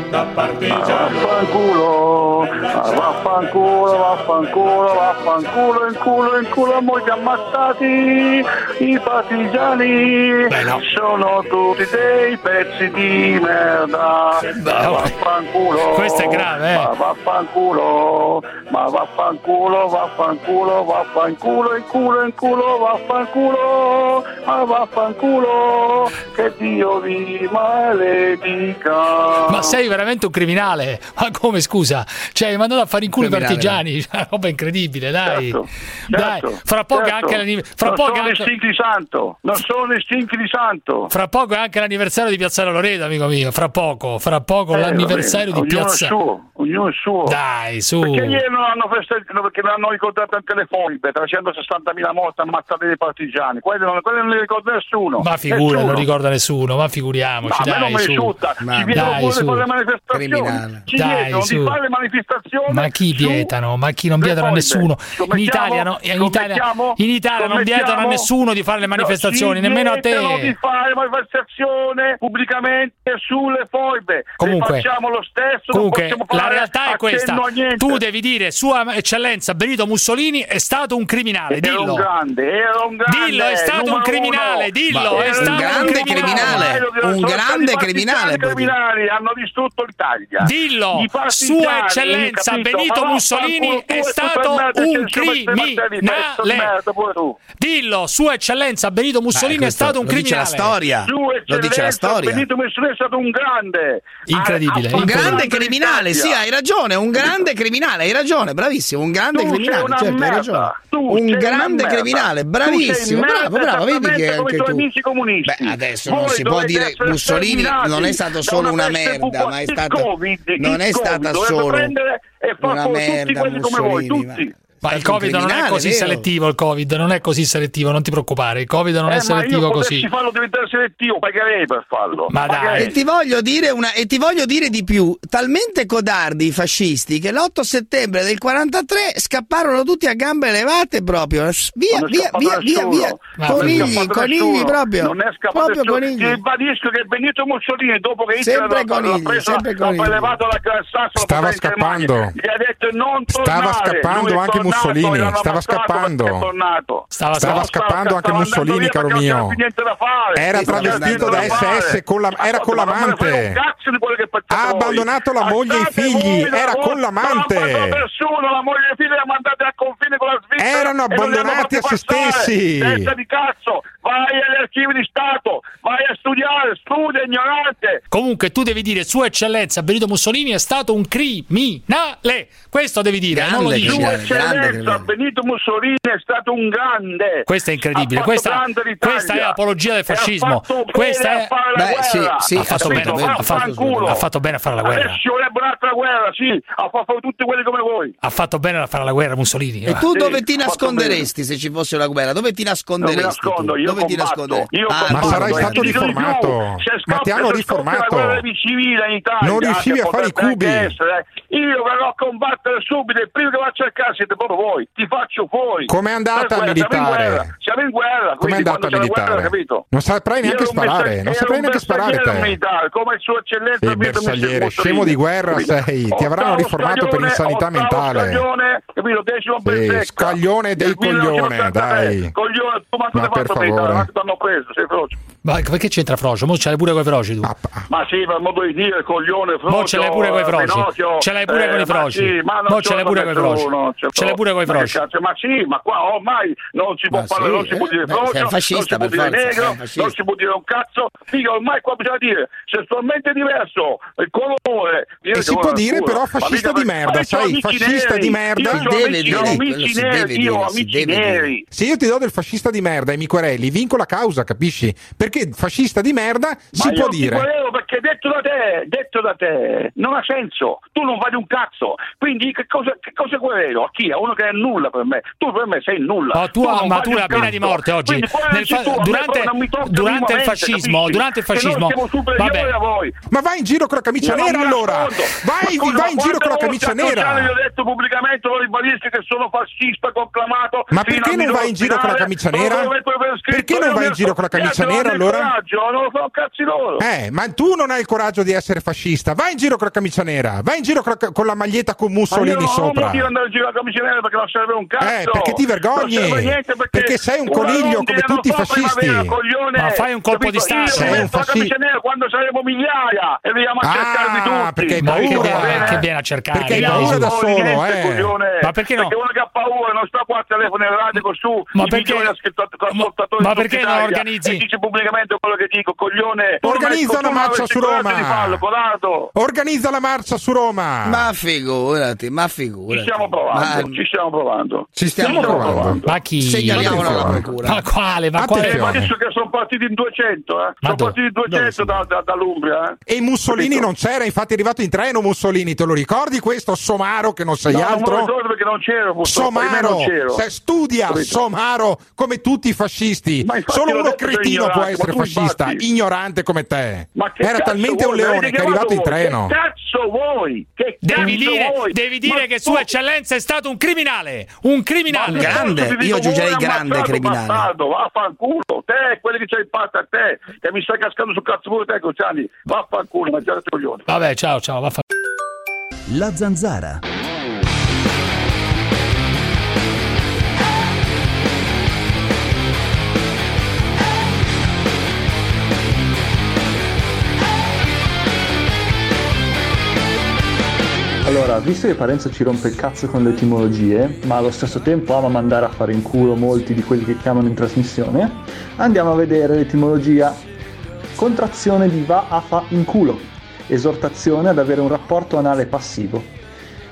da partigiano. Vaffanculo, vaffanculo, vaffanculo, vaffanculo, in culo, in culo, molti ammazzati, i partigiani sono tutti dei pezzi di merda. Ma vaffanculo, Questo è grave, eh. ma vaffanculo, ma vaffanculo, vaffanculo, vaffanculo, in culo, in culo, vaffanculo, ma vaffanculo, che Dio vi maledica. Ma sei veramente un criminale? Ma come scusa? Cioè, hai mandato a fare in culo i partigiani? Una roba incredibile, dai. Certo, dai, certo, fra poco certo. anche l'anni- fra non poco sono anche- di santo, non sono istinti di santo. Fra poco è anche l'anniversario di Piazzale Loreto, amico mio. Fra poco, fra poco Eh, l'anniversario vabbè, di ognuno Piazza. il suo, ognuno il suo. Dai, su. Perché ieri non hanno festeggiato, perché non hanno ricordato anche le foibe, 360.000 morti ammazzate dei partigiani, quelli non, quelli non li ricorda nessuno. Ma figura, Nessuno. non ricorda nessuno, ma Ma figuriamoci, a me non dai, mi su. risulta, ci Dai, su. pure le manifestazioni, Criminale. ci Dai, vietano su. di fare le manifestazioni. Ma chi vietano? Ma chi non vietano a nessuno? In? Italia, no- in Italia, in Italia non vietano a nessuno di fare le No, manifestazioni, ci nemmeno a vietano di te. fare manifestazione pubblicamente sulle foibe. Comunque- Le facciamo lo stesso, Comunque, la realtà è questa. Tu devi dire, Sua Eccellenza Benito Mussolini è stato un criminale, Era dillo. un grande, era un grande. Dillo, è stato un criminale, uno. dillo, Ma è era stato un grande criminale, un Sono grande stati partigiani criminale, criminali hanno distrutto l'Italia. Dillo, Sua Eccellenza capito? Benito Mussolini è stato un criminale. merda, pure tu. Dillo, Sua Eccellenza Benito Mussolini è stato un lo dice la criminale. storia. Lo dice la eccellenza, storia. Benito Mussolini è stato un grande. Incredibile, Un fatto grande criminale, sì, hai ragione, un grande criminale, hai ragione, bravissimo, un grande Tu criminale, certo, hai ragione. Un grande criminale, bravissimo, bravo, bravo, vedi che anche tu. amici comunisti. Beh, adesso non si può dire Mussolini non è stato solo una merda, ma è il stato Covid, non è stata Covid, dovete solo prendere e far tutti quelli come voi, Mussolini, ma- tutti. Ma il Covid non è così vero? selettivo, il Covid non è così selettivo, non ti preoccupare, il Covid non Eh, è ma selettivo io così. potessi farlo diventare selettivo, pagherei per farlo. Ma dai. E ti voglio dire una, e ti voglio dire di più, talmente codardi i fascisti che l'8 settembre del 43 scapparono tutti a gambe levate proprio, via, via, via, via, via, Ma è conigli, conigli proprio, Non è scappato proprio nessuno. Ti conigli. ribadisco che Benito Mussolini, dopo che Hitler Sempre l'ha- l'ha conigli, preso, sempre l'ha conigli. prelevato la sasso, Stava scappando. Gli ha detto non tornare. Stava scappando anche tornato, Mussolini, stava scappando. Stava, Stava scappando anche Mussolini, caro mio. Era travestito da SS con la- era con l'amante. Ha abbandonato la moglie e i figli, era con l'amante. Erano abbandonati a se stessi. Vai agli archivi di Stato, vai a studiare, studia ignorante. Comunque tu devi dire Sua Eccellenza Benito Mussolini è stato un criminale. Questo devi dire, non lo Sua dici. eccellenza Benito Mussolini è stato un grande. Questa è incredibile, Ha fatto questa, grande questa è apologia del ha fascismo. fatto bene Questa a è fare la Beh, guerra. sì, sì, ha fatto bene, Capito? ha fatto, ha fatto bene a fare la guerra. Adesso ci vorrebbe un'altra guerra, sì, a far fare tutti quelli come voi. Ha fatto bene a fare la guerra Mussolini. E va. tu Sì, dove ti fatto nasconderesti se ci fosse una guerra? Dove ti Non nasconderesti? mi nascondo, tu? io Dove ti? Io Ah. Ma sarai tu- stato riformato. Ma ti hanno riformato. Non riuscivi a fare i cubi. essere, io verrò a combattere subito. Il primo che va a cercare siete proprio voi. Ti faccio fuori. Com'è andata in militare? Siamo in guerra. Com'è andata guerra, militare? Non saprai neanche sparare, non saprai neanche sparare come il suo eccellenza bersagliere, scemo di guerra sei, ti avranno Ottavo riformato per insanità ottavo mentale. Scaglione, 1983. coglione, dai. Coglione, tu Ma per favore. Ti hanno preso, sei frocio. Ma perché c'entra Frocio? Mo ce l'hai pure con i froci tu. Ma sì, per modo di dire, coglione, frocio. Mo ce l'hai pure coi eh, froci. Pinocchio, Ce l'hai pure eh, con i ma froci. sì, ma non Mo ce l'hai pure coi detto froci. ce l'hai pure coi Ma che froci. cazzo, Ma sì, ma qua ormai non si può Ma parlare, sì, non si può eh, dire beh, frocio, sei un fascista, non si può per dire negro, non si può dire un cazzo. Figa, ormai qua bisogna dire sessualmente diverso, il colore. E si può dire però fascista di merda, sai, fascista di merda. Deve amici, dire, amici si neri, deve io amici neri. Se io ti do del fascista di merda e mi quereli, vinco la causa, capisci? Perché fascista di merda si Ma io può dire. volevo perché detto da te, detto da te, non ha senso. Tu non vali un cazzo. Quindi che cosa, che cosa querelo? A chi? A uno che è nulla per me. Tu per me sei nulla. Oh, tu, non ma tu un la pena di morte oggi. Fa- tu, durante durante il fascismo, capisci? durante il fascismo. Vabbè. a voi. Ma vai in giro con la camicia Io non nera allora! Vai, Ma scusa, vai in giro con la camicia nera! Gli ho detto pubblicamente, lo ribadisco che sono fascista conclamato. Ma perché non vai in giro con la camicia nera? Perché non io vai in giro con la camicia nera, allora? non lo so cazzi loro. Eh, ma tu non hai il coraggio di essere fascista. Vai in giro con la camicia nera, vai in giro con la, con la maglietta con Mussolini Ma non sopra. motivo di andare in giro a camicia nera perché non serve un cazzo. Eh, perché ti vergogni? Non serve niente perché, Perché sei un coniglio come non tutti i fa fascisti. Ma fai un colpo di stato. Sei un metto la fasci- camicia nera quando saremo migliaia e veniamo a Ah, cercarvi tutti. perché hai Ma paura. viene, che viene a cercare? Perché hai paura da solo, niente, eh. coglione. Ma perché no? Perché uno che ha paura non sta qua al telefono in radio con su Ma i perché- ma tutta perché non organizzi- e dice pubblicamente quello che dico, coglione. Non Organizza una non marcia su Roma. codardo. Organizza la marcia su Roma. Ma figurati, ma Ci figurati. stiamo provando, Ma- ci stiamo provando. Ci stiamo Ci stiamo provando. Ma chi? Segnaliamolo alla Attenzione. procura. Ma quale? Ma Eh, quale? ma adesso che sono partiti in 200, eh? Sono partiti in 200 da, da- dall'Umbria, eh? E Mussolini Capito? non c'era, infatti è arrivato in treno Mussolini, te lo ricordi questo Somaro che non sei No, non altro? lo ricordo perché non c'ero, Somaro, non c'ero. se studia Capito? Somaro come tutti i fascisti. Solo uno cretino può essere fascista, ignorante come te. Ma che Era cazzo talmente un leone che è arrivato in treno. Che cazzo vuoi? Che Devi cazzo dire, vuoi? devi dire Ma che Sua Eccellenza è stato un criminale. Un criminale. Ma Grande, io aggiungerei grande criminale. bastardo, Vaffanculo, te, quelli che c'hai fatto a te, che mi stai cascando sul cazzo pure te, Cocciani. Vaffanculo, mangiate i coglioni. Vabbè, ciao, ciao. vaffa- La zanzara. Allora, visto che Parenzo ci rompe il cazzo con le etimologie, ma allo stesso tempo ama mandare a fare in culo molti di quelli che chiamano in trasmissione, andiamo a vedere l'etimologia. Contrazione di va a fa in culo, esortazione ad avere un rapporto anale passivo.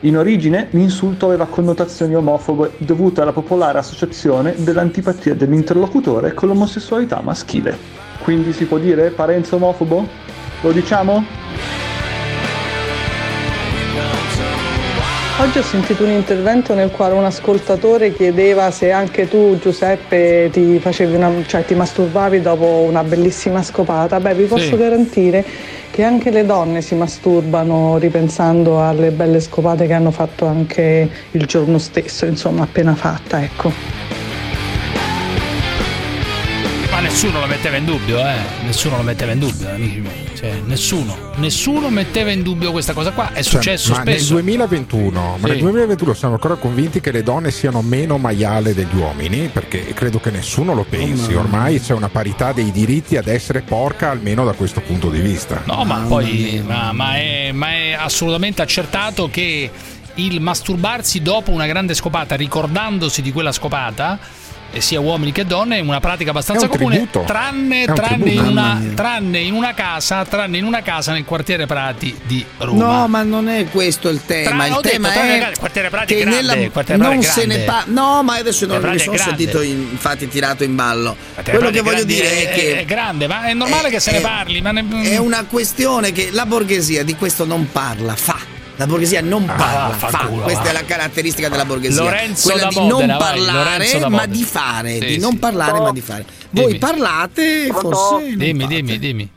In origine l'insulto aveva connotazioni omofobe dovute alla popolare associazione dell'antipatia dell'interlocutore con l'omosessualità maschile. Quindi si può dire Parenzo omofobo? Lo diciamo? Oggi ho sentito un intervento nel quale un ascoltatore chiedeva se anche tu, Giuseppe, ti, facevi una, cioè, ti masturbavi dopo una bellissima scopata. Beh, vi posso Sì. garantire che anche le donne si masturbano ripensando alle belle scopate che hanno fatto anche il giorno stesso, insomma, appena fatta, ecco. Ma nessuno lo metteva in dubbio, eh. Nessuno lo metteva in dubbio, amici miei. Cioè, nessuno. Nessuno metteva in dubbio questa cosa qua. È Cioè, successo ma nel spesso. 2021, ma Sì. nel 2021 siamo ancora convinti che le donne siano meno maiale degli uomini, perché credo che nessuno lo pensi. Ormai c'è una parità dei diritti ad essere porca, almeno da questo punto di vista. No, ma poi ma, ma è, ma è assolutamente accertato che il masturbarsi dopo una grande scopata, ricordandosi di quella scopata, eh, sia uomini che donne, è una pratica abbastanza un comune, tranne, un in una, tranne, in una, casa, tranne in una casa nel quartiere Prati di Roma. No, ma non è questo il tema. Tra, il tema detto, è il quartiere Prati che grande, nella, quartiere non Prati se ne parla. No, ma adesso non mi sono sentito in, infatti tirato in ballo. Quartiere Quello Prati che voglio dire è, è, che è grande, ma è normale è, che se ne parli, ne... è una questione che la borghesia di questo non parla, fa la borghesia non ah, parla, ah, fa. Culo, questa va. è la caratteristica della borghesia. Lorenzo quella di Modena, non parlare, vai, ma di fare, sì, di sì. non parlare, oh. ma di fare. Voi dimmi. parlate, Pronto? forse Dimmi, fate. dimmi, dimmi.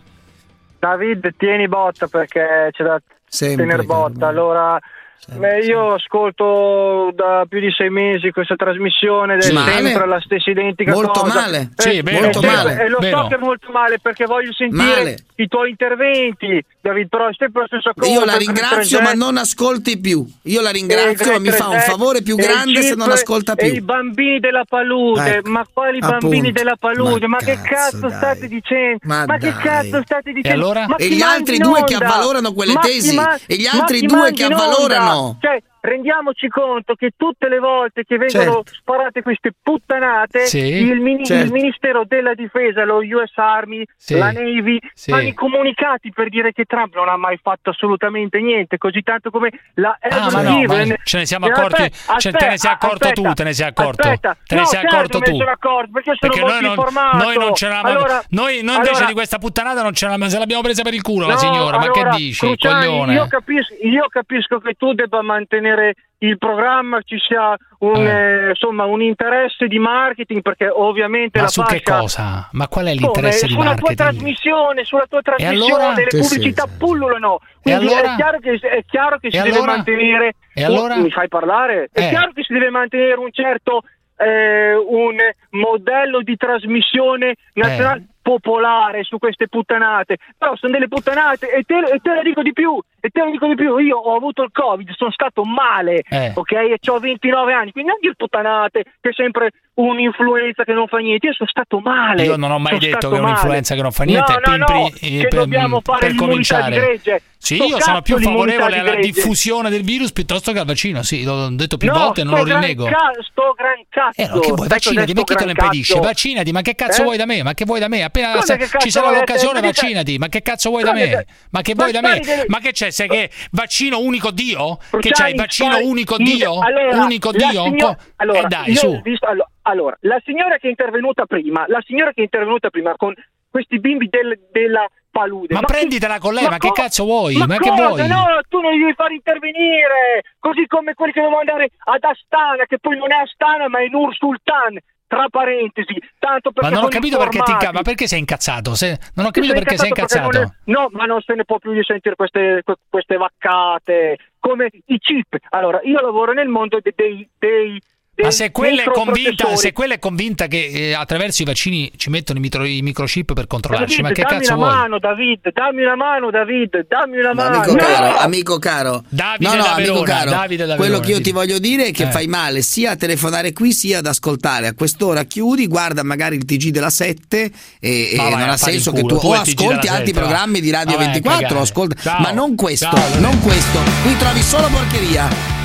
David, tieni botta perché c'è da Sempre, tenere botta. Allora Beh, io ascolto da più di sei mesi questa trasmissione ed sempre la stessa identica molto cosa. Male. Eh, sì, molto eh, male. E lo so che è molto male perché voglio sentire male i tuoi interventi, David, però è sempre la stessa cosa. Io la ringrazio, ma non ascolti più. Io la ringrazio, eh, ma mi fa un eh, favore più grande se non ascolta più. E i bambini della palude, ecco, ma quali appunto, bambini della palude? Ma, ma che cazzo dai. state dicendo? Ma, ma che cazzo state dicendo? E, allora? e gli altri due onda? che avvalorano quelle ma tesi, ma, e gli altri due che avvalorano. Cioè, rendiamoci conto che tutte le volte che vengono certo. sparate queste puttanate, sì, il, mini- certo. il, Ministero della Difesa, lo US Army, sì, la Navy sì. fanno i comunicati per dire che Trump non ha mai fatto assolutamente niente, così tanto come la ah, ma no, ma ce ne siamo eh, accorti, aspetta, cioè, te ne sei accorto aspetta, tu, te ne sei accorto. Aspetta, te ne no, sei certo accorto tu. Sono accorto, perché sono perché noi non, informato. Noi non ce l'avamo allora, noi, noi invece allora, di questa puttanata non ce l'abbiamo, se l'abbiamo presa per il culo no, la signora, allora, ma che dici? Cruciani, io, capisco, io capisco che tu debba mantenere genere il programma ci sia un, eh. Eh, insomma, un interesse di marketing perché ovviamente ma la su fascia... che cosa? ma qual è l'interesse Come? di sulla marketing? sulla tua trasmissione sulla tua trasmissione allora? le pubblicità sì, sì. pullulano quindi allora? è chiaro che, è chiaro che si allora? deve mantenere allora? mi fai parlare? Eh. è chiaro che si deve mantenere un certo eh, un modello di trasmissione eh. nazionale popolare su queste puttanate, però sono delle puttanate e te, e te la dico di più, e te lo dico di più, io ho avuto il covid, sono stato male, eh. ok, e ho 29 anni, quindi anche il puttanate che è sempre un'influenza che non fa niente, io sono stato male. Io non ho mai sono detto che è un'influenza che non fa niente, no, no, no, per, che dobbiamo mm, fare per cominciare. di sì, io sono più favorevole di alla diffusione del virus piuttosto che al vaccino. Sì, l'ho detto più no, volte, non lo rinnego. Ca- sto gran cazzo. Eh, no, che vuoi? Vaccinati, ma chi te lo impedisce? Cazzo. Vaccinati, ma che cazzo eh? vuoi da me? Ma che vuoi da me? Appena sa- ci sarà l'occasione, vaccinati. Ma che cazzo vuoi da me? Ma che vuoi da me? Delle... Ma che c'è? Sei che vaccino unico Dio? Bruciani, che c'hai vaccino stai... unico Dio? Allora, unico Dio? Eh, allora, dai, su. Visto, allora, la signora che è intervenuta prima, la signora che è intervenuta prima con questi bimbi del, della palude. Ma, ma prenditela chi... con lei, ma, ma co... che cazzo vuoi? Ma, ma che vuoi? No, tu non li devi far intervenire, così come quelli che devono andare ad Astana, che poi non è Astana ma è Nur Sultan. Tra parentesi, tanto perché. Ma non ho capito perché ti incazzato. Ma perché sei incazzato? Se... Non ho capito sei perché sei incazzato. Perché è... No, ma non se ne può più di sentire queste, queste vaccate. Come i chip. Allora, io lavoro nel mondo dei, dei ma se quella, è convinta, se quella è convinta che eh, attraverso i vaccini ci mettono i, micro, i microchip per controllarci, David, ma che cazzo vuoi? Mano, David, dammi una mano, David, dammi una ma mano. Amico, no! caro, amico caro, Davide no, no, Verona, amico caro, Davide Verona, quello che io ti voglio dire è che eh. fai male sia a telefonare qui sia ad ascoltare. A quest'ora chiudi, guarda magari il TG della 7 e, e vai, non ha senso che tu o ascolti altri 7, programmi va. di Radio vabbè, 24, ascolta, ma non questo, Ciao, non questo. Qui trovi solo porcheria.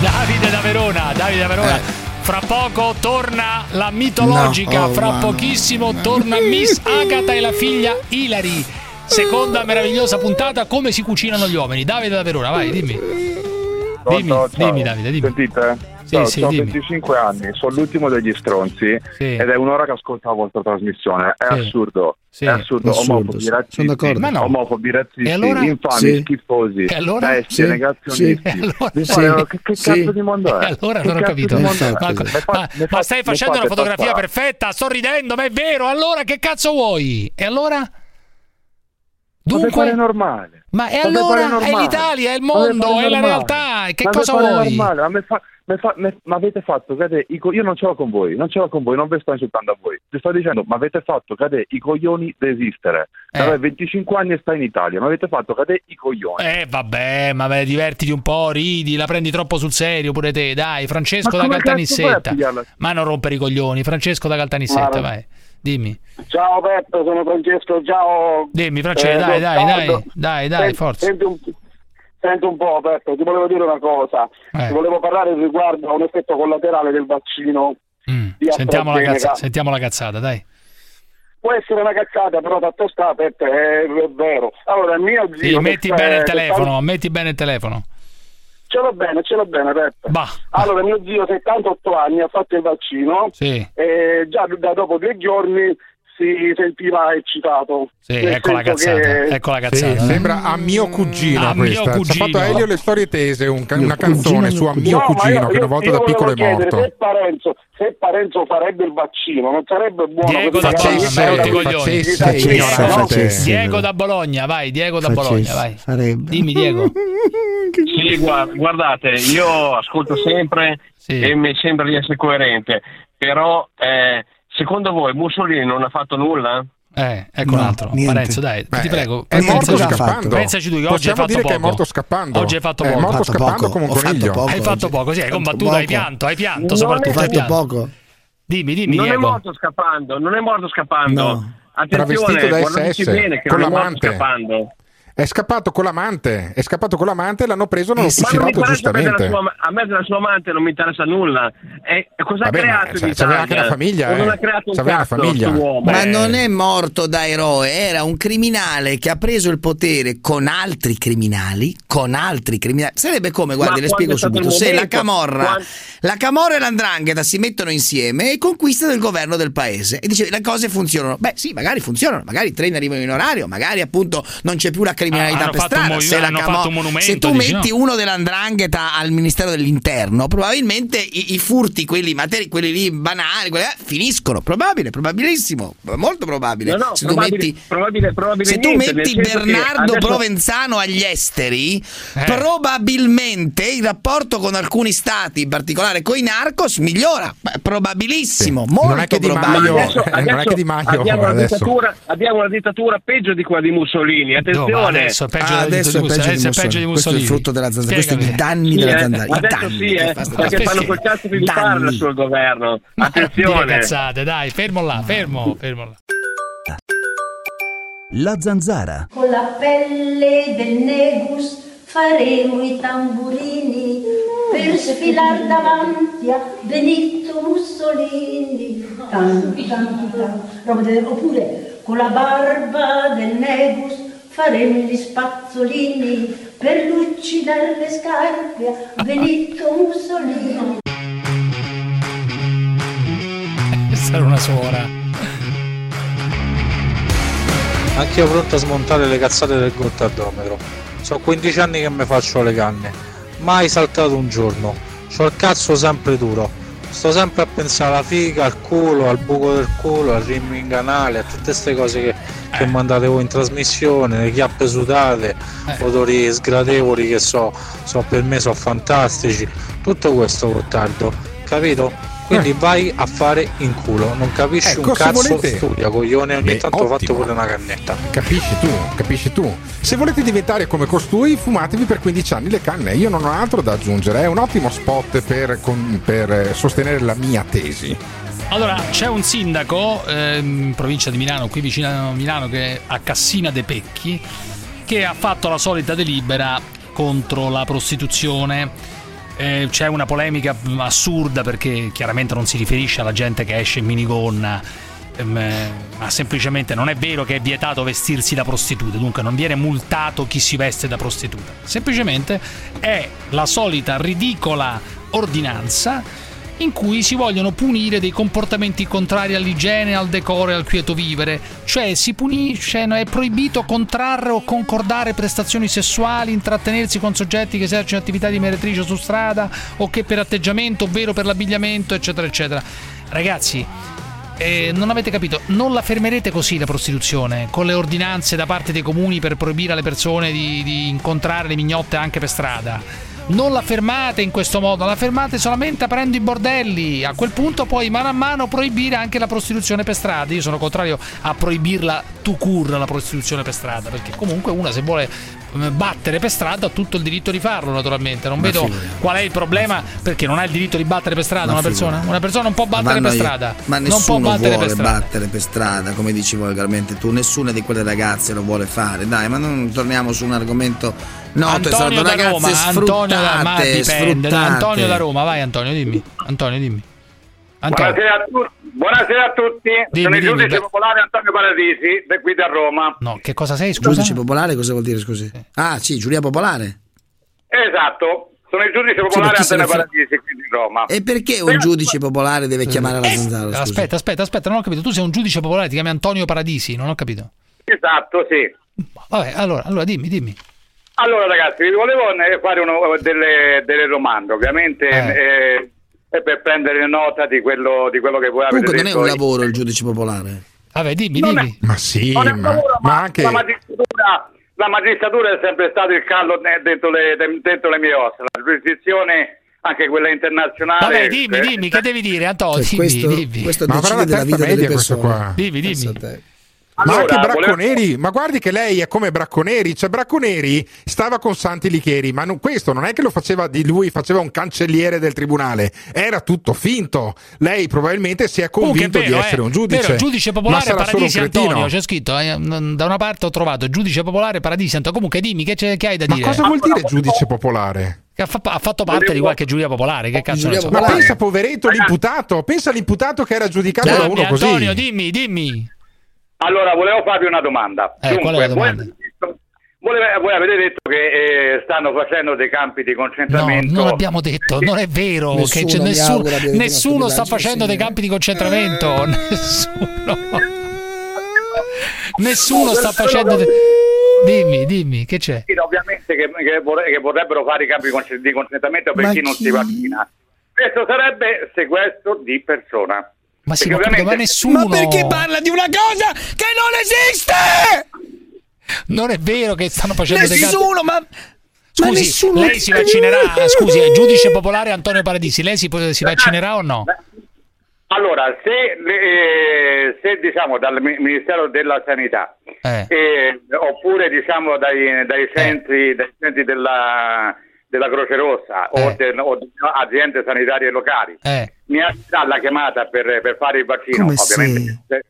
Davide da Verona, Davide da Verona. Eh. Fra poco torna la mitologica, no. oh, fra pochissimo no. torna Miss Agata e la figlia Hilary. Seconda meravigliosa puntata, come si cucinano gli uomini. Davide da Verona, vai, dimmi. Dimmi, dimmi Davide, dimmi. Sentite? Sì, sì, ho 25 anni, sono l'ultimo degli stronzi ed è un'ora che ascolto la vostra trasmissione. È assurdo. Sì, è assurdo, assurdo. omofobi, razzisti, sono d'accordo. No. omofobi, razzisti, allora? infami, sì. schifosi, e allora? bestie, sì. negazionisti. Sì. Allora? Sì. Che, che cazzo di mondo è? E allora non ho capito. Ma, ma, ma, stai facendo una fotografia perfetta, sto ridendo, ma è vero, allora che cazzo vuoi? E allora? Dunque, normale. Ma è allora è l'Italia, è il mondo, è la realtà. Che ma cosa vuoi? Normale. Ma, avete fatto cadere i coglioni. Io non ce l'ho con voi, non ce l'ho con voi, non vi sto insultando a voi. Vi sto dicendo, ma avete fatto cadere i coglioni di esistere. Eh. Allora, 25 anni e stai in Italia, ma avete fatto cadere i coglioni. Eh, vabbè, ma beh, divertiti un po', ridi, la prendi troppo sul serio pure te. Dai, Francesco ma da Caltanissetta. Ma non rompere i coglioni, Francesco da Caltanissetta, ma, vai. Dimmi. Ciao Peppe, sono Francesco, ciao. Dimmi Francesco, eh, dai, dai, dai, dai, dai, dai, forza. Senti un, senti un po' Peppe, ti volevo dire una cosa. Eh. Ti volevo parlare riguardo a un effetto collaterale del vaccino. Mm. Sentiamo, la cazza- sentiamo la cazzata, dai può essere una cazzata, però tanto sta Peppe, è, è vero. Allora, mio zio. Sì, metti bene il telefono, metti bene il telefono. Ce l'ho bene, ce l'ho bene, Peppe. Bah. Allora, mio zio, 78 anni, ha fatto il vaccino Sì. e già da dopo due giorni si sentiva eccitato. Sì, ecco la cazzata. che- Ecco la Sì, cazzata. sembra a mio cugino A mio questa. Ci ha cugino. fatto Elio le storie tese, un ca- una canzone mio su a mio No, cugino io- che una volta io da piccolo è morto. Se Parenzo, se Parenzo farebbe il vaccino, non sarebbe buono Diego da Bologna, facesse, Facesse, no? Diego da Bologna, vai, Diego da Bologna, vai. Farebbe. Dimmi Diego. Sì, guarda- guardate, io ascolto sempre e mi sembra di essere coerente, però eh, secondo voi Mussolini non ha fatto nulla? Eh, ecco No, un altro. niente. Parenzo, dai, Beh, ti prego. è morto pensaci- scappando. Pensaci tu che oggi hai fatto dire poco. che è morto scappando. Oggi hai fatto È poco. morto Fatto scappando poco, come un fatto coniglio. poco. Hai fatto poco, sì, hai Fatto combattuto, hai poco. pianto, hai pianto, Non soprattutto è- hai Fatto pianto. poco. Dimmi, dimmi non è Diego. morto scappando, non è morto scappando. No. Attenzione, Travestito da guardateci bene che con non è morto scappando. È scappato con l'amante, è scappato con l'amante e l'hanno preso e l'hanno Ma non mi fucilato interessa a me, della giustamente. sua, a me della sua amante non mi interessa nulla. E cosa Vabbè, ha ma creato c'è- in c'aveva anche una famiglia, O non eh. ha creato un cazzo, famiglia. Ma non è morto da eroe, era un criminale che ha preso il potere con altri criminali, con altri criminali. Sarebbe come, guardi, Ma le spiego subito, se la? Camorra, Quando- la Camorra e l'Andrangheta si mettono insieme e conquistano il governo del paese. E dice, le cose funzionano. Beh sì, magari funzionano, magari i treni arrivano in orario, magari appunto non c'è più la criminalità Ah, hanno per fatto un strada. movi- se, monumento, se tu dici, metti no? uno dell'Andrangheta al Ministero dell'Interno, probabilmente i, i furti, quelli, materi, quelli lì banali, quelli, eh, finiscono. Probabile, probabilissimo, molto probabile. No, no, se tu probabile- metti, probabile- se tu metti Bernardo adesso- Provenzano agli esteri, Eh. probabilmente il rapporto con alcuni stati, in particolare con i narcos, migliora. Probabilissimo, Sì. molto Non è che Di probabile. Maio- Adesso, eh, non è adesso che Di Maio abbiamo, una adesso. dittatura, abbiamo una dittatura peggio di quella di Mussolini. Attenzione. Adesso è peggio, Ah, di- adesso di è Mussolini. peggio di Adesso è peggio di Mussolini. Questo è il Mussolini. frutto della zanzara, Spiegami. danni Sì, della eh, zanzara. adesso danni sì, che eh, perché fanno quel cazzo di parla Danni. sul governo. Attenzione. cazzate, dai, fermo là, fermo, fermo là. La zanzara. Con la pelle del negus faremo i tamburini per sfilar davanti a Benito Mussolini. Tanto, tanto, tanto. Oppure con la barba del negus faremo gli spazzolini per lucidare le scarpe a Benito Mussolini. Questa era una suora. Anch'io pronto a smontare le cazzate del gottardometro. Sono 15 anni che mi faccio le canne. Mai saltato un giorno. C'ho il cazzo sempre duro. Sto sempre a pensare alla figa, al culo, al buco del culo, al rimmo in canale, a tutte queste cose che, che mandate voi in trasmissione, le chiappe sudate, odori sgradevoli che so, so per me sono fantastici. Tutto questo Gottardo, capito? Quindi vai a fare in culo, non capisci Ecco, un cazzo, volete- studia coglione, ogni Beh, tanto ottimo. fate pure una cannetta. Capisci tu, capisci tu. Se volete diventare come costui, fumatevi per 15 anni le canne. Io non ho altro da aggiungere. È un ottimo spot per, con- per, eh, sostenere la mia tesi. Allora, c'è un sindaco ehm, in provincia di Milano, qui vicino a Milano, che è a Cassina de Pecchi, che ha fatto la solita delibera contro la prostituzione. Eh, c'è una polemica assurda perché chiaramente non si riferisce alla gente che esce in minigonna, ehm, eh, ma semplicemente non è vero che è vietato vestirsi da prostitute, dunque non viene multato chi si veste da prostituta. Semplicemente è la solita ridicola ordinanza in cui si vogliono punire dei comportamenti contrari all'igiene, al decoro e al quieto vivere, cioè si punisce, è proibito contrarre o concordare prestazioni sessuali, intrattenersi con soggetti che esercitano attività di meretrice su strada o che per atteggiamento, ovvero per l'abbigliamento, eccetera, eccetera. Ragazzi, eh, non avete capito, non la fermerete così la prostituzione, con le ordinanze da parte dei comuni per proibire alle persone di, di incontrare le mignotte anche per strada. Non la fermate in questo modo, la fermate solamente aprendo i bordelli. A quel punto poi mano a mano proibire anche la prostituzione per strada. Io sono contrario a proibirla tu cur la prostituzione per strada, perché comunque una se vuole battere per strada ha tutto il diritto di farlo naturalmente. Non Ma vedo figurati. qual è il problema perché non ha il diritto di battere per strada Ma una persona. figurati. Una persona non può battere per strada. Ma non può nessuno battere vuole per strada. battere per strada, come dici volgarmente tu, nessuna di quelle ragazze lo vuole fare. Dai, ma non torniamo su un argomento noto, Antonio da Roma, Antonio da, ma dipende, da. Antonio da Roma, vai Antonio, dimmi. Antonio, dimmi. Antonio. Buonasera a, tu- buonasera a tutti, Dimmi, sono il dimmi, giudice beh. popolare Antonio Paradisi, da qui da Roma. No, che cosa sei, scusa? Giudice popolare cosa vuol dire, scusi? Ah, sì, giuria popolare. Esatto, sono il giudice Sì, popolare ne Antonio? Paradisi qui di Roma. E perché un giudice popolare deve chiamare la zanzara? scusi? Eh, Aspetta, aspetta, aspetta, non ho capito. Tu sei un giudice popolare, ti chiami Antonio Paradisi, non ho capito. Esatto, sì. Vabbè, allora, allora dimmi, dimmi. Allora ragazzi, vi volevo eh, fare uno- delle, delle domande, ovviamente eh, eh, per prendere nota di quello, di quello che voi avete Comunque non è detto. un lavoro il giudice popolare. Vabbè, dimmi, Non dimmi. Ma sì, è ma, lavoro, ma anche... la magistratura, la magistratura è sempre stato il callo dentro le, de- dentro le mie ossa, la giurisdizione, anche quella internazionale. Vabbè, dimmi, eh, dimmi, che devi dire, Antonio? Cioè, dimmi, questo, dimmi. questo Ma avrà decide la della testa vita delle media questo persone. qua. Dimmi, dimmi. A te. Ma Allora, anche volevo- Bracconeri, ma guardi che lei è come Bracconeri, cioè Bracconeri stava con Santi Licheri, ma non- questo non è che lo faceva di lui, faceva un cancelliere del tribunale, era tutto finto. Lei probabilmente si è Comunque è convinto vero, di essere eh, un giudice. vero, giudice ma popolare sarà solo un Paradisi. Antonio, c'è scritto, eh, da una parte ho trovato giudice popolare Paradisi Antonio. Comunque dimmi che, c'è- che hai da Ma dire? cosa vuol dire giudice popolare? Ha, fa- ha fatto parte di qualche giuria popolare, che cazzo ne so. Ma pensa poveretto l'imputato, pensa all'imputato che era giudicato da Dimmi, uno così. Antonio, dimmi, dimmi. Allora, volevo farvi una domanda. Eh, qual è la domanda? Voi, avete detto che eh, stanno facendo dei campi di No, concentramento. non abbiamo detto, non è vero Nessuno, che c'è- mi nessuno, sta facendo dei campi di concentramento, nessuno. Nessuno sta facendo de- Dimmi, dimmi, che c'è? Sì, Ovviamente che, che vorre- che vorrebbero fare i campi di conce- di concentramento per Ma chi non chi? si vaccina. Questo sarebbe sequestro di persona. Ma sì, Perché ma, ma nessuno. Ma perché parla di una cosa che non esiste? Non è vero che stanno facendo dei campi. Nessuno, ma... Scusi, nessuno- lei si vaccinerà? Scusi, è giudice popolare Antonio Paradisi, lei si, si vaccinerà o no? Allora, se, eh, se diciamo dal Mi- Ministero della Sanità Eh. eh, oppure diciamo dai, dai centri, dai centri della, della Croce Rossa o, del- o di aziende sanitarie locali Eh. mi arriverà la chiamata per, per fare il vaccino, Come ovviamente. se-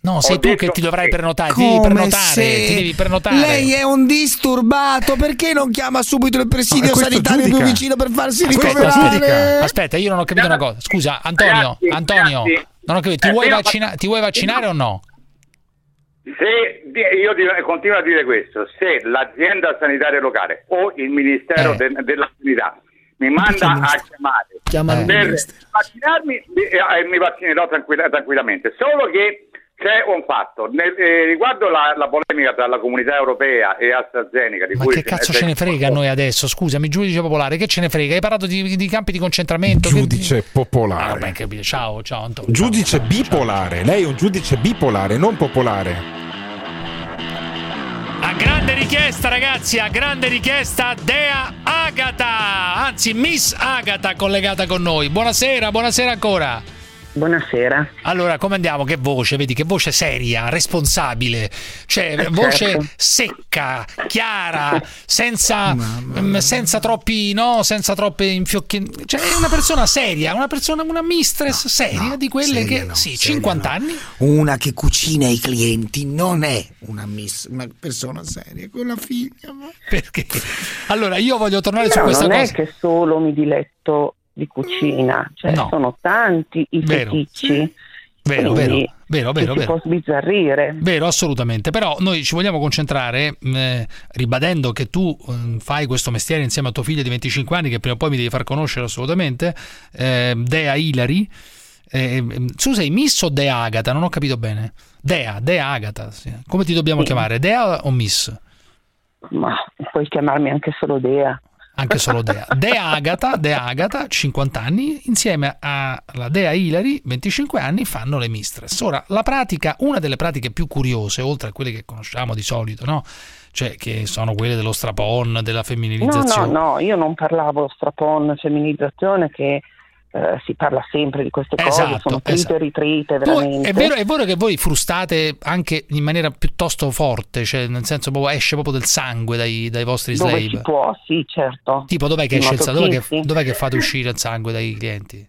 No, sei Ho tu che ti dovrai che- prenotare, ti devi Come prenotare, se ti devi prenotare. Lei è un disturbato, perché non chiama subito il presidio No, sanitario più giudica. vicino per farsi Aspetta, ricoverare? aspetta, aspetta, io non ho capito una cosa. Scusa, Antonio, Antonio, non ho capito, ti eh, vuoi, vaccina- ti vuoi vaccinare o no? Se io continuo a dire questo, se l'azienda sanitaria locale o il Ministero Eh. de- della Sanità mi manda a chiamare Chiama per vaccinarmi, eh, mi vaccinerò tranquilla- tranquillamente. Solo che c'è un fatto, nel- eh, riguardo la, la polemica tra la comunità europea e AstraZeneca, di Ma cui che cazzo ce ne frega a noi adesso? Scusami, giudice popolare, che ce ne frega? Hai parlato di, di campi di concentramento? Giudice Che... popolare. Ah, vabbè, capito. Ciao, ciao Antonio. Giudice bipolare, lei è un giudice bipolare, non popolare. A grande richiesta, ragazzi, a grande richiesta, Dea Agata, anzi Miss Agata collegata con noi. Buonasera, buonasera ancora. Buonasera. Allora, come andiamo? Che voce, vedi, che voce seria, responsabile, cioè Eh, voce certo. secca, chiara, senza, mm, senza troppi, no, senza troppe infiocchi. Cioè, è una persona seria, una persona, una mistress seria di quelle seria che, no, sì, seria 50 no. anni. Una che cucina ai clienti non è una, miss, una persona seria, con la figlia. ma- Perché? Allora, io voglio tornare su No, questa non cosa. è che solo mi diletto di cucina, cioè No. sono tanti i Vero. feticci. Vero, quindi vero, vero, vero, vero. può sbizzarrire. Vero, assolutamente. Però noi ci vogliamo concentrare, eh, ribadendo che tu mh, fai questo mestiere insieme a tuo figlio di 25 anni, che prima o poi mi devi far conoscere assolutamente, eh, Dea Hilary. Eh, mh, tu sei Miss o Dea Agata? Non ho capito bene. Dea, Dea Agata. sì. Come ti dobbiamo Sì. chiamare? Dea o Miss? Ma puoi chiamarmi anche solo Dea. Anche solo Dea. Dea Agata, Dea Agata, 50 anni, insieme alla Dea Hilary, 25 anni, fanno le mistress. Ora, la pratica, una delle pratiche più curiose, oltre a quelle che conosciamo di solito, no? Cioè, che sono quelle dello strapon, della No, femminilizzazione. no, no, io non parlavo strapon, femminilizzazione che eh, si parla sempre di queste cose, Esatto, sono trite esatto. ritrite, veramente. è, vero, è vero che voi frustate anche in maniera piuttosto forte, cioè nel senso proprio esce proprio del sangue dai, dai vostri Dove slave. si può, sì, certo. Tipo, dov'è che esce il sangue? Dov'è che, dov'è che fate uscire il sangue dai clienti?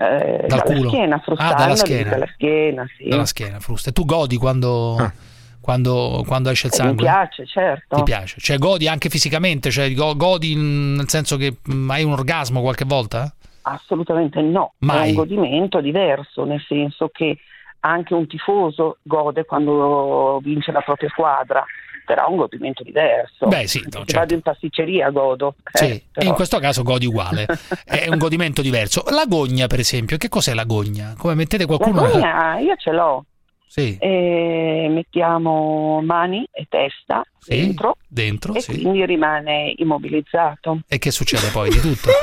Eh, Dal dalla culo? schiena, Ah, dalla schiena. dalla schiena, sì. Dalla schiena, frusta. E tu godi quando, quando, quando esce il Eh, sangue? Mi piace, certo. Ti piace? Cioè godi anche fisicamente? Cioè go- godi nel senso che mm, hai un orgasmo qualche volta? Assolutamente no, Mai. è un godimento diverso, nel senso che anche un tifoso gode quando vince la propria squadra, però è un godimento diverso. Beh, sì, no, certo. vado in pasticceria godo. eh, Sì, e però- in questo caso godi uguale, è un godimento diverso. La gogna, per esempio, che cos'è la gogna? Come mettete La qualcuno? gogna io ce l'ho. Sì. E mettiamo mani e testa Sì, dentro dentro, e sì. quindi rimane immobilizzato. E che succede poi di tutto?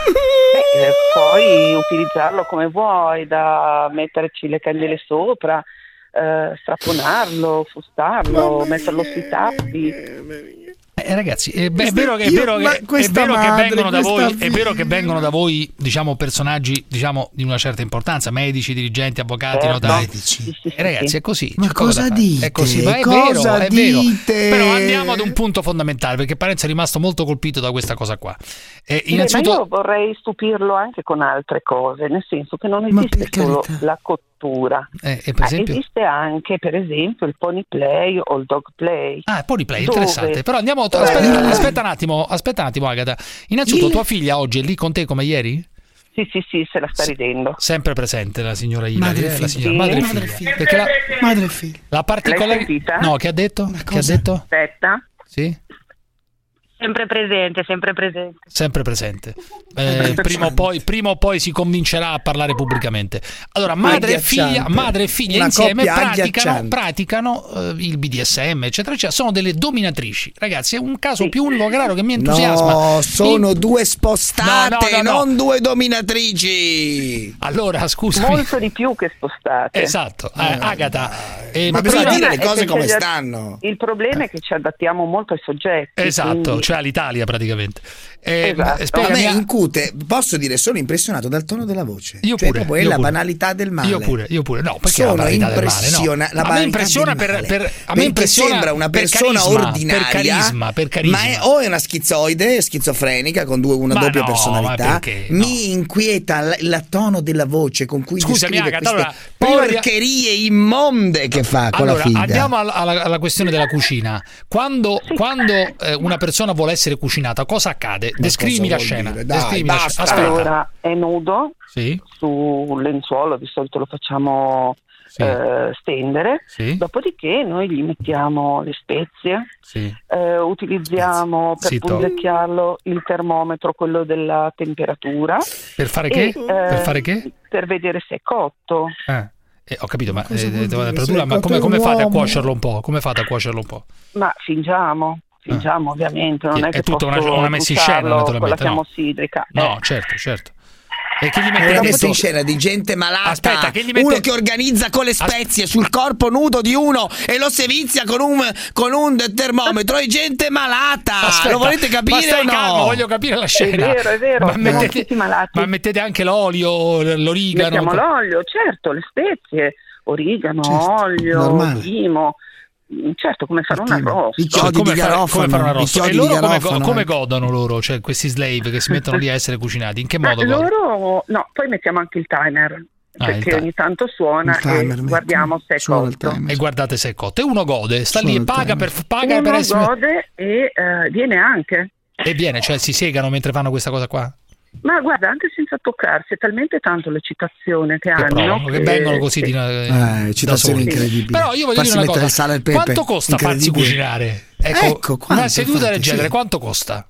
Beh, eh, puoi utilizzarlo come vuoi, da metterci le candele sopra, eh, straponarlo, fustarlo, metterlo sui tappi. Eh, ragazzi, è, beh, vero che, è vero è vengono da voi, è vero che vengono da voi, diciamo, personaggi diciamo, di una certa importanza, medici, dirigenti, avvocati, notari. Medici. Eh, ragazzi, è così. Ma cosa dite? È così, ma è Cosa vero, è vero. dite? Però andiamo ad un punto fondamentale, perché Parenzo è rimasto molto colpito da questa cosa qua. Eh, Beh, ma innanzitutto, io vorrei stupirlo anche con altre cose, nel senso che non esiste solo la cottura, eh, e per ma esempio... esiste anche per esempio il pony play o il dog play. Ah, pony play, dove- interessante. Però andiamo. Eh, Aspetta, aspetta un attimo, aspetta un attimo, Agata. Innanzitutto, tua figlia oggi è lì con te come ieri? Sì, sì, sì, se la sta ridendo. Sempre presente la signora Ilari, Madre eh, la figlia. signora Sì. madre Madre figlia. Perché la, Madre e figlia. la particolare... No, che ha detto? Che ha detto? Aspetta. Sì? Sempre presente, sempre presente. Sempre presente. Eh, prima, o poi, prima o poi si convincerà a parlare pubblicamente. Allora, madre e figlia, madre e figlia Una insieme praticano, praticano eh, il BDSM, eccetera, eccetera. Sono delle dominatrici. Ragazzi, è un caso più unico che raro che mi entusiasma. No, sono In- due spostate, No, no, no, no. non due dominatrici. Allora, scusami. Molto di più che spostate. Esatto, eh, Agata. eh, ma prima- bisogna dire le cose come stanno. Il problema è che ci adattiamo molto ai soggetti. Esatto, cioè all'Italia praticamente. Eh, Esatto. A spiegami- me incute, posso dire, sono impressionato dal tono della voce. Io cioè, pure, proprio è io la pure. banalità del male. Io pure, io pure. No, perché Sono la banalità del male? impressiona- No. la a me impressiona per, per- a me impressiona sembra una per persona carisma, ordinaria, per carisma, per carisma. ma è, o è una schizoide, schizofrenica con due- una Ma doppia no, personalità. perché? Mi inquieta il tono della voce con cui Scusami, descrive Agata, queste allora, porcherie immonde che fa con Allora, la figlia. andiamo alla, alla- alla questione della cucina. Quando, quando, eh, una persona vuole essere cucinata, cosa accade? Descrivimi la scena. Dai, Descrivimi la basta. scena. Aspetta. Allora, è nudo Sì. sul lenzuolo, di solito lo facciamo Sì. eh, stendere, Sì. dopodiché noi gli mettiamo le spezie, Sì. eh, utilizziamo per punzecchiarlo il termometro, quello della temperatura. Per fare che? E, per eh, fare che? Per vedere se è cotto. Eh, eh, ho capito, ma, eh, eh, ma come, come fate a cuocerlo un po'? Come fate a cuocerlo un po'? Ma fingiamo, fingiamo ovviamente, non è è che tutta una- posso una messa in scena, con la naturalmente, no. No, Eh, certo, certo. E che gli È mette messa in scena di gente malata. Aspetta, che gli mette- Uno che organizza con le spezie sul corpo nudo di uno e lo sevizia con un, con un termometro. È gente malata. Aspetta, lo volete ma capire stai o no? calmo, voglio capire la scena. vero, è vero, Ma mettete, ma mettete anche l'olio, l'origano. Mettiamo l'olio, certo, le spezie, origano, olio, normale. timo, certo come fare un arrosto. I chiodi come di fare, come fare un arrosto? E loro come, come ecco. godono loro, cioè questi slave che si mettono lì a essere cucinati? In che modo godono? loro, no, poi mettiamo anche il timer, Ah, perché ogni tanto suona timer, e metti. guardiamo se è Suona cotto. E guardate se è cotto. E uno gode, sta lì e Suona paga per, paga Uno per essere. gode e eh, viene anche. E viene, cioè si segano mentre fanno questa cosa qua. Ma guarda, anche senza toccarsi, è talmente tanto l'eccitazione che, Che hanno. provano, che vengono così di, Eh, da citazioni soli. incredibili. Però io voglio Farsi dire una mettere cosa: il sale il pepe. quanto costa farsi Incredibile. cucinare? Ecco, Ecco, quanto, una seduta del genere, sì. quanto costa?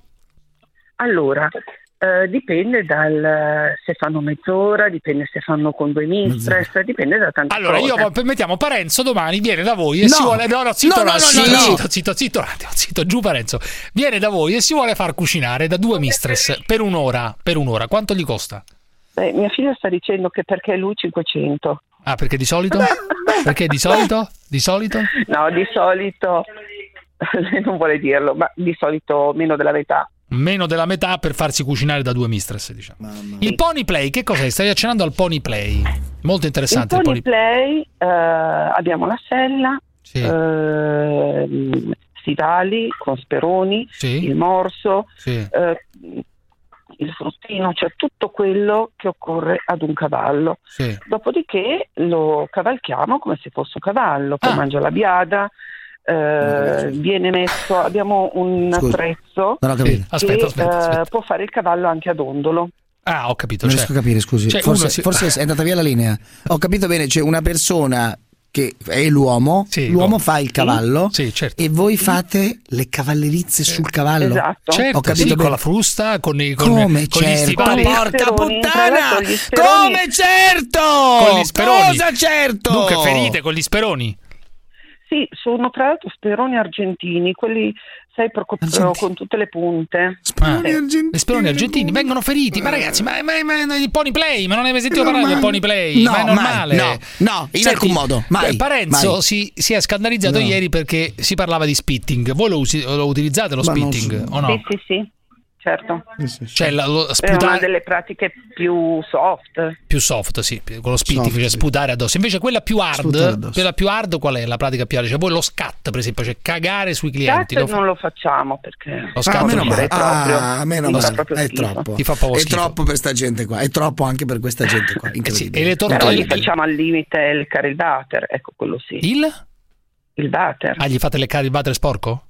Allora, eh, dipende dal se fanno mezz'ora, dipende se fanno con due mistress, dipende da tante Allora, cose. io permettiamo, Parenzo domani viene da voi e No. si vuole. No, no, zitto, No, no, no, no, zitto, no, no. zitto, zitto, zitto, zitto, giù Parenzo. Viene da voi e si vuole far cucinare da due mistress per un'ora. Per un'ora, quanto gli costa? Beh, mia figlia sta dicendo che perché lui 500. Ah, perché di solito? Perché di solito? Di solito? No, di solito, lei non vuole dirlo, ma di solito meno della metà. Meno della metà per farsi cucinare da due mistress, diciamo. Il pony play, che cos'è? Stai accennando al pony play. Molto Il interessante il pony pony play eh, abbiamo la sella, Sì. ehm, stivali con speroni, Sì. il morso, Sì. eh, il fruttino, cioè tutto quello che occorre ad un cavallo. Sì. Dopodiché lo cavalchiamo come se fosse un cavallo, poi mangia la biada, eh, viene messo, abbiamo un Scusa, attrezzo non ho capito. che Aspetta, aspetta, eh, aspetta. può fare il cavallo anche ad ondolo. Ah, ho capito. Non cioè- riesco a capire, scusi. cioè, forse, si- forse è andata via la linea. Ho capito bene, c'è una persona che è l'uomo, l'uomo fa il cavallo e voi fate le cavallerizze sul cavallo. Certo, Ho capito sì, con la frusta, con, i, con, Come con gli certo? stivali. Porca puttana! Come certo? Con gli speroni. Cosa certo? Dunque, ferite con gli speroni. Sì, sono tra l'altro speroni argentini, quelli, sai, per co- con tutte le punte. Speroni Le speroni argentini vengono feriti. Ma ragazzi, ma, ma, ma il pony play, ma non hai mai sentito No, parlare del ma- pony play? no, ma è mai, normale. no, no, in alcun modo, mai, Parenzo mai. Si, si è scandalizzato No. ieri perché si parlava di spitting. Voi lo, usi- lo utilizzate lo Ma spitting o no? Sì, sì, sì, certo. Cioè la- lo È una sputare delle pratiche più soft. più soft, sì, con lo spitting, Soft, cioè sì. sputare addosso. Invece quella più Sputare hard, quella più hard qual è la pratica più hard? Cioè voi lo scat, per esempio, cioè cagare sui clienti. Lo fa- non lo facciamo perché Lo scatto Ah, meno no. male. è proprio, Ah, meno male. proprio È troppo. Ti fa proprio è schifo. troppo per sta gente qua. È troppo anche per questa gente qua. Incredibile. e le Però tortelle- gli facciamo al limite il water, ecco quello sì. Il? Il water. Ah, gli fate leccare il sporco?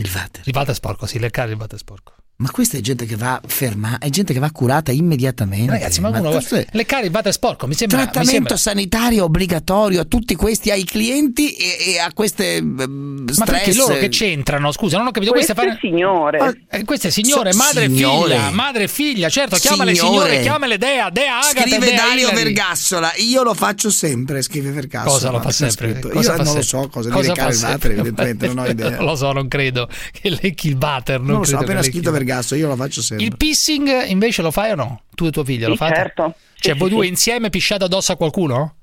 Il water. Il water sporco, sì, leccare il water sporco. Ma questa è gente che va fermata, è gente che va curata immediatamente. Ragazzi, ma uno questo è leccare il water sporco mi sembra mi trattamento sembra- sanitario obbligatorio a tutti questi, ai clienti e, e a queste ehm, Ma stress. perché loro che c'entrano? Scusa, non ho capito. Queste, Queste fare... signore. Eh, queste signore, So- madre e signore. figlia, madre e figlia, certo, chiamale Signore. signore, chiamale Dea, Dea Agata, Scrive Dea Dario Ilari. Vergassola, io lo faccio sempre, scrive Vergassola. Cosa lo fa sempre? Cosa io fa non lo sempre? so cosa, Cosa di leccare fa il water, sempre? evidentemente, non ho idea. Non lo so, non credo che lecchi il water. Non lo so, credo appena scritto il- Vergasso, io lo faccio sempre. Il pissing invece lo fai o no? Tu e tuo figlio Sì, lo fate? certo. Cioè Sì, voi sì, due sì. insieme pisciate addosso a qualcuno?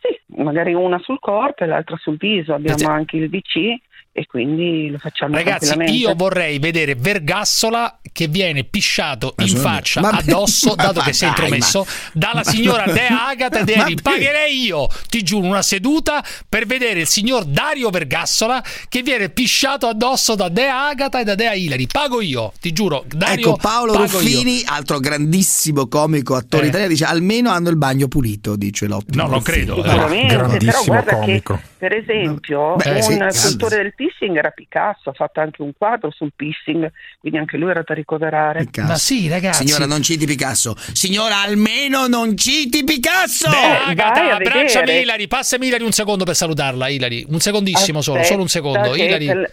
Sì, magari una sul corpo e l'altra sul viso. Abbiamo Perché- anche il VC e quindi lo facciamo Ragazzi, io vorrei vedere Vergassola che viene pisciato in sono- faccia, Ma- addosso, ma- dato ma che dai, intromesso, ma- dalla ma- signora Dea Agata Ma- Devi. ma- Pagherei io, ti giuro, una seduta per vedere il signor Dario Vergassola che viene pisciato addosso da Dea Agata e da Dea Ilari. Pago io, ti giuro. Dario, Ecco, Paolo Ruffini, io. altro grandissimo comico, attore Eh. italiano, dice almeno hanno il bagno pulito, dice l'ottimo. No, non credo. eh. Grandissimo guarda comico. che per esempio Beh, un sì, scultore del pissing era Picasso, ha fatto anche un quadro sul pissing, quindi anche lui era da ricoverare. Picasso. Ma sì, ragazzi. Signora, non citi Picasso. Signora, almeno non citi Picasso! Vai Agata, abbracciami. Ilari, passami Ilari un secondo per salutarla, Ilari. Un secondissimo solo, solo un secondo. Aspetta Ilari. te-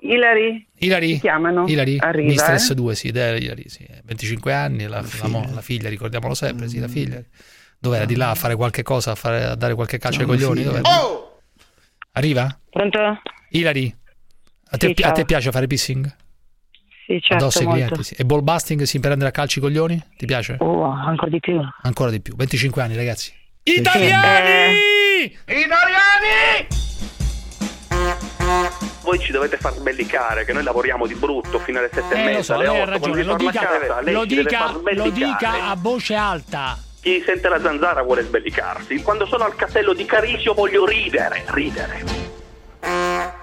Ilari, Ilari, chiamano? Ilari, Arriva, Mistress eh? 2, sì, Ilari, sì, 25 anni, la, la mo- la figlia, ricordiamolo sempre, sì, la figlia. Dov'era di là a fare qualche cosa, a, fare- a dare qualche calcio ai coglioni? figlia. Dov'era? Arriva? Pronto? Ilari, a te, Sì, a te piace fare pissing? Sì, certo, Addosso ai molto. clienti? sì. E ball busting si prendere a calci i coglioni? Ti piace? Oh, ancora di più. Ancora di più, 25 anni ragazzi. Eh, Italiani! Voi ci dovete far sbellicare, che noi lavoriamo di brutto fino alle sette e Eh, lo mezza, so, alle lei ha otto. ragione, Quando lo dica, casa, lei lo dica, lo dica a voce alta. Chi sente la zanzara vuole sbellicarsi. Quando sono al castello di Carisio voglio ridere, ridere.